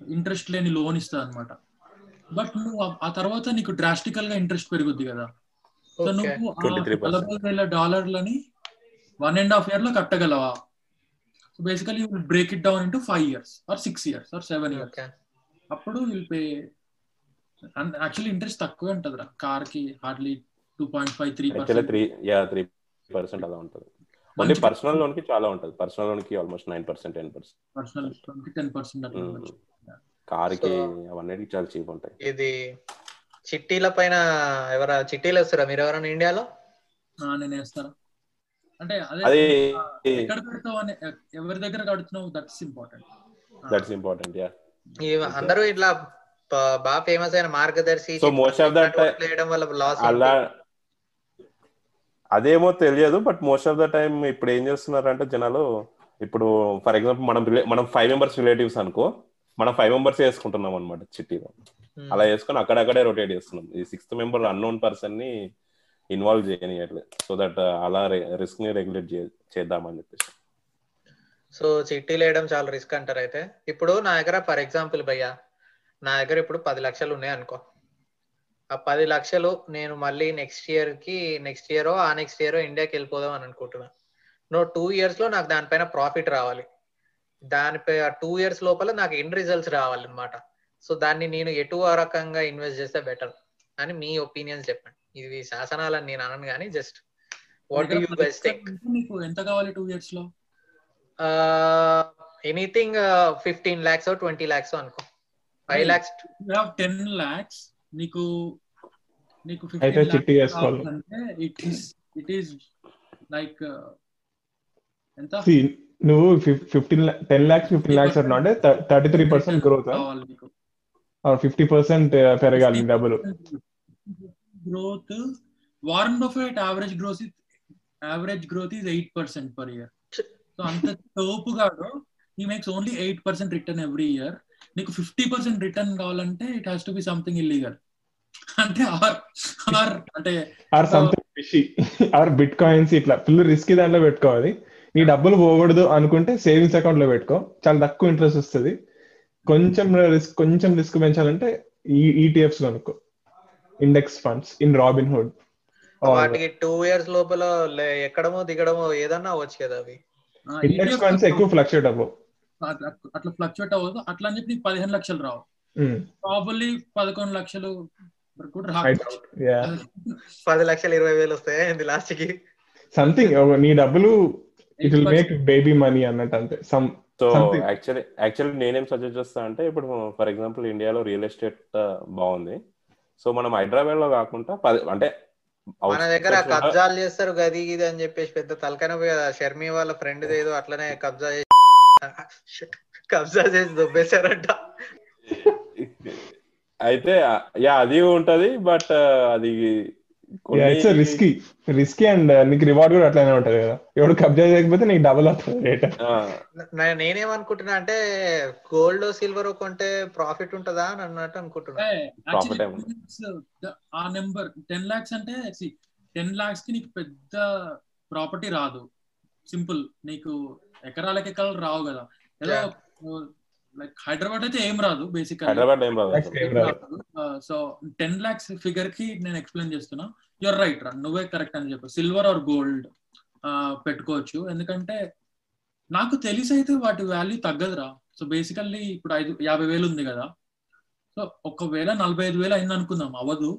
ఇంట్రెస్ట్ లేని లోన్ ఇస్తుంది అనమాట బట్ నువ్వు ఆ- తర్వాత నీకు డ్రాస్టికల్గా ఇంట్రెస్ట్ పెరుగుద్ది కదా. సో నువ్వు ఆ 23%. నలభై వేల డాలర్లని వన్ అండ్ హాఫ్ ఇయర్లో కట్టగలవా? So basically will break it down into five years or six years or seven years అప్పుడు విల్ పే యాక్చువల్లీ ఇంట్రెస్ట్ తక్కువే ఉంటది రా కార్కి hardly two point five three three yeah three percent అలా ఉంటుంది. Only personal లోన్కి చాలా ఉంటుంది. పర్సనల్ లోన్కి almost nine percent ten percent personal ten percent అట్లా. ఉండొచ్చు. కార్కి So- అవన్నీ చాలా చీప్ ఉంటాయి. ఇది చిట్టీల పైన ఎవరా చిట్టీలు వస్తారా మీరు ఎవరైనా ఇండియాలో? ఆ, నేను వేస్తారా? అంటే అదే ఎక్కడ పెడతావు అని ఎవరి దగ్గర కడుతున్నావు that's important that's important yeah ఈ అందరూ ఇట్లా బాగా ఫేమస్ అయిన మార్గదర్శి most of that ఇట్లాంటి వేయడం వల్ల లాస్ అలా అదేమో తెలియదు but most of the time ఇప్పుడు ఏం చేస్తున్నారంటే జనాలు ఇప్పుడు ఫర్ ఎగ్జాంపుల్ మనం మనం ఫైవ్ మెంబర్స్ రిలేటివ్స్ అనుకో మనం ఫైవ్ మెంబర్స్ వేసుకుంటున్నాం అనమాట చిట్టీలో. అలా వేసుకొని అక్కడక్కడే రొటేట్ చేస్తున్నాం. ఈ సిక్స్త్ మెంబర్ అన్నోన్ పర్సన్ని ఇన్వాల్వ్ చేయనియట్లేదు. సో దట్ అలా రిస్క్ని రెగ్యులేట్ చేద్దామని చెప్పేసి. సో చిట్టీలు వేయడం చాలా రిస్క్ అంటారు అయితే. ఇప్పుడు నా దగ్గర ఫర్ ఎగ్జాంపుల్ భయ్యా నా దగ్గర ఇప్పుడు పది లక్షలు ఉన్నాయి అనుకో. ఆ పది లక్షలు నేను మళ్ళీ నెక్స్ట్ ఇయర్కి నెక్స్ట్ ఇయర్ ఆ నెక్స్ట్ ఇయర్ ఇండియాకి వెళ్ళిపోదాం అని అనుకుంటున్నా. నో టూ ఇయర్స్లో నాకు దానిపైన ప్రాఫిట్ రావాలి. దానిపై ఆ టూ ఇయర్స్ లోపల నాకు ఎండ్ రిజల్ట్స్ రావాలి అనమాట సో దాన్ని నేను ఎటు ఆ రకంగా ఇన్వెస్ట్ చేస్తే బెటర్ అని మీ ఒపీనియన్స్ చెప్పండి. ఇది శాసనాలని నేను అనను కానీ just what you best think ఎంత కావాలి టూ ఇయర్స్లో? Anything fifteen lakhs twenty lakhs అనుకో. ఫైవ్ ల్యాక్స్ టెన్ లాక్స్ నీకు నీకు it is it is like ఎంత? నువ్వు fifteen ten lakhs fifteen lakhs అట్లా అంటే thirty three percent growth fifty percent పెరగాలి డబ్బులు. Growth Warren Buffett average growth average growth is eight percent per year so అంత తోపు కాదు. ఈ makes only eight percent return every year నీకు fifty percent return కావాలంటే it has to be something illegal అంటే or or అంటే or something or bitcoins ఇట్లా. Full risk దాంట్లో పెట్టుకోవాలి. నీ డబ్బులు పోకూడదు అనుకుంటే సేవింగ్స్ అకౌంట్లో పెట్టుకో. చాలా తక్కువ ఇంట్రెస్ట్ వస్తుంది. కొంచెం రిస్క్ కొంచెం రిస్క్ పెంచాలంటే ఈ ఈటీఎఫ్స్ కొనుక్కో. Index funds in Robinhood వాటికి టూ ఇయర్స్ లోపల లే- ఎక్కడమో దిగడమో ఏదన్నా అవ్వచ్చు కదా అవి. ఇండెక్స్ ETF ఫండ్స్ ఎక్కువ ఫ్లక్చుయేట్ అవ్వవు అట్లా అట్లా ఫ్లక్చుయేట్ అవ్వదు. అట్లా అని చెప్పి నీకు పదిహేను లక్షలు రావు. Mm, ప్రాబల్లీ పదకొండు లక్షలు. పది లక్షలు ఇరవై వేలు వస్తాయి లాస్ట్కి? సంథింగ్ నీ డబ్బులు it will make baby money అన్నట్టు అంతే సమ్ సో. యాక్చువల్లీ యాక్చువల్లీ నేనేం సజెస్ట్ చేస్తా అంటే ఇప్పుడు ఫర్ ఎగ్జాంపుల్ ఇండియాలో రియల్ ఎస్టేట్ బాగుంది సో మనం హైదరాబాద్లో కాకుండా పది అంటే మన దగ్గర కబ్జాలు చేస్తారు గది ఇది అని చెప్పేసి పెద్ద తలకన పోయి ఆ షర్మి వాళ్ళ ఫ్రెండ్ ఏదో అట్లనే కబ్జా చేసి. కబ్జా చేసి దొబ్బేశారంట అయితే యా అది ఉంటది బట్ అది ఇట్స్ రిస్కీ రిస్కీ అండ్ నీకు రివార్డ్ కూడా అట్లానే ఉంటది కదా. ఎవడు కబ్జా చేయకపోతే నీకు డబుల్ అవుతుంది రేట్ నే- నేనేమనుకుంటున్నా అంటే గోల్డ్ సిల్వర్ కొంటే ప్రాఫిట్ ఉంటదా అని అన్నట్టు అనుకుంటున్నా. Profit యాక్చువల్లీ ఆ నెంబర్ టెన్ లాక్స్ అంటే టెన్ లాక్స్కి నీకు పెద్ద ప్రాపర్టీ రాదు. సింపుల్ నీకు ఎకరాలకి ఎకరాలు రావు కదా. ఏదో లైక్ హైదరాబాద్ అయితే ఏం రాదు బేసిక్ హైదరాబాద్ ఏం రాదు. సో టెన్ లాక్స్ ఫిగర్కి నేను ఎక్స్ప్లెయిన్ చేస్తున్నా. యువర్ రైట్ రా నువ్వే కరెక్ట్ అని చెప్పు. సిల్వర్ ఆర్ గోల్డ్ పెట్టుకోవచ్చు. ఎందుకంటే నాకు తెలిసి అయితే వాటి వాల్యూ తగ్గదురా. సో బేసికల్లీ ఇప్పుడు ఐదు యాభై వేలు ఉంది కదా. సో ఒకవేళ నలభై ఐదు వేలు అయింది అనుకుందాం అవ్వదు.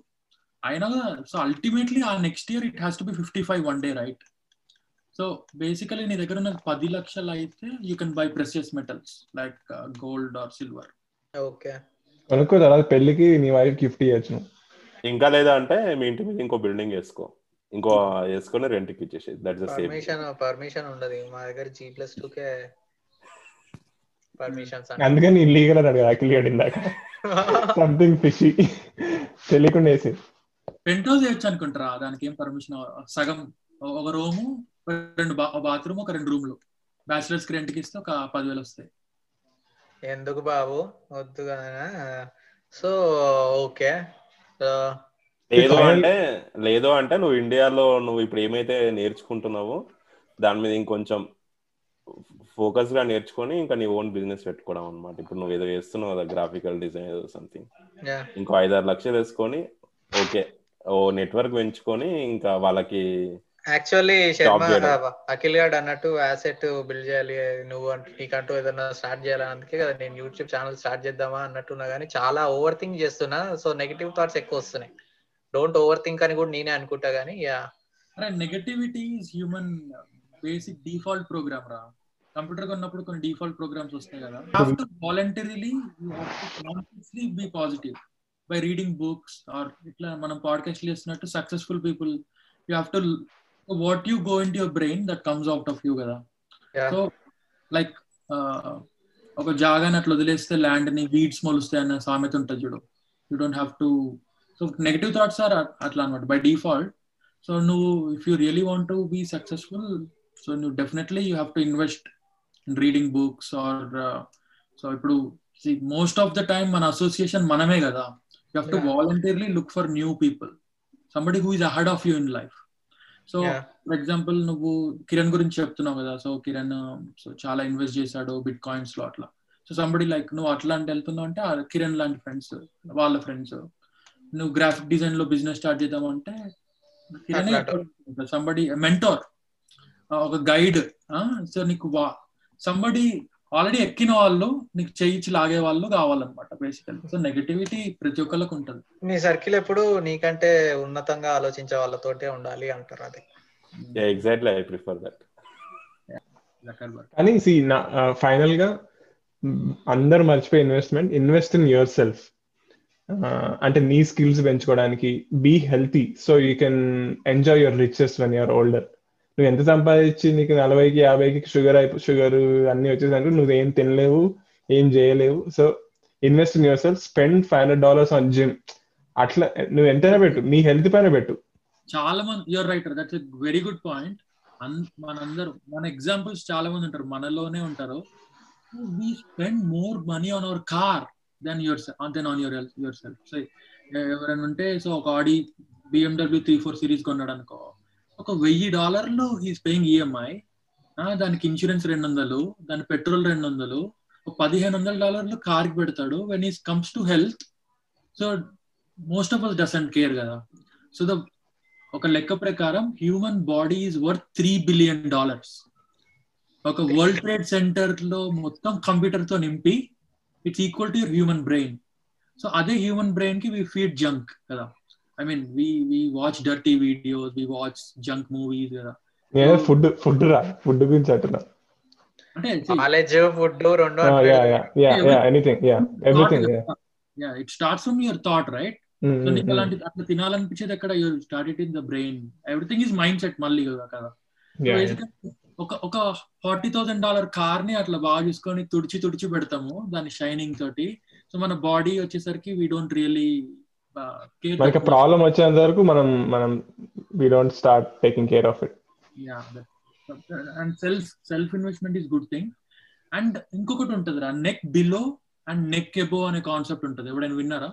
అయినా సో అల్టిమేట్లీ ఆ next year it has to be fifty five one day right so basically నీ దగ్గర ఉన్న పది లక్షలు అయితే you can buy precious metals like gold or silver okay కొనుక్కో తర్వాత పెళ్ళికి నీ వైఫ్ గిఫ్ట్ ఇవ్వచ్చు ఇంకా లేదా అంటే మీ ఇంటి మీద ఇంకో బిల్డింగ్ వేసుకో. ఇంకో వేసుకొని రెంట్కి ఇచ్చేసి that is safe permission permission ఉండదు. మా దగ్గర G plus two K permissions అందుకని ఇల్లీగల్ అని అడిగాడు అఖిల్ గడి ఇందాక. సంథింగ్ ఫిషీ తెలియకుండా వేసి పెంట్ హౌస్ చేయొచ్చు అనుకుంటారా? దానికి ఏం పర్మిషన్ సగం ఒక రూము రెండు బాత్రూమ్ ఒక రెండు రూమ్లు. బ్యాచిలర్స్కి రెంట్కి ఇస్తే ఒక పదివేలు వస్తాయి. ఎందుకు బాబు? వద్దు కదా సో ఓకే. లేదు అంటే లేదు అంటే నువ్వు ఇండియాలో నువ్వు ఇప్పుడు ఏమైతే నేర్చుకుంటున్నావో దాని మీద ఇంకొంచెం ఫోకస్గా నేర్చుకొని ఇంకా నీ ఓన్ బిజినెస్ పెట్టుకోవడం అనమాట ఇప్పుడు నువ్వు ఏదో వేస్తున్నావు కదా గ్రాఫికల్ డిజైన్ ఏదో సంథింగ్ ఇంకో ఐదారు లక్షలు వేసుకొని ఓకే ఓ నెట్వర్క్ పెంచుకొని ఇంకా వాళ్ళకి యాక్చువల్లీ శర్మ. అఖిల్ గారు అన్నట్టు యాసెట్ బిల్డ్ చేయాలి. నువ్వు అంటూ నీకంటూ ఏదైనా స్టార్ట్ చేయాలి అందుకే కదా నేను యూట్యూబ్ ఛానల్ స్టార్ట్ చేద్దామా అన్నట్టున్నా కానీ చాలా ఓవర్ థింక్ చేస్తున్నా. సో నెగిటివ్ థాట్స్ ఎక్కువ వస్తున్నాయి. డోంట్ ఓవర్ థింక్ అని కూడా నేనే అనుకుంటా కానీ యా. అరే negativity is human basic default program రా. కంప్యూటర్ కొన్నప్పుడు కొన్ని డిఫాల్ట్ ప్రోగ్రామ్స్ వస్తాయి కదా. Have to voluntarily consciously be positive by reading books or ఇట్లా మనం పాడ్కాస్ట్ చేస్తున్నట్టు successful people you have to what you go in your brain that comes out of you కదా. Yeah. So like ఒక జాగాని అట్లా వదిలేస్తే ల్యాండ్ని వీడ్స్ మొలుస్తాయి అన్న సామెత ఉంటుంది చూడు. You don't have to so negative thoughts or అట్లా అనమాట బై డిఫాల్ట్ సో నువ్వు if you really want to be successful so నువ్వు definitely you have to invest in reading books or so ఇప్పుడు మోస్ట్ ఆఫ్ ద టైమ్ మన association మనమే కదా. You have to. Voluntarily look for new people somebody who is ahead of you in life so. For example నువ్వు కిరణ్ గురించి చెప్తున్నావు కదా so Kiran so చాలా invest చేశాడు బిట్ కాయిన్స్లో అట్లా సో సంబడి లైక్ నువ్వు అట్లాంటి వెళ్తున్నావు అంటే కిరణ్ లాంటి ఫ్రెండ్స్ వాళ్ళ ఫ్రెండ్స్ నువ్వు గ్రాఫిక్ డిజైన్లో బిజినెస్ స్టార్ట్ చేద్దాం అంటే సంబడి మెంటోర్ ఒక గైడ్ సో నీకు సంబడి ఆల్రెడీ ఎక్కిన వాళ్ళు నీకు చేయించి లాగే వాళ్ళు కావాలన్నమాట బేసికల్ సో నెగటివిటీ ప్రతి ఒక్కరికి ఉంటుంది. నీ సర్కిల్ ఎప్పుడు నీకంటే ఉన్నతంగా ఆలోచించే వాళ్ళతోటే ఉండాలి అంటారు అది. ఎగ్జాక్ట్లీ ఐ ప్రిఫర్ దట్ కానీ సి నా ఫైనల్గా అందరు మర్చిపోయే investment invest in your self అంటే నీ స్కిల్స్ పెంచుకోవడానికి be healthy so you can enjoy your riches when you're older నువ్వు ఎంత సంపాదించి నీకు నలభైకి యాభైకి షుగర్ అయిపో షుగర్ అన్ని వచ్చేసరికి నువ్వు ఏం తినలేవు ఏం చేయలేవు. So invest in yourself spend five hundred dollars on gym. అట్లా నువ్వు ఎంతైనా పెట్టు నీ హెల్త్ పైన పెట్టు. చాలా మంది you're right that's a very good point. మనందరూ మన ఎగ్జాంపుల్స్ చాలా మంది ఉంటారు మనలోనే ఉంటారు. We spend more money on our car than your than on your yourself. So ఎవరైనా ఉంటే సో ఒక Audi BMW three four series కొన్నాడు అనుకో ఒక వెయ్యి డాలర్లు హీస్ పేయింగ్ ఈఎంఐ దానికి ఇన్సూరెన్స్ రెండు వందలు దాని పెట్రోల్ రెండు వందలు పదిహేను వందల డాలర్లు కార్కి పెడతాడు. When is comes to health so most of us doesn't care కదా. సో ద ఒక లెక్క ప్రకారం human body is worth three billion dollars ఒక వరల్డ్ ట్రేడ్ సెంటర్లో మొత్తం కంప్యూటర్తో నింపి it's equal to your human brain so అదే హ్యూమన్ బ్రెయిన్కి వి ఫీడ్ జంక్ కదా. I mean we we watch dirty videos we watch junk movies కదా నేను ఫుడ్ ఫుడ్ రా ఫుడ్ గురించి అంటున్నా. అంటే కాలేజ్ ఫుడ్ రెండు yeah yeah yeah yeah anything yeah everything yeah it starts from your thought right so నీకు అలాంటి అట్లా తినాలనిపించేది ఎక్కడ? You're start in the brain everything is mindset మళ్ళీ కదా ఒక ఒక ఫార్టీ థౌసండ్ డాలర్ కార్ని అట్లా బాగా చూసుకొని తుడిచి తుడిచి పెడతాము దాని షైనింగ్ తోటి. సో మన బాడీ వచ్చేసరికి వీ డోంట్ రియలీ మనకి ప్రాబ్లం వచ్చేంత వరకు మనం మనం we don't start taking care of it and self self investment is good thing and ఇంకొకటి ఉంటుంది రా neck below and neck above అనే కాన్సెప్ట్ ఉంటుంది. ఎవడైనా విన్నారా?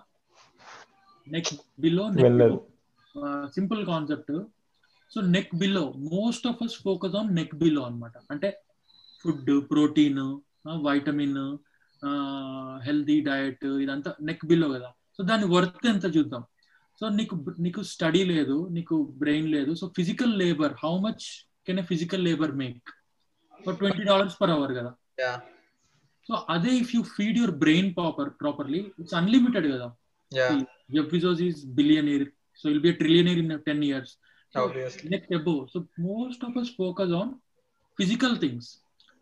Neck below neck simple concept so neck below most of us focus on neck below అనమాట అంటే food protein vitamin healthy diet ఇదంతా నెక్ బిలో కదా. సో దాని వర్త్ ఎంత చూద్దాం? సో నీకు నీకు స్టడీ లేదు నీకు బ్రెయిన్ లేదు so physical labour how much can physical labour make for twenty dollars per hour కదా. సో అదే if you feed your brain proper properly it's unlimited కదా. Jeff Bezos is billionaire so will be trillionaire in ten years next above so most of us focus on physical things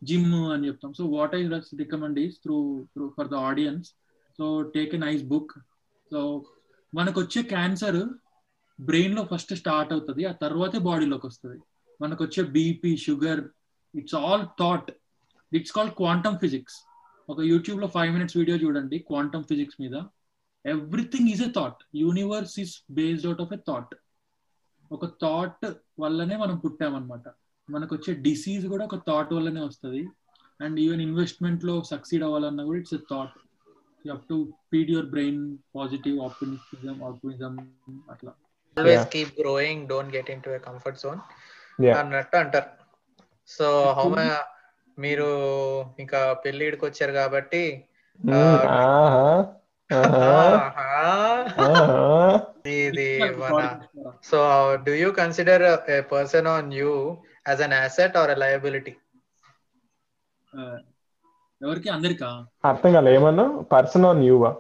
gym అని చెప్తాం. So what I recommend is through through for the audience so take a nice book so మనకు వచ్చే cancer బ్రెయిన్లో first start అవుతుంది ఆ తర్వాతే బాడీలోకి వస్తుంది. మనకు వచ్చే BP sugar it's all thought it's called quantum physics ఒక యూట్యూబ్లో ఫైవ్ మినిట్స్ వీడియో చూడండి క్వాంటమ్ ఫిజిక్స్ మీద. Everything is a thought universe is based out of a thought ఒక థాట్ వల్లనే మనం పుట్టామన్నమాట. మనకు వచ్చే డిసీజ్ కూడా ఒక థాట్ వల్లనే వస్తుంది. అండ్ ఈవెన్ ఇన్వెస్ట్మెంట్లో సక్సీడ్ అవ్వాలన్నా కూడా it's a thought you have to feed your brain positive optimism optimism అట్లా always keep growing don't get in to a comfort zone అన్నట్టు అంటారు సో హౌ మీరు ఇంకా పెళ్ళిడికి వచ్చారు కాబట్టి ఇది మన so do you consider a person on you as an asset or a liability ఎవరికి? అందరికా? అర్థం కాలే. ఏమన్నా? పర్సన్ ఆన్ యూవా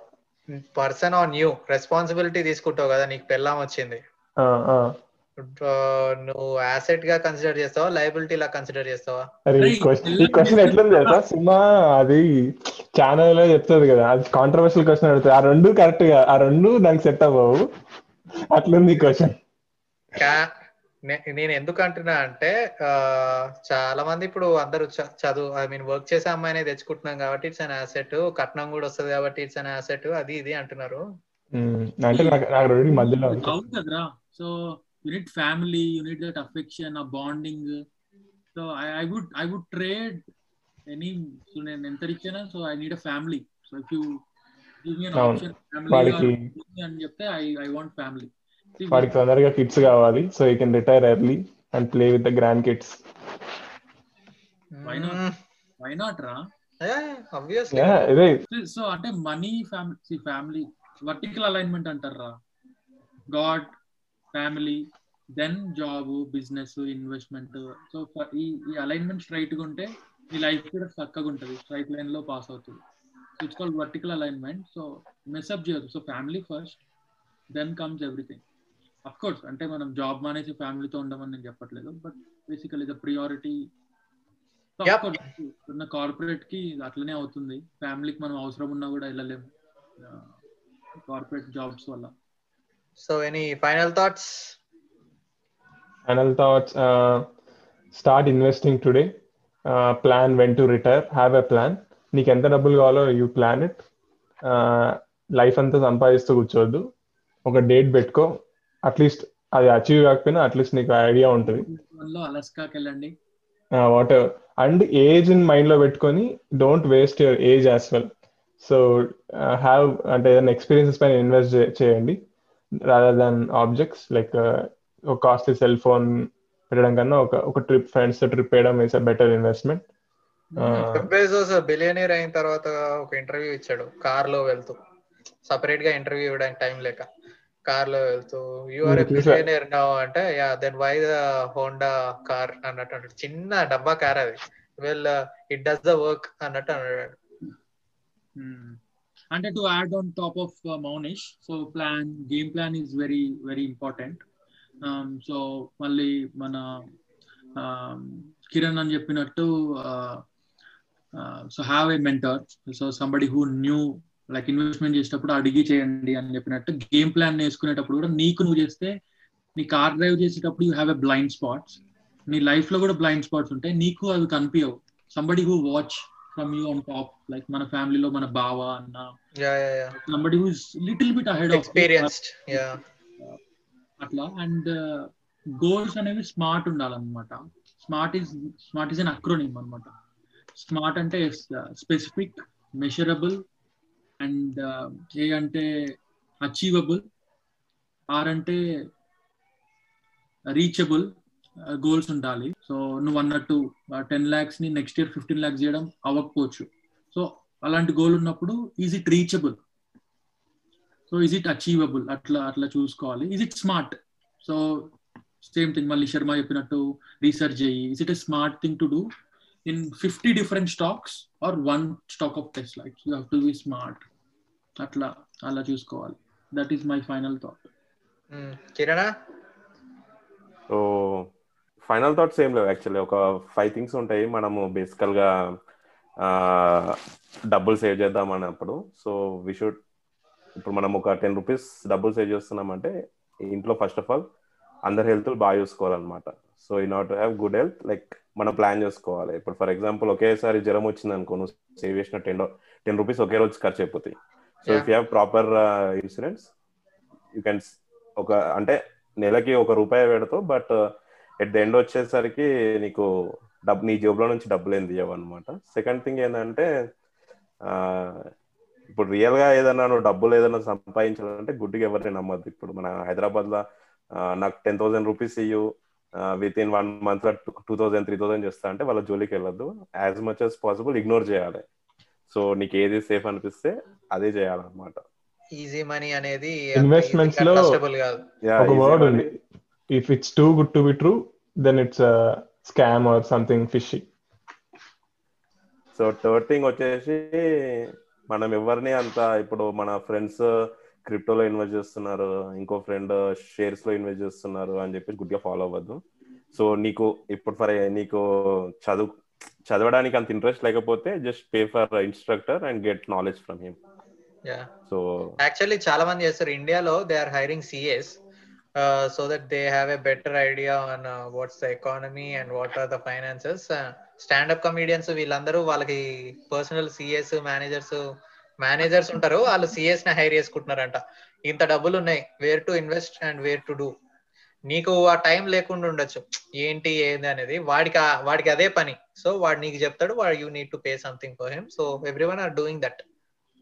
పర్సన్ ఆన్ యూ రెస్పాన్సిబిలిటీ తీసుకుంటావు కదా నీకు పెళ్ళాం వచ్చింది. నువ్వు యాసెట్గా కన్సిడర్ చేస్తావా? లయబిలిటీ లా కన్సిడర్ చేస్తావా? క్వశ్చన్ ఎట్లుంది తెలుసా? సినిమా అది ఛానల్లో చెప్తుంది కదా. అది కాంట్రవర్షియల్ క్వశ్చన్ అడుగుతుంది. ఆ రెండు కరెక్ట్గా ఆ రెండు దానికి సెట్ అవ్వవు. అట్లుంది క్వశ్చన్ నేను ఎందుకు అంటున్నా అంటే చాలా మంది ఇప్పుడు అందరూ చదువు ఐ మీన్ వర్క్ చేసే అమ్మాయినే తెచ్చుకుంటున్నాం కాబట్టి ఇట్స్ అన్ అసెట్ కట్నం కూడా వస్తుంది కాబట్టి ఇట్స్ అన్ అసెట్ అది ఇది అంటున్నారు. ఉమ్, అంటే నాకు నాకు రెండు మధ్యలో ఉంది. అవును కదరా. So unit family unit that affection ఆ bonding so I I would I would trade any so నేను ఎంత రిచ్ అయినా so I need a family so if you give me. Option family అని చెప్తే ఐ ఐ వాంట్ ఫ్యామిలీ వాడికి తొందరగా kids కావాలి so you can retire early and play with the grandkids Why not? Why not రా so అంటే money family family vertical alignment అంటారా God family then job business investment so ఈ ఈ alignment స్ట్రైట్గా ఉంటే మీ లైఫ్ కూడా చక్కగా ఉంటుంది. స్ట్రైట్ లైన్లో పాస్ అవుతుంది. It's called vertical alignment so mess up చేయదు so family first then comes everything of course అంటే మనం జాబ్ మానేసి ఫ్యామిలీతో ఉండమని నేను చెప్పట్లేదు బట్ బేసికలీ ద ప్రియారిటీ. ఉన్న కార్పొరేట్కి అట్లనే అవుతుంది. ఫ్యామిలీకి మనం అవసరం ఉన్నా కూడా వెళ్ళలేము కార్పొరేట్ జాబ్స్ వల్ల. So any final thoughts final thoughts uh, start investing today. Uh, plan when to retire. Have a plan. నీకు ఎంత డబ్బులు కావాలో యూ ప్లాన్ ఇట్ లైఫ్ అంతా సంపాదిస్తూ కూర్చోవద్దు. ఒక డేట్ పెట్టుకో. అట్లీస్ట్ అది అచీవ్ కాకపోయినా అట్లీస్ట్ నీకు ఐడియా ఉంటుంది. అలస్కాకి వెళ్ళండి whatever and age in మైండ్లో పెట్టుకొని don't waste your age as well so have అంటే ఏదైనా ఎక్స్పీరియన్సెస్ పైన ఇన్వెస్ట్ చేయండి. రాదర్ దాన్ ఆబ్జెక్ట్స్ లైక్ ఒక కాస్ట్లీ సెల్ ఫోన్ పెట్టడం కన్నా ఒక ఒక ట్రిప్ ఫ్రెండ్స్ ట్రిప్ వేయడం is a better investment Bezos billionaire అయిన తర్వాత ఒక ఇంటర్వ్యూ ఇచ్చాడు. కార్లో వెళ్తూ. సపరేట్గా ఇంటర్వ్యూ ఇవ్వడానికి టైం లేక. కార్లో వెళ్తూ యు ఆర్ నేను చూసా. బిలియనీర్ నౌ అంటే yeah then why the Honda car అన్నట్టు. అంటాడు చిన్న డబ్బా కార్ అది. Well it does the work అన్నట్టు అన్నాడు. అంటే to add on top of Mounish so plan game plan is very very important so మళ్ళీ మన um, కిరణ్ అని చెప్పినట్టు so have a mentor so somebody who knew like investment చేసేటప్పుడు అడిగి చేయండి అని చెప్పినట్టు గేమ్ ప్లాన్ వేసుకునేటప్పుడు కూడా నీకు నువ్వు చేస్తే నీ కార్ డ్రైవ్ చేసేటప్పుడు you have a blind spots. నీ లైఫ్లో కూడా బ్లైండ్ స్పాట్స్ ఉంటాయి. నీకు అవి కనిపించవు. Somebody who watch from you on top like మన ఫ్యామిలీలో మన బావ అన్న. Somebody who little bit ahead of experienced అట్లా. అండ్ గోల్స్ అనేవి స్మార్ట్ ఉండాలన్నమాట. SMART is SMART is an acronym అనమాట స్మార్ట్ అంటే స్పెసిఫిక్ మెషరబుల్ అండ్ ఏ అంటే అచీవబుల్ ఆర్ అంటే రీచబుల్ గోల్స్ ఉండాలి. సో నువ్వు అన్నట్టు టెన్ ల్యాక్స్ని నెక్స్ట్ ఇయర్ ఫిఫ్టీన్ ల్యాక్స్ చేయడం అవ్వకపోవచ్చు. సో అలాంటి గోల్ ఉన్నప్పుడు is it reachable so is it achievable అట్లా అట్లా చూసుకోవాలి. Is it smart so same thing మళ్ళీ శర్మ చెప్పినట్టు రీసెర్చ్ చేయి. Is it a smart thing to do in fifty different stocks or one stock of test like you have to be smart అట్లా అలా చూసుకోవాలి. That is my final thought kirana? So final thoughts ఏం లేవు actually ఒక five things ఉంటాయి. మనము బేసికల్గా డబ్బులు సేవ్ చేద్దాం అన్నప్పుడు. సో వి షుడ్ ఇప్పుడు మనం ఒక టెన్ రూపీస్ డబ్బులు సేవ్ చేస్తున్నామంటే ఇంట్లో ఫస్ట్ ఆఫ్ ఆల్ అందరి హెల్త్ బాగా చూసుకోవాలన్నమాట. So in order to have good health like మనం ప్లాన్ చేసుకోవాలి. ఇప్పుడు ఫర్ ఎగ్జాంపుల్ ఒకేసారి జ్వరం వచ్చింది అనుకో నువ్వు సేవ్ చేసిన టెన్ టెన్ రూపీస్ ఒకే రోజు ఖర్చు అయిపోతాయి. So if you have proper insurance you can ఒక అంటే నెలకి ఒక రూపాయి పెడతావు బట్ ఎట్ ద ఎండ్ వచ్చేసరికి నీకు డబ్బు నీ జేబులో నుంచి డబ్బులు ఏం తీయవు అనమాట సెకండ్ థింగ్ ఏంటంటే ఇప్పుడు రియల్గా ఏదైనా నువ్వు డబ్బులు ఏదైనా సంపాదించాలంటే గుడ్డిగా ఎవరిని నమ్మద్దు. ఇప్పుడు మన హైదరాబాద్లో నాకు టెన్ థౌసండ్ రూపీస్ ఇయ్యు విత్ ఇన్ వన్ మంత్లో టూ థౌసండ్ త్రీ థౌసండ్ చేస్తా అంటే వాళ్ళ జోలికి వెళ్ళొద్దు. As much as possible ignore చేయాలి. సో నీకు ఏది సేఫ్ అనిపిస్తే అదే చేయాలన్నమాట. ఈజీ మనీ అనేది Investments లో- ఒక easy వర్డ్ money. ఉంది. If it's too good to be true then it's scam or something fishy so third thing వచ్చేసి మనం ఎవరిని అంత ఇప్పుడు మన ఫ్రెండ్స్ క్రిప్టోలో ఇన్వెస్ట్ చేస్తున్నారు ఇంకో ఫ్రెండ్ షేర్స్లో ఇన్వెస్ట్ చేస్తున్నారు అని చెప్పి గుడ్గా ఫాలో అవ్వద్దు. సో నీకు ఇప్పుడు ఫర్ నీకు చదువు చదవడానికి అంత ఇంట్రెస్ట్ లేకపోతే just pay for instructor and get knowledge from him. Yeah so actually చాలా మంది చేస్తారు. ఇండియాలో they are hiring CS so that they have a better idea on what's the economy and what are the finances standup comedians వీళ్ళందరూ వాళ్ళకి personal CS managers managers ఉంటారు వాళ్ళు సిఎస్ని hire చేసుకుంటున్నారంట. ఇంత డబ్బులు ఉన్నాయి where to invest and where to do నీకు ఆ time లేకుండా ఉండొచ్చు. ఏంటి ఏంది అనేది వాడికి వాడికి అదే పని. సో వాడు నీకు చెప్తాడు వాడు you need to pay something for him so everyone are doing that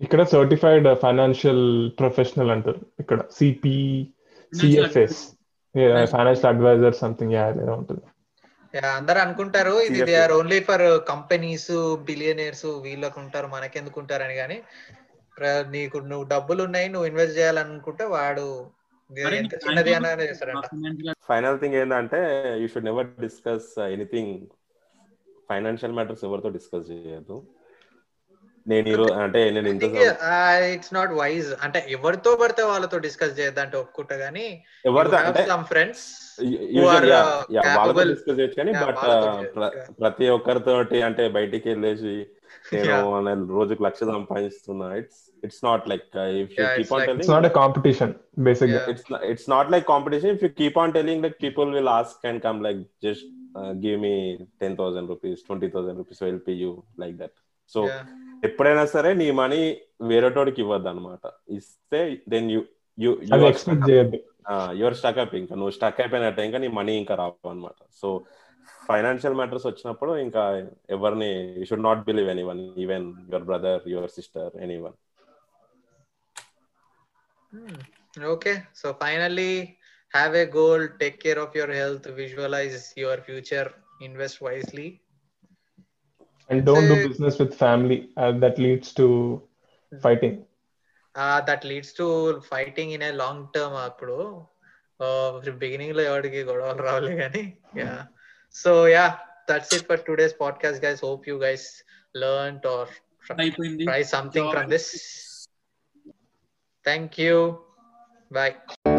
ఇక్కడ సర్టిఫైడ్ ఫైనాన్షియల్ ప్రొఫెషనల్ అంటారు. ఇక్కడ CP CFS financial advisor something ఉంటుంది. అందరు అనుకుంటారు ఇది they are only for companies billionaires వీళ్ళకు ఉంటారు మనకెందుకు ఉంటారని కానీ నీకు నువ్వు డబ్బులు ఉన్నాయి నువ్వు ఇన్వెస్ట్ చేయాలనుకుంటే వాడు ఫైనల్ థింగ్ ఏంటంటే you should never discuss anything financial matters ఎవరితో డిస్కస్ చేయొద్దు. నేను ఈరోజు అంటే నేను ఇంత ఇట్స్ నాట్ వైజ్ అంటే ఎవరితో పడితే వాళ్ళతో డిస్కస్ చేద్దంటే ఒప్పుకుంటా గానీ ఎవరితో అంటే సమ్ ఫ్రెండ్స్ ప్రతి ఒక్కరితో అంటే బయటికి వెళ్ళేసి నేను రోజుకి లక్ష సంపాదిస్తున్నా. It's it's not like if keep on competition it's it's not like competition if you keep on telling like people will ask and come like just give me ten thousand rupees twenty thousand rupees will pay you like that so ఎప్పుడైనా సరే నీ money వేరేటోడికి ఇవ్వద్దు అనమాట ఇస్తే then you you expect చేయద్దు. Your stuck up ఇంకా. నువ్వు స్టక్ అయిపోయినట్టే ఇంకా నీ మనీ ఇంకా రావు అనమాట సో ఫైనాన్షియల్ మ్యాటర్స్ వచ్చినప్పుడు ఇంకా ఎవరిని you should not believe anyone even your brother your sister anyone okay so finally have a goal take care of your health visualise your future invest wisely and don't do Say- business with family that leads to fighting that leads to fighting in a long term అప్పుడు బిగినింగ్లో ఎవరికి గొడవలు రావాలి కానీ yeah so yeah that's it for today's podcast guys hope you guys learn or try something from this. Thank you. Bye.